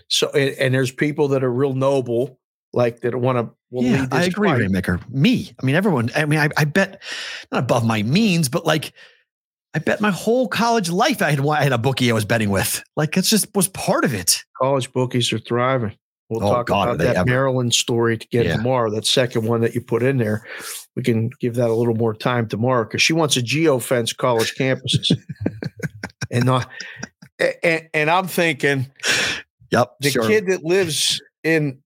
so. And, and there's people that are real noble, like that want to. Yeah, I agree, Rainmaker. Me. I mean, everyone, I mean, I, I bet not above my means, but like, I bet my whole college life I had I had a bookie I was betting with. Like, it's just was part of it. College bookies are thriving. We'll Oh, talk God, about that ever. Maryland story to get Yeah. tomorrow. That second one that you put in there, we can give that a little more time tomorrow because she wants to geofence college campuses. and uh, not, and, and I'm thinking Yep. the sure. kid that lives in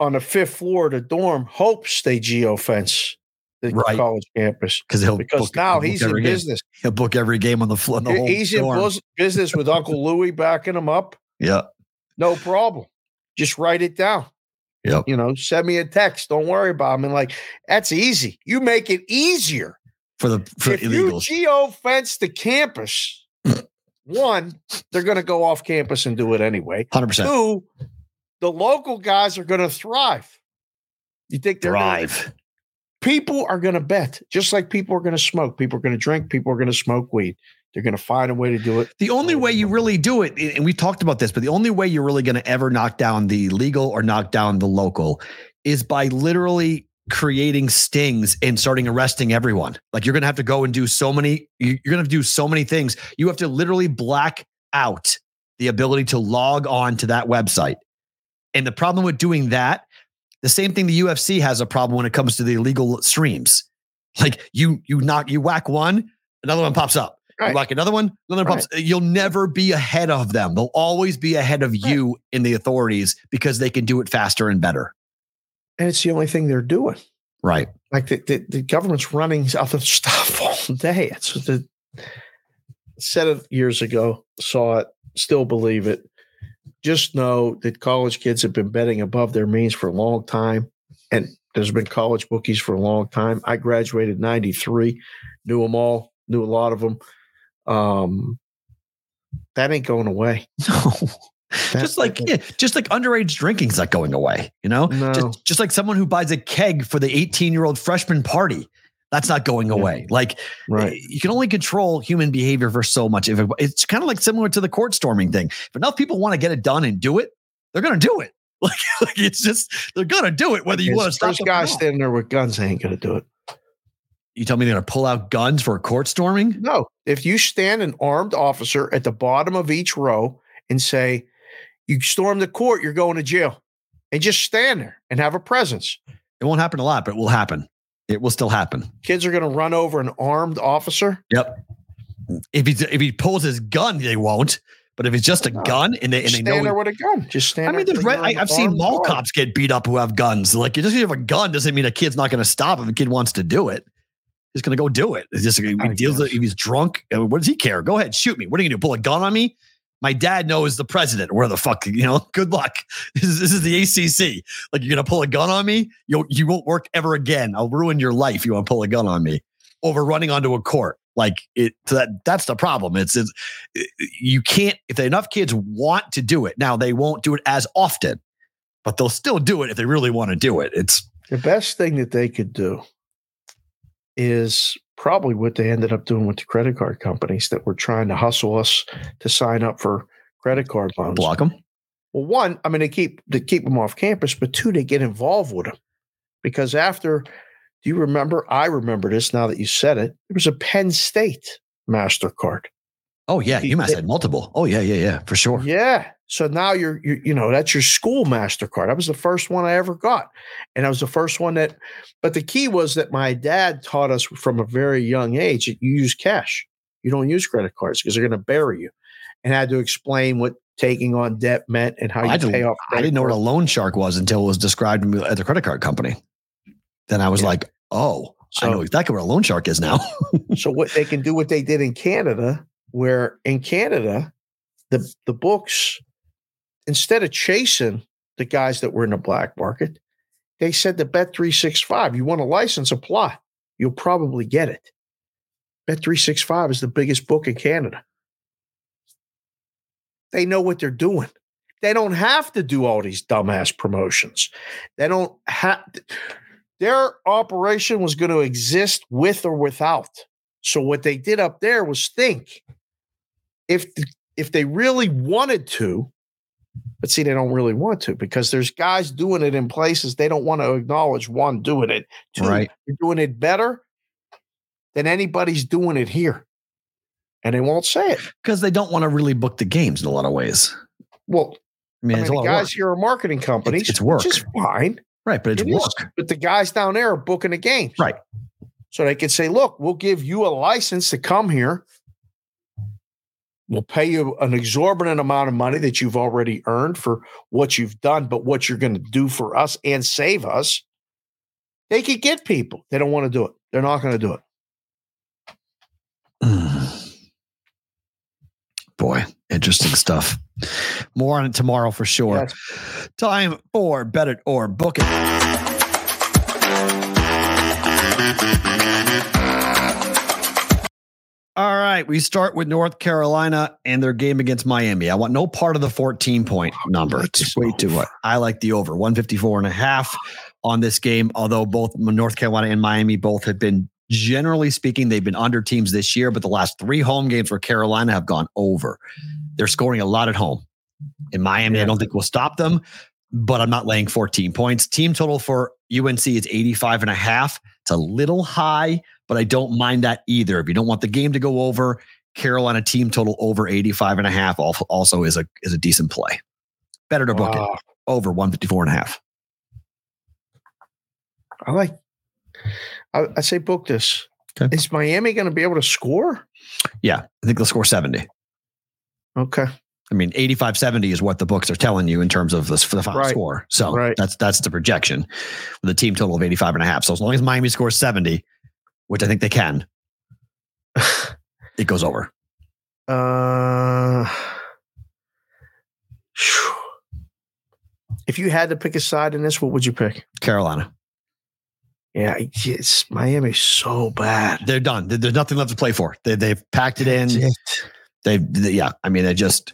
on the fifth floor of the dorm hopes they geofence the Right. college campus because he'll because now he's in game. business. He'll book every game on the floor. The whole He's in dorm. business with Uncle Louie backing him up. Yeah. No problem. Just write it down. Yep. You know, send me a text. Don't worry about. I mean, like, that's easy. You make it easier. For the for if illegals. you geo-fence the campus, one, they're going to go off campus and do it anyway. Hundred percent. Two, the local guys are going to thrive. You think they're gonna- people are going to bet, just like people are going to smoke. People are going to drink. People are going to smoke weed. They're going to find a way to do it. The only way you really do it, and we talked about this, but the only way you're really going to ever knock down the legal or knock down the local is by literally creating stings and starting arresting everyone. Like you're going to have to go and do so many, you- you're going to do so many things. You have to literally black out the ability to log on to that website. And the problem with doing that, the same thing the UFC has a problem when it comes to the illegal streams. Like you, you knock, you whack one, another one pops up. Right. You whack another one, another one pops. You'll never be ahead of them. They'll always be ahead of you in the authorities because they can do it faster and better. And it's the only thing they're doing. Right. Like the, the, the government's running out of stuff all day. It's the said it years ago, saw it, still believe it. Just know that college kids have been betting above their means for a long time. And there's been college bookies for a long time. I graduated 93, knew them all, knew a lot of them. Um, that ain't going away. No. That- just like yeah, just like underage drinking's not going away, you know? No. Just, just like someone who buys a keg for the 18 year old freshman party. That's not going away. Like right. Eh, you can only control human behavior for so much. If it- it's kind of like similar to the court storming thing. If enough people want to get it done and do it, they're going to do it. Like, like it's just they're going to do it whether you want to stop. first them or guy not. standing there with guns ain't going to do it. You tell me they're going to pull out guns for a court storming? No, if you stand an armed officer at the bottom of each row and say, "You storm the court, you're going to jail," and just stand there and have a presence, It won't happen a lot, but it will happen. It will still happen. kids are going to run over an armed officer. Yep. If he if he pulls his gun, they won't. But if it's just a No. gun and they and Just they stand know there with a gun. Just stand. I mean, there's red, I, I've seen mall cops get beat up who have guns. Like, just because you have a gun doesn't mean a kid's not going to stop if a kid wants to do it. He's going to go do it. It's just he I deals guess. if he's drunk. uh, What does he care? Go ahead, shoot me. What are you going to do? Pull a gun on me? My dad knows the president. Where the fuck, you know? Good luck. This is, this is the ACC. Like, you're to pull a gun on me? You you won't work ever again. I'll ruin your life. You want to pull a gun on me over running onto a court. Like it. So that that's the problem. It's, it's you can't if enough kids want to do it. Now they won't do it as often, but they'll still do it if they really want to do it. It's The best thing that they could do is probably what they ended up doing with the credit card companies that were trying to hustle us to sign up for credit card loans. block them. Well, one, I mean, they keep they keep them off campus, but two, they get involved with them because after, do you remember? I remember this now that you said it. It was a Penn State Mastercard. Oh yeah, You- UMass had multiple. Oh yeah, yeah, yeah, for sure. Yeah. So now you're, you you know, that's your school MasterCard. That was the first one I ever got. And that was the first one that, but the key was that my dad taught us from a very young age that you use cash. You don't use credit cards because they're going to bury you. And I had to explain what taking on debt meant and how you I, pay didn't, off. I didn't know what a loan shark was until it was described to me at the credit card company. Then I was Yeah. like, oh, I know exactly what a loan shark is now. so what they can do what they did in Canada, where in Canada, the the books, instead of chasing the guys that were in the black market, they said to Bet three six five, you want a license, apply. You'll probably get it. Bet three six five is the biggest book in Canada. They know what they're doing. They don't have to do all these dumbass promotions. They don't have. Their operation was going to exist with or without. So what they did up there was think if th- if they really wanted to, but see, they don't really want to because there's guys doing it in places they don't want to acknowledge. One doing it, two Right. they're doing it better than anybody's doing it here, and they won't say it. Because they don't want to really book the games in a lot of ways. Well, I mean, I it's mean, a the guys here are marketing companies, it's work. which is fine. Right, but it's It is. work. But the guys down there are booking the games. Right. So they could say, look, we'll give you a license to come here. We'll pay you an exorbitant amount of money that you've already earned for what you've done, but what you're going to do for us and save us. They could get people. They don't want to do it. They're not going to do it. Boy, interesting stuff. More on it tomorrow for sure. Yes. Time for bet it or book it. All right, we start with North Carolina and their game against Miami. I want no part of the 14 point number. It's way too much. I like the over 154 and a half on this game, although both North Carolina and Miami both have been generally speaking, they've been under teams this year, but the last three home games for Carolina have gone over. They're scoring a lot at home. In Miami, I don't think we'll stop them, but I'm not laying 14 points. Team total for UNC is 85 and a half. It's a little high, but I don't mind that either. If you don't want the game to go over, Carolina team total over 85 and a half also is a is a decent play. Better to book it over 154 and a half. I like. I, I say book this. Okay. Is Miami going to be able to score? Yeah, I think they'll score 70. Okay. I mean, 85 70 is what the books are telling you in terms of the, the final Right. score. So Right. that's that's the projection with a team total of 85 and a half. So as long as Miami scores 70, which I think they can, it goes over. Uh, if you had to pick a side in this, what would you pick? Carolina. Yeah, it's Miami's so bad. They're done. There's nothing left to play for. They, they've packed it in. It. They, they- yeah. I mean, they just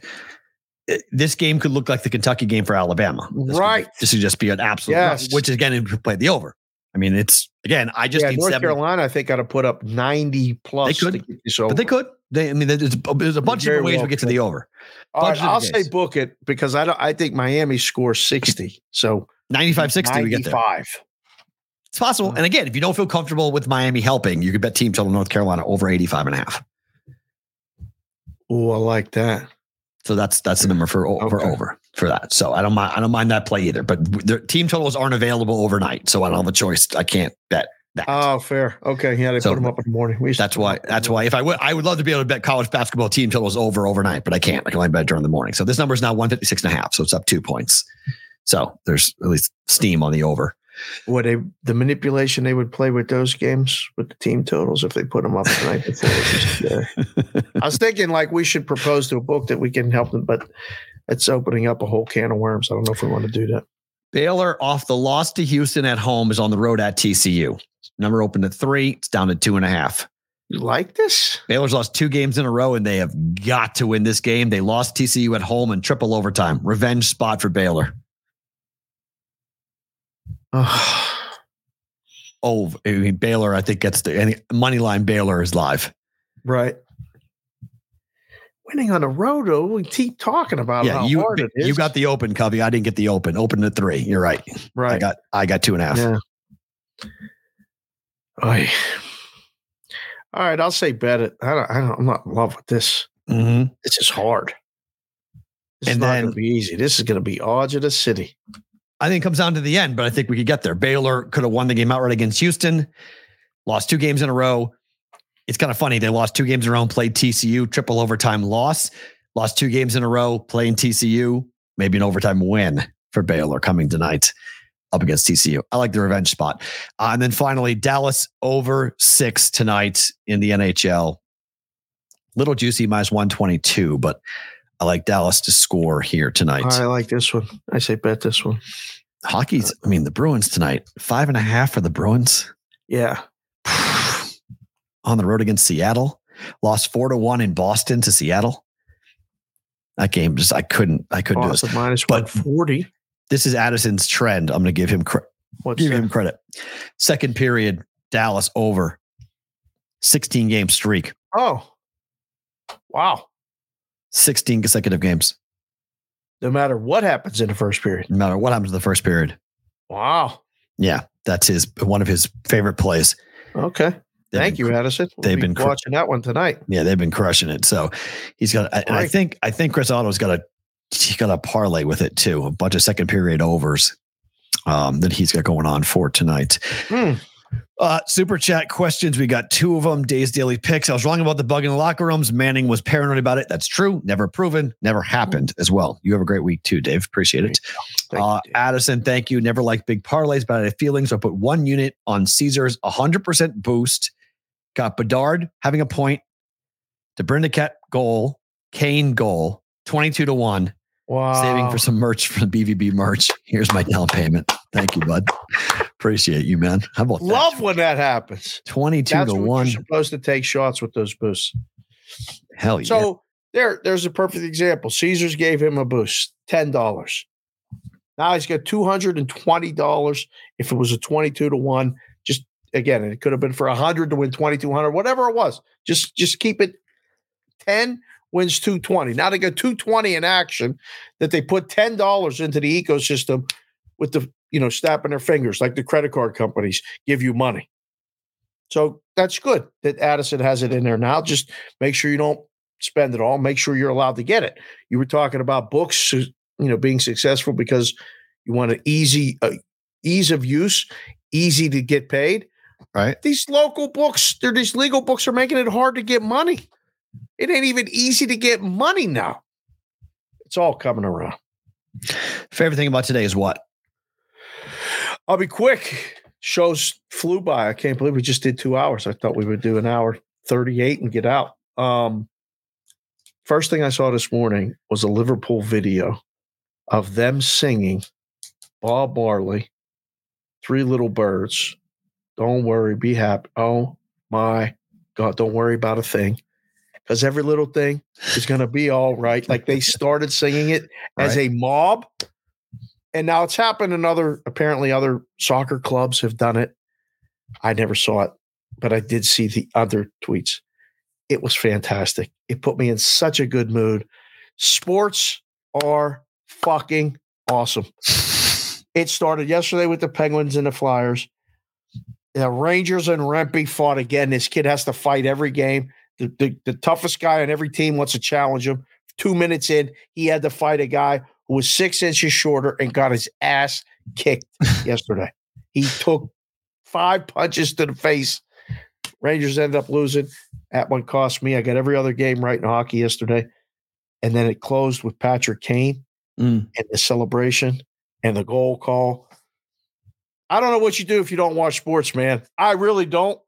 this game could look like the Kentucky game for Alabama. This Right. this would just be an absolute. Yes. Which again, if you play the over. I mean, it's again. I just yeah, need North seven. Carolina, I think, got to put up 90 plus. They could, to get this over. but they could. They. I mean, there's, there's a bunch of very different ways well we get to the over. All right, I'll say book it because I don't. I think Miami scores 60. So 95 60, we get there. 95. It's possible. Uh, And again, if you don't feel comfortable with Miami helping, you could bet team total North Carolina over 85 and a half. Oh, I like that. So that's that's the number for, o- for Okay. over for that. So I don't mind I don't mind that play either. But the team totals aren't available overnight, so I don't have a choice. I can't bet that. Oh, fair. Okay. Yeah, they So put them up in the morning. We that's why. That's why. If I would, I would love to be able to bet college basketball team totals over overnight, but I can't. I can only bet during the morning. So this number is now 156 and a half. So it's up two points. So there's at least steam on the over. What they the manipulation they would play with those games with the team totals if they put them up the night before. just, uh, I was thinking like we should propose to a book that we can help them, but it's opening up a whole can of worms. I don't know if we want to do that. Baylor off the loss to Houston at home is on the road at TCU. Number opened at three. It's down to two and a half. You like this? Baylor's lost two games in a row, and they have got to win this game. They lost TCU at home in triple overtime. Revenge spot for Baylor. Oh, Oh, I mean, Baylor, I think gets the any money line. Baylor is live. right. Winning on the road, though, we keep talking about yeah, how you hard it is. you got the open, Covey. I didn't get the open. Open at three. You're right. right. I got I got two and a half. Yeah. Oy. All right, I'll say bet it. I don't, I don't, I'm not in love with this. Mhm. This is hard. This And is not going to be easy. This is going to be odds of the city. I think it comes down to the end, but I think we could get there. Baylor could have won the game outright against Houston, lost two games in a row. It's kind of funny. They lost two games in a row played TCU, triple overtime loss. Lost two games in a row playing TCU, maybe an overtime win for Baylor coming tonight up against TCU. I like the revenge spot. Uh, and then finally, Dallas over six tonight in the NHL. Little juicy minus 122, but I like Dallas to score here tonight. I like this one. I say bet this one. Hockey's, I mean, the Bruins tonight, five and a half for the Bruins Yeah. On the road against Seattle. Lost four to one in Boston to Seattle. That game just, I couldn't, I couldn't do Boston this. minus But- 140. This is Addison's trend. I'm going to give him, cre- What's give that? him credit. Second period, Dallas over 16 game streak, Oh. Wow. 16 consecutive games. No matter what happens in the first period. No matter what happens in the first period. Wow. Yeah, that's his, one of his favorite plays. Okay. Thank been you, Addison. We'll they've be been watching that one tonight. Yeah, they've been crushing it. So he's got, and I think, I think Chris Otto's got a, he got a parlay with it too. A bunch of second period overs um, that he's got going on for tonight. Hmm. Uh, super chat questions. We got two of them. Days daily picks. I was wrong about the bug in the locker rooms. Manning was paranoid about it. That's true. Never proven. Never happened as well. You have a great week too, Dave. Appreciate it. Thank you, Uh, Dave. Addison, thank you. Never liked big parlays, but I had feelings. I put one unit on Caesars, 100% boost. Got Bedard having a point, to Brindicate goal, Kane goal, 22 to 1. wow. Saving for some merch from the BVB merch. Here's my down payment. Thank you, bud. Appreciate you, man. How about Love that? when that happens. 22 That's to when 1. you're supposed to take shots with those boosts. Hell yeah. So there, there's a perfect example. Caesars gave him a boost, ten dollars. Now he's got two hundred and twenty dollars. If it was a twenty-two to one, just again, it could have been for a hundred to win twenty-two hundred, whatever it was. Just, just keep it. Ten wins two twenty. Now they got two twenty in action that they put ten dollars into the ecosystem with the you know snapping their fingers like the credit card companies give you money. So that's good that Addison has it in there now. Just make sure you don't spend it all. Make sure you're allowed to get it. You were talking about books, you know, being successful because you want an easy uh, ease of use, easy to get paid. Right. These local books, they're these legal books are making it hard to get money. It ain't even easy to get money now. It's all coming around. Favorite thing about today is what? I'll be quick. Shows flew by. I can't believe we just did two hours. I thought we would do an hour 38 and get out. Um, first thing I saw this morning was a Liverpool video of them singing Bob Marley, Three Little Birds. Don't worry, be happy. Oh my God, don't worry about a thing. Because every little thing is going to be all right. Like they started singing it as a mob. And now it's happened in other, apparently, other soccer clubs have done it. I never saw it, but I did see the other tweets. It was fantastic. It put me in such a good mood. Sports are fucking awesome. It started yesterday with the Penguins and the Flyers. The Rangers and Rempe fought again. This kid has to fight every game. The, the, the toughest guy on every team wants to challenge him. Two minutes in, he had to fight a guy who was six inches shorter and got his ass kicked yesterday. He took five punches to the face. Rangers ended up losing. That one cost me. I got every other game right in hockey yesterday. And then it closed with Patrick Kane Mm. and the celebration and the goal call. I don't know what you do if you don't watch sports, man. I really don't.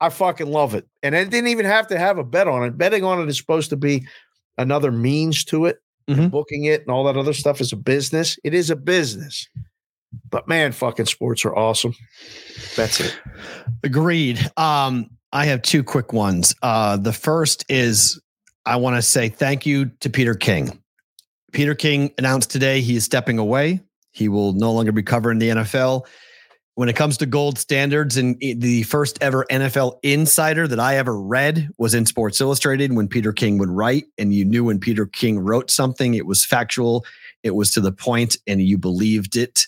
I fucking love it. And it didn't even have to have a bet on it. Betting on it is supposed to be another means to it. Mhm. Booking it and all that other stuff is a business. It is a business. But man, fucking sports are awesome. That's it. Agreed. Um, I have two quick ones. Uh, the first is I want to say thank you to Peter King. Peter King announced today he is stepping away. He will no longer be covering the NFL. When it comes to gold standards, and the first ever NFL insider that I ever read was in Sports Illustrated when Peter King would write, and you knew when Peter King wrote something, it was factual, it was to the point, and you believed it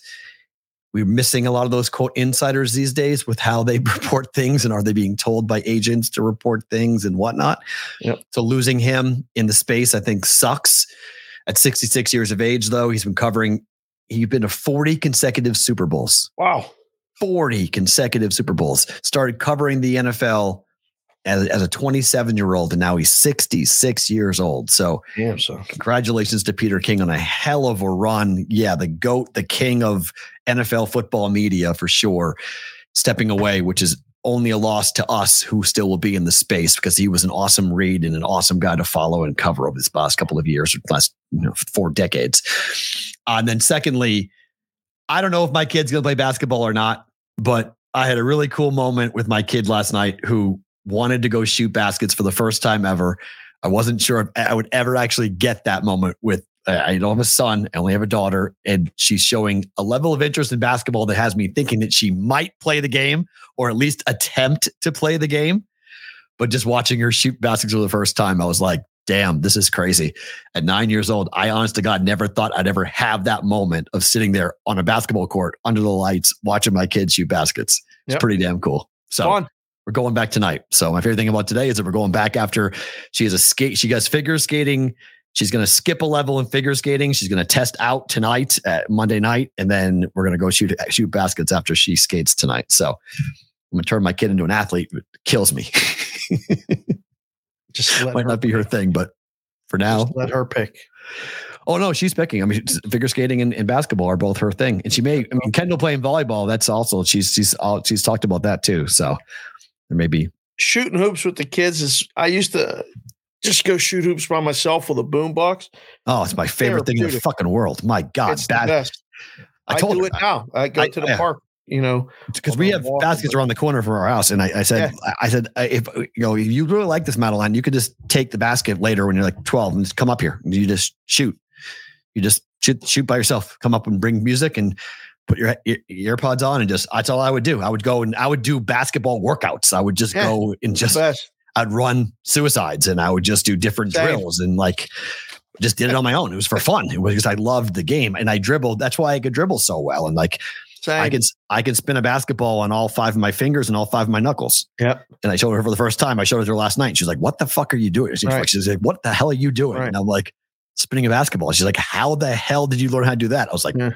we're missing a lot of those quote insiders these days with how they report things and are they being told by agents to report things and whatnot. Yep. So losing him in the space, I think, sucks. At 66 years of age, though, he's been covering, he's been to 40 consecutive Super Bowls. Wow. 40 consecutive Super Bowls. Started covering the NFL as, as a 27 year old, and now he's 66 years old. So Damn, so. congratulations to Peter King on a hell of a run. Yeah, the GOAT, the king of NFL football media for sure, stepping away, which is only a loss to us who still will be in the space because he was an awesome read and an awesome guy to follow and cover over this past couple of years, or last you know, four decades. Uh, and then secondly, I don't know if my kid's going to play basketball or not, but I had a really cool moment with my kid last night who wanted to go shoot baskets for the first time ever. I wasn't sure if I would ever actually get that moment with. I don't have a son. I only have a daughter, and she's showing a level of interest in basketball that has me thinking that she might play the game or at least attempt to play the game. But just watching her shoot baskets for the first time, I was like, damn, this is crazy. At nine years old, I honest to God never thought I'd ever have that moment of sitting there on a basketball court under the lights watching my kids shoot baskets. It's Yep. pretty damn cool. So we're going back tonight. So my favorite thing about today is that we're going back after she has a skate. She does figure skating. She's going to skip a level in figure skating. She's going to test out tonight at Monday night, and then we're going to go shoot shoot baskets after she skates tonight. So I'm going to turn my kid into an athlete. It kills me. Just let Might not be her thing, but for now, Just let her pick. Oh no, she's picking. I mean, figure skating and, and basketball are both her thing, and she may. I mean, Kendall playing volleyball. That's also she's she's all, she's talked about that too. So there may be. Shooting hoops with the kids is. I used to just go shoot hoops by myself with a boombox. Oh, it's my favorite thing in the fucking world. My God, it's the best. I I, do her it now. I go I- to the yeah. park. You know, because we have baskets around the corner from our house, and I, I said, I- I said, if you know, if you really like this, Madeline, you could just take the basket later when you're like 12 and just come up here and you just shoot. You just shoot, shoot by yourself. Come up and bring music and put your, ear, earpods on and just. That's all I would do. I would go and I would do basketball workouts. I would just Yeah, go and just. I'd run suicides and I would just do different Same. drills and like just did it on my own. It was for fun. It was because I loved the game and I dribbled. That's why I could dribble so well. And like Same. I can I can spin a basketball on all five of my fingers and all five of my knuckles. Yep. And I showed her for the first time. I showed it to her last night. And she's like, "What the fuck are you doing?" She's Right. like, "She's like, what the hell are you doing?" Right. And I'm like, "Spinning a basketball." She's like, "How the hell did you learn how to do that?" I was like, Yeah.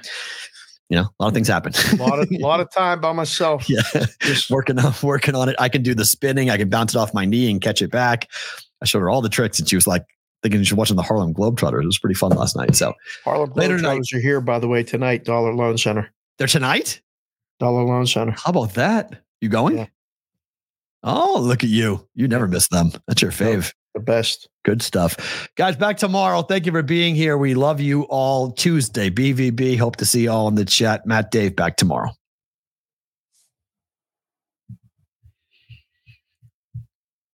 "You know, a lot of things happen. A lot of lot of time by myself. yeah, Just working on working on it. I can do the spinning. I can bounce it off my knee and catch it back. I showed her all the tricks, and she was like thinking she was watching the Harlem Globetrotters. It was pretty fun last night. So Harlem Later tonight. Globetrotters are here, by the way, tonight. Dollar Loan Center. They're tonight. Dollar Loan Center. How about that? You going? Yeah. Oh, look at you. You never miss them. That's your fave. The best. Good stuff. Guys, back tomorrow. Thank you for being here. We love you all. Tuesday, BVB. Hope to see you all in the chat. Matt, Dave, back tomorrow.